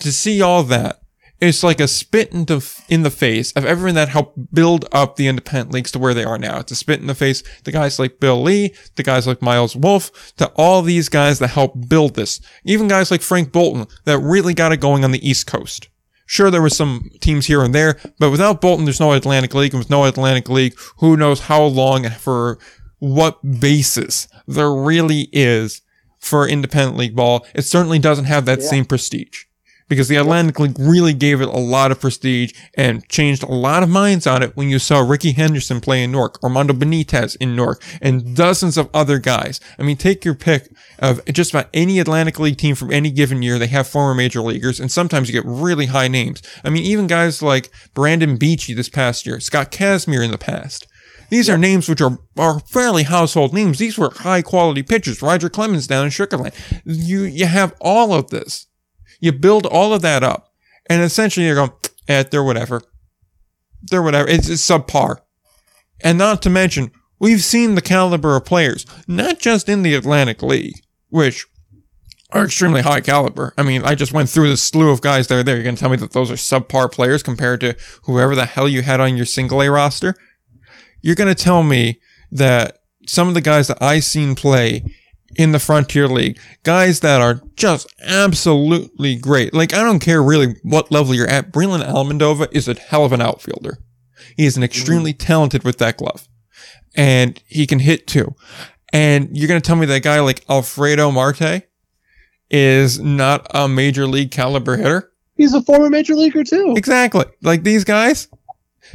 to see all that, it's like a spit into in the face of everyone that helped build up the independent leagues to where they are now. It's a spit in the face to guys like Bill Lee, to guys like Miles Wolff, to all these guys that helped build this. Even guys like Frank Bolton that really got it going on the East Coast. Sure, there were some teams here and there, but without Bolton, there's no Atlantic League, and with no Atlantic League, who knows how long and for what basis there really is for independent league ball. It certainly doesn't have that Yeah. same prestige because the Atlantic League really gave it a lot of prestige and changed a lot of minds on it when you saw Rickey Henderson play in Newark, Armando Benitez in Newark, and dozens of other guys. I mean, take your pick of just about any Atlantic League team from any given year. They have former major leaguers, and sometimes you get really high names. I mean, even guys like Brandon Beachy this past year, Scott Kazmir in the past. These are names which are, are fairly household names. These were high quality pitchers. Roger Clemens down in Sugarland. You, you have all of this. You build all of that up, and essentially you're going, eh, they're whatever. They're whatever. It's, it's subpar. And not to mention, we've seen the caliber of players, not just in the Atlantic League, which are extremely high caliber. I mean, I just went through this slew of guys that are there. You're going to tell me that those are subpar players compared to whoever the hell you had on your single A roster? You're going to tell me that some of the guys that I've seen play in the Frontier League, guys that are just absolutely great. Like, I don't care really what level you're at. Breland Almadova is a hell of an outfielder. He is an mm-hmm. extremely talented with that glove. And he can hit too. And you're going to tell me that a guy like Alfredo Marte is not a major league caliber hitter? He's a former major leaguer too. Exactly. Like these guys.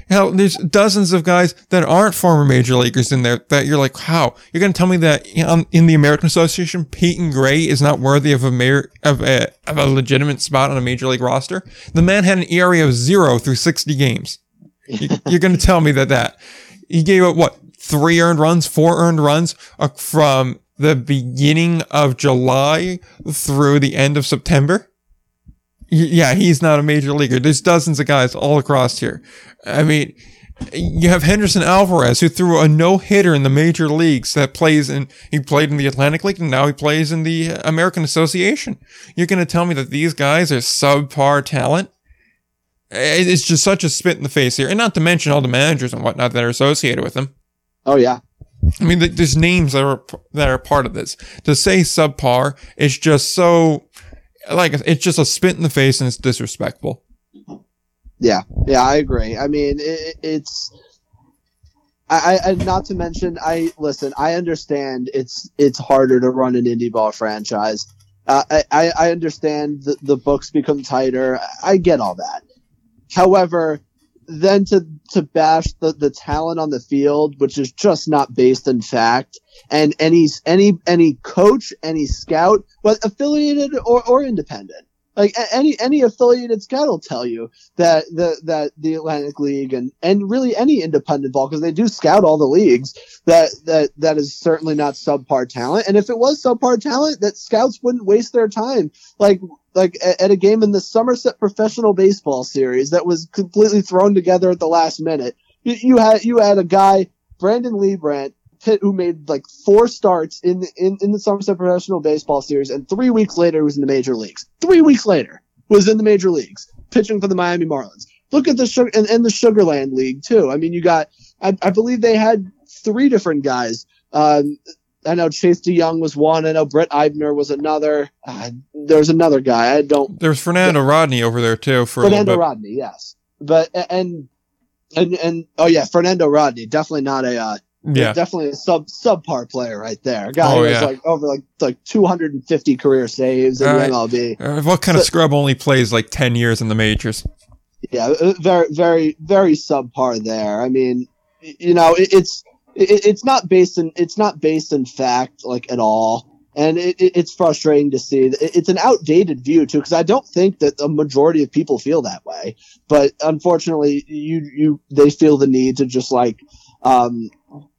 Hell, there's dozens of guys that aren't former major leaguers in there that you're like, how? You're going to tell me that in, in the American Association, Peyton Gray is not worthy of a mayor, of a, of a legitimate spot on a major league roster? The man had an ERA of zero through 60 games. You, you're going to tell me that that he gave up what three earned runs, four earned runs uh, from the beginning of July through the end of September? Yeah, he's not a major leaguer. There's dozens of guys all across here. I mean, you have Henderson Alvarez who threw a no hitter in the major leagues that plays in, he played in the Atlantic League and now he plays in the American Association. You're going to tell me that these guys are subpar talent? It's just such a spit in the face here. And not to mention all the managers and whatnot that are associated with them. Oh yeah. I mean, there's names that are that are part of this. To say subpar is just so like it's just a spit in the face and it's disrespectful. Yeah, yeah, I agree. I mean, it, it's. I, I, not to mention, I listen. I understand it's it's harder to run an indie ball franchise. Uh, I, I I understand the, the books become tighter. I get all that. However, then to to bash the, the talent on the field, which is just not based in fact, and any any any coach, any scout, whether affiliated or, or independent, like any any affiliated scout will tell you that the that the Atlantic League and and really any independent ball because they do scout all the leagues that that that is certainly not subpar talent. And if it was subpar talent, that scouts wouldn't waste their time like like at a game in the Somerset Professional Baseball Series that was completely thrown together at the last minute. You, you had you had a guy Brandon Lee Leibrandt Pitt, who made like four starts in the, in, in the Somerset Professional Baseball Series, and three weeks later was in the major leagues. Three weeks later was in the major leagues, pitching for the Miami Marlins. look at the sugar and, and the Sugarland League too. I mean, you got I, I believe they had three different guys. Um, I know Chase De Jong was one. I know Brett Eibner was another. Uh, there's another guy. I don't. There's Fernando Rodney over there too for Fernando Rodney, yes, but and and and oh yeah, Fernando Rodney, definitely not a uh, yeah, definitely a sub subpar player right there. A guy Oh, who has yeah. like over like like 250 career saves in All the. MLB. Uh, what kind of scrub only plays like 10 years in the majors? Yeah, uh, very very very subpar there. I mean, you know, it, it's it, it's not based in it's not based in fact like at all. And it, it, it's frustrating to see. It's an outdated view too, because I don't think that the majority of people feel that way. But unfortunately, you you they feel the need to just like um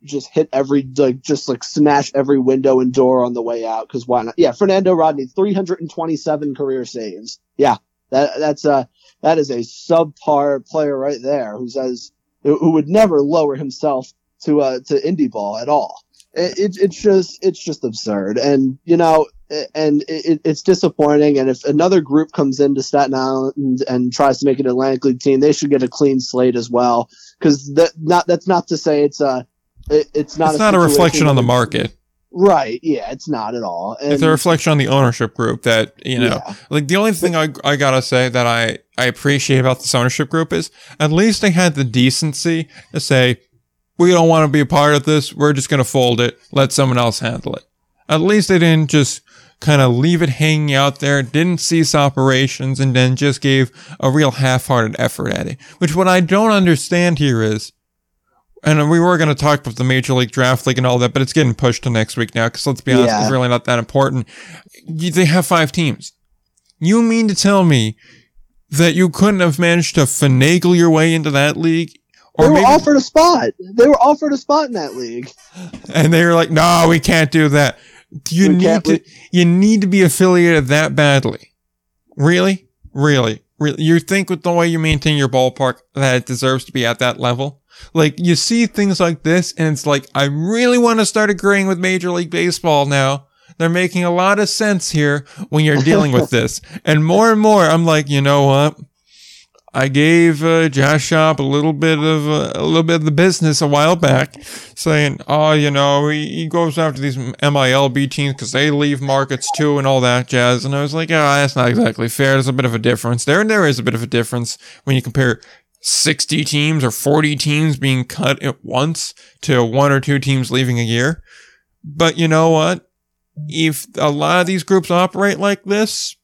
just hit every like just like smash every window and door on the way out because why not? Yeah, Fernando Rodney, 327 career saves. Yeah, that that's a that is a subpar player right there who says who would never lower himself to uh to indie ball at all. It, it it's just it's just absurd, and you know, and it, it's disappointing. And if another group comes into Staten Island and, and tries to make an Atlantic League team, they should get a clean slate as well. Because that not that's not to say it's a it, it's not It's not a reflection on the market. Right? Yeah, it's not at all. And, It's a reflection on the ownership group that, you know, yeah. like the only thing I, I gotta say that I, I appreciate about this ownership group is at least they had the decency to say, we don't want to be a part of this. We're just going to fold it. Let someone else handle it. At least they didn't just kind of leave it hanging out there, didn't cease operations, and then just gave a real half-hearted effort at it. Which what I don't understand here is, and we were going to talk about the Major League Draft League and all that, but it's getting pushed to next week now because let's be honest, Yeah. it's really not that important. They have five teams. You mean to tell me that you couldn't have managed to finagle your way into that league? They were offered a spot. They were offered a spot in that league. and they were like, "No, we can't do that. You We need to. we- you need to be affiliated that badly. Really, really, really. You think with the way you maintain your ballpark that it deserves to be at that level? Like you see things like this, and it's like I really want to start agreeing with Major League Baseball now. They're making a lot of sense here when you're dealing with this, and more and more, I'm like, you know what? I gave uh, Josh Shop a little bit of uh, a little bit of the business a while back, saying, "Oh, you know, he, he goes after these MILB teams because they leave markets too and all that jazz." And I was like, "Oh, that's not exactly fair. There's a bit of a difference there. and There is a bit of a difference when you compare 60 teams or 40 teams being cut at once to one or two teams leaving a year." But you know what? If a lot of these groups operate like this,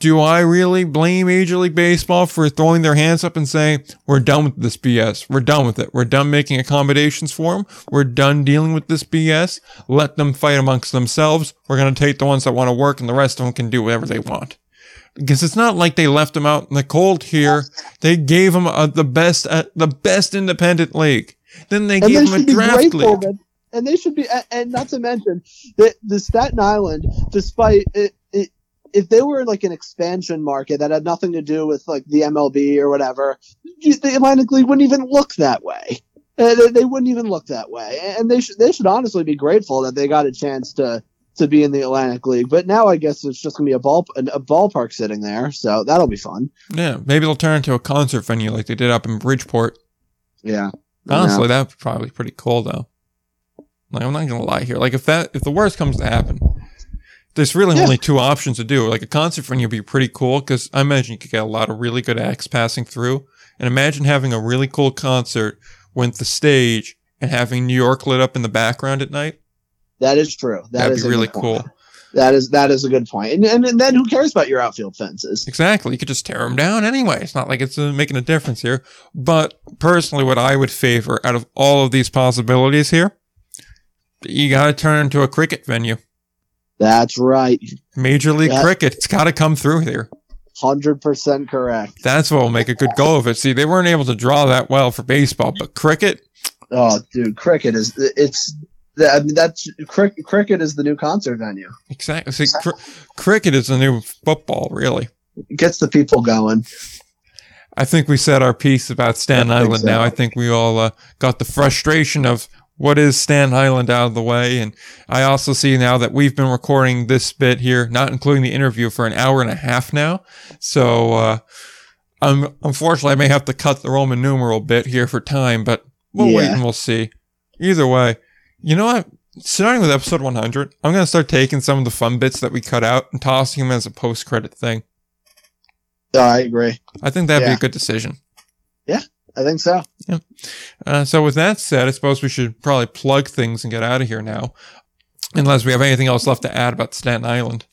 do I really blame Major League Baseball for throwing their hands up and saying, we're done with this BS. We're done with it. We're done making accommodations for them. We're done dealing with this BS. Let them fight amongst themselves. We're going to take the ones that want to work and the rest of them can do whatever they want. Because it's not like they left them out in the cold here. They gave them uh, the best, uh, the best independent league. Then they and gave they them a draft league. that, and they should be, and not to mention that the Staten Island, despite it, it, if they were like an expansion market that had nothing to do with like the MLB or whatever, the Atlantic League wouldn't even look that way. Uh, They, they wouldn't even look that way, and they should they should honestly be grateful that they got a chance to to be in the Atlantic League. But now I guess it's just gonna be a ball a, ballpark sitting there, so that'll be fun. Yeah. Maybe they'll turn into a concert venue like they did up in Bridgeport. Yeah, Honestly, that'd be probably pretty cool though. Like I'm not gonna lie here. Like if that if the worst comes to happen, there's really Yeah. only two options to do. Like a concert venue would be pretty cool because I imagine you could get a lot of really good acts passing through. And imagine having a really cool concert with the stage and having New York lit up in the background at night. That is true. That That'd is be really cool. That is that is a good point. And, and and then who cares about your outfield fences? Exactly. You could just tear them down anyway. It's not like it's uh, making a difference here. But personally, what I would favor out of all of these possibilities here, you got to turn into a cricket venue. That's right. Major League. Cricket. It's got to come through here. Hundred percent correct. That's what will make a good go of it. See, they weren't able to draw that well for baseball, but cricket, Oh, dude, cricket is it's. I mean, that's crick, cricket is the new concert venue. exactly. See, cr- cricket is the new football, really. It gets the people going. I think we said our piece about Stan I Island now. I think we all uh, got the frustration of what is Stan Island out of the way. And I also see now that we've been recording this bit here, not including the interview, for an hour and a half now. So uh, Um, unfortunately, I may have to cut the Roman numeral bit here for time, but we'll wait and we'll see. Either way, you know what? Starting with episode 100, I'm going to start taking some of the fun bits that we cut out and tossing them as a post credit thing. Oh, I agree. I think that'd be a good decision. Yeah, I think so. Uh, so with that said, I suppose we should probably plug things and get out of here now, unless we have anything else left to add about Staten Island.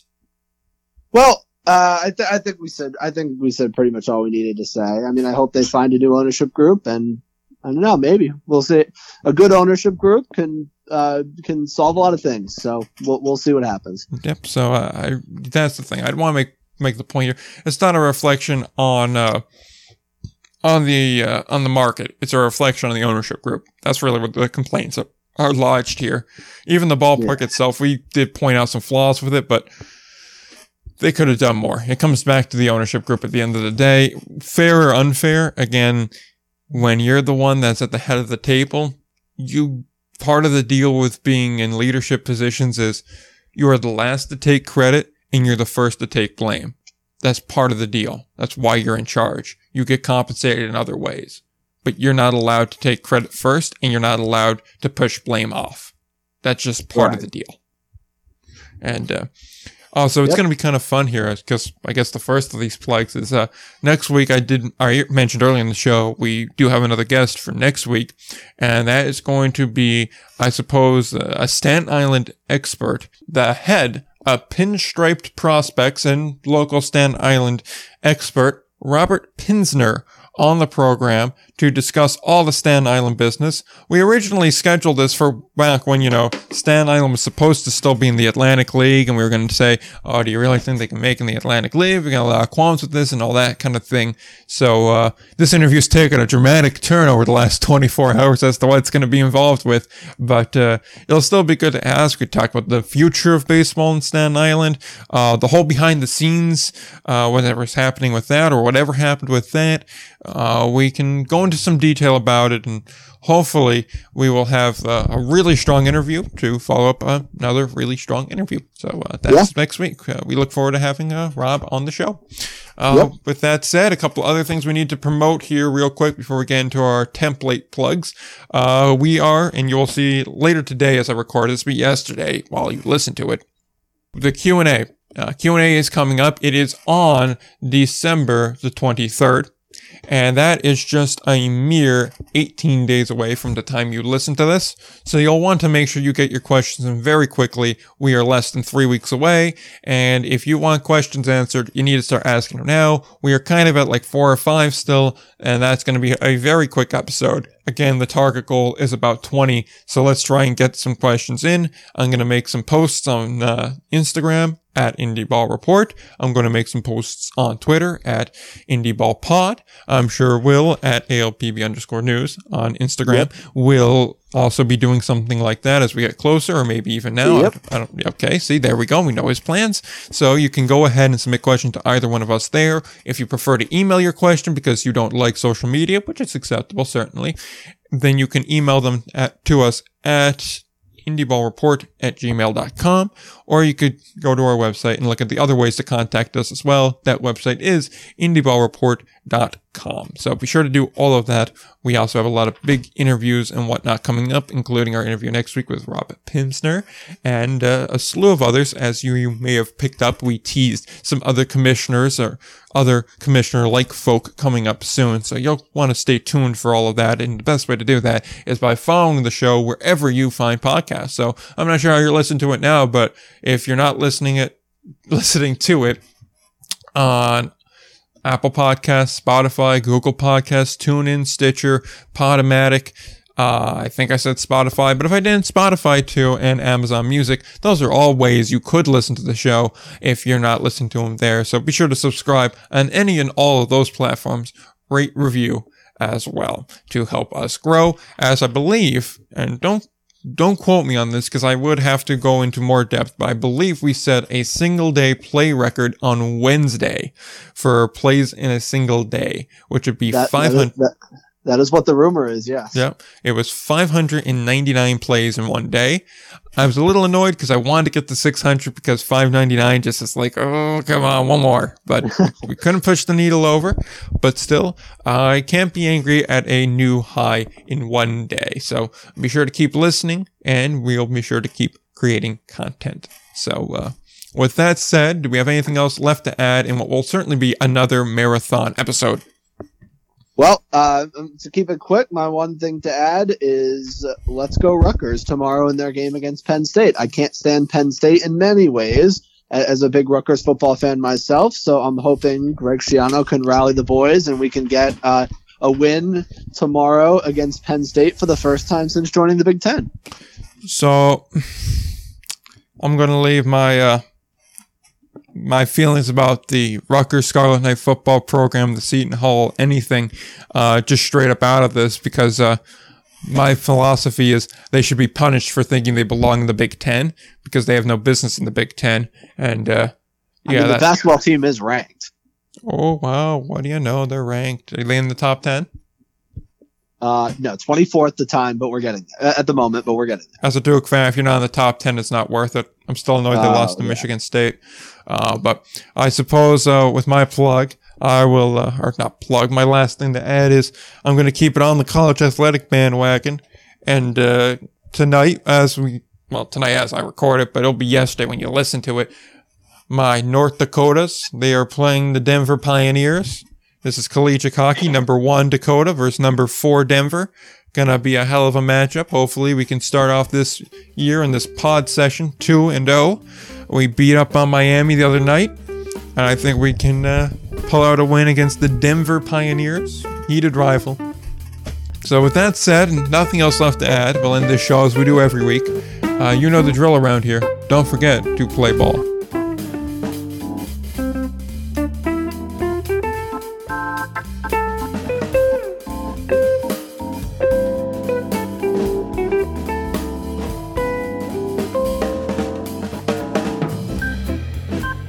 Well, uh, I, th- I think we said I think we said pretty much all we needed to say. I mean, I hope they find a new ownership group, and I don't know, maybe we'll see. A good ownership group can uh, can solve a lot of things. So we'll we'll see what happens. Yep. So uh, I, that's the thing. I'd want to make make the point here. It's not a reflection on uh, on the uh, on the market. It's a reflection on the ownership group. That's really what the complaints are, are lodged here. Even the ballpark itself, we did point out some flaws with it, but they could have done more. It comes back to the ownership group at the end of the day. Fair or unfair, again, when you're the one that's at the head of the table, you part of the deal with being in leadership positions is you are the last to take credit and you're the first to take blame. That's part of the deal. That's why you're in charge. You get compensated in other ways, but you're not allowed to take credit first and you're not allowed to push blame off. That's just part of the deal. And, uh, also, it's Yep. going to be kind of fun here because I guess the first of these plugs is uh, next week. I did I mentioned earlier in the show we do have another guest for next week, and that is going to be, I suppose, uh, a Staten Island expert, the head of pinstriped prospects and local Staten Island expert Robert Pimpsner on the program to discuss all the Staten Island business. We originally scheduled this for back when, you know, Staten Island was supposed to still be in the Atlantic League and we were going to say, oh, do you really think they can make in the Atlantic League? We're going to allow qualms with this and all that kind of thing. So, uh, this interview's taken a dramatic turn over the last 24 hours as to what it's going to be involved with, but, uh, it'll still be good to ask. We talk about the future of baseball in Staten Island, uh, the whole behind the scenes, uh, whatever's happening with that or whatever happened with that. Uh, we can go into some detail about it and hopefully we will have uh, a really strong interview to follow up another really strong interview. So uh, that's next week. Uh, we look forward to having uh, Rob on the show. Uh, Yep. With that said, a couple other things we need to promote here real quick before we get into our template plugs. Uh, we are, and you'll see later today as I record this, but yesterday while you listen to it, the Q&A. Uh, Q&A is coming up. It is on December the 23rd. And that is just a mere 18 days away from the time you listen to this. So you'll want to make sure you get your questions in very quickly. We are less than three weeks away. And if you want questions answered, you need to start asking them now. We are kind of at like four or five still. And that's going to be a very quick episode. Again, the target goal is about 20. So let's try and get some questions in. I'm going to make some posts on uh, Instagram at Indie Ball Report. I'm going to make some posts on Twitter at Indie Ball Pod. I'm sure Will at ALPB underscore news on Instagram will also be doing something like that as we get closer, or maybe even now. Yep. I don't, okay, see, there we go. We know his plans. So you can go ahead and submit questions to either one of us there. If you prefer to email your question because you don't like social media, which is acceptable, certainly, then you can email them at, to us at indieballreport at gmail.com, or you could go to our website and look at the other ways to contact us as well. That website is indieballreport.com. So be sure to do all of that. We also have a lot of big interviews and whatnot coming up, including our interview next week with Robert Pimpsner and uh, a slew of others. As you, you may have picked up, we teased some other commissioners or other commissioner like folk coming up soon. So you'll want to stay tuned for all of that. And the best way to do that is by following the show wherever you find podcasts. So I'm not sure how you're listening to it now, but if you're not listening it, listening to it on Apple Podcasts, Spotify, Google Podcasts, TuneIn, Stitcher, Podomatic. Uh, I think I said Spotify, but if I didn't, Spotify too, and Amazon Music. Those are all ways you could listen to the show if you're not listening to them there. So be sure to subscribe on any and all of those platforms. Rate, review as well to help us grow. As I believe, and don't don't quote me on this because I would have to go into more depth, but I believe we set a single day play record on Wednesday for plays in a single day, which would be That, that, 500. is, that, That is what the rumor is. Yes. Yep. It was 599 plays in one day. I was a little annoyed because I wanted to get to 600 because 599 just is like, oh, come on, one more. But we couldn't push the needle over. But still, I can't be angry at a new high in one day. So be sure to keep listening and we'll be sure to keep creating content. So, uh, with that said, do we have anything else left to add in what will certainly be another marathon episode? Well, uh, to keep it quick, my one thing to add is uh, let's go Rutgers tomorrow in their game against Penn State. I can't stand Penn State in many ways as a big Rutgers football fan myself, so I'm hoping Greg Schiano can rally the boys and we can get uh, a win tomorrow against Penn State for the first time since joining the Big Ten. So I'm going to leave my uh, my feelings about the Rutgers Scarlet Knight football program, the Seton Hall, anything, uh, just straight up out of this because uh, my philosophy is they should be punished for thinking they belong in the Big Ten because they have no business in the Big Ten. And uh, I yeah, mean, the basketball team is ranked. oh wow, what do you know? They're ranked. Are they in the top ten? Uh, no, 24th at the time, but we're getting there. at the moment, but we're getting there. As a Duke fan, if you're not in the top 10, it's not worth it. I'm still annoyed they Oh, lost to yeah. Michigan State. Uh, but I suppose uh, with my plug, I will, uh, or not plug, my last thing to add is I'm going to keep it on the college athletic bandwagon. And uh, tonight, as we, well, tonight as I record it, but it'll be yesterday when you listen to it, my North Dakotas, they are playing the Denver Pioneers. This is collegiate hockey, number one Dakota versus number four Denver. Gonna be a hell of a matchup. Hopefully, we can start off this year in this pod session two and zero. We beat up on Miami the other night, and I think we can uh, pull out a win against the Denver Pioneers, heated rival. So, with that said, and nothing else left to add, we'll end this show as we do every week. Uh, you know the drill around here. Don't forget to play ball.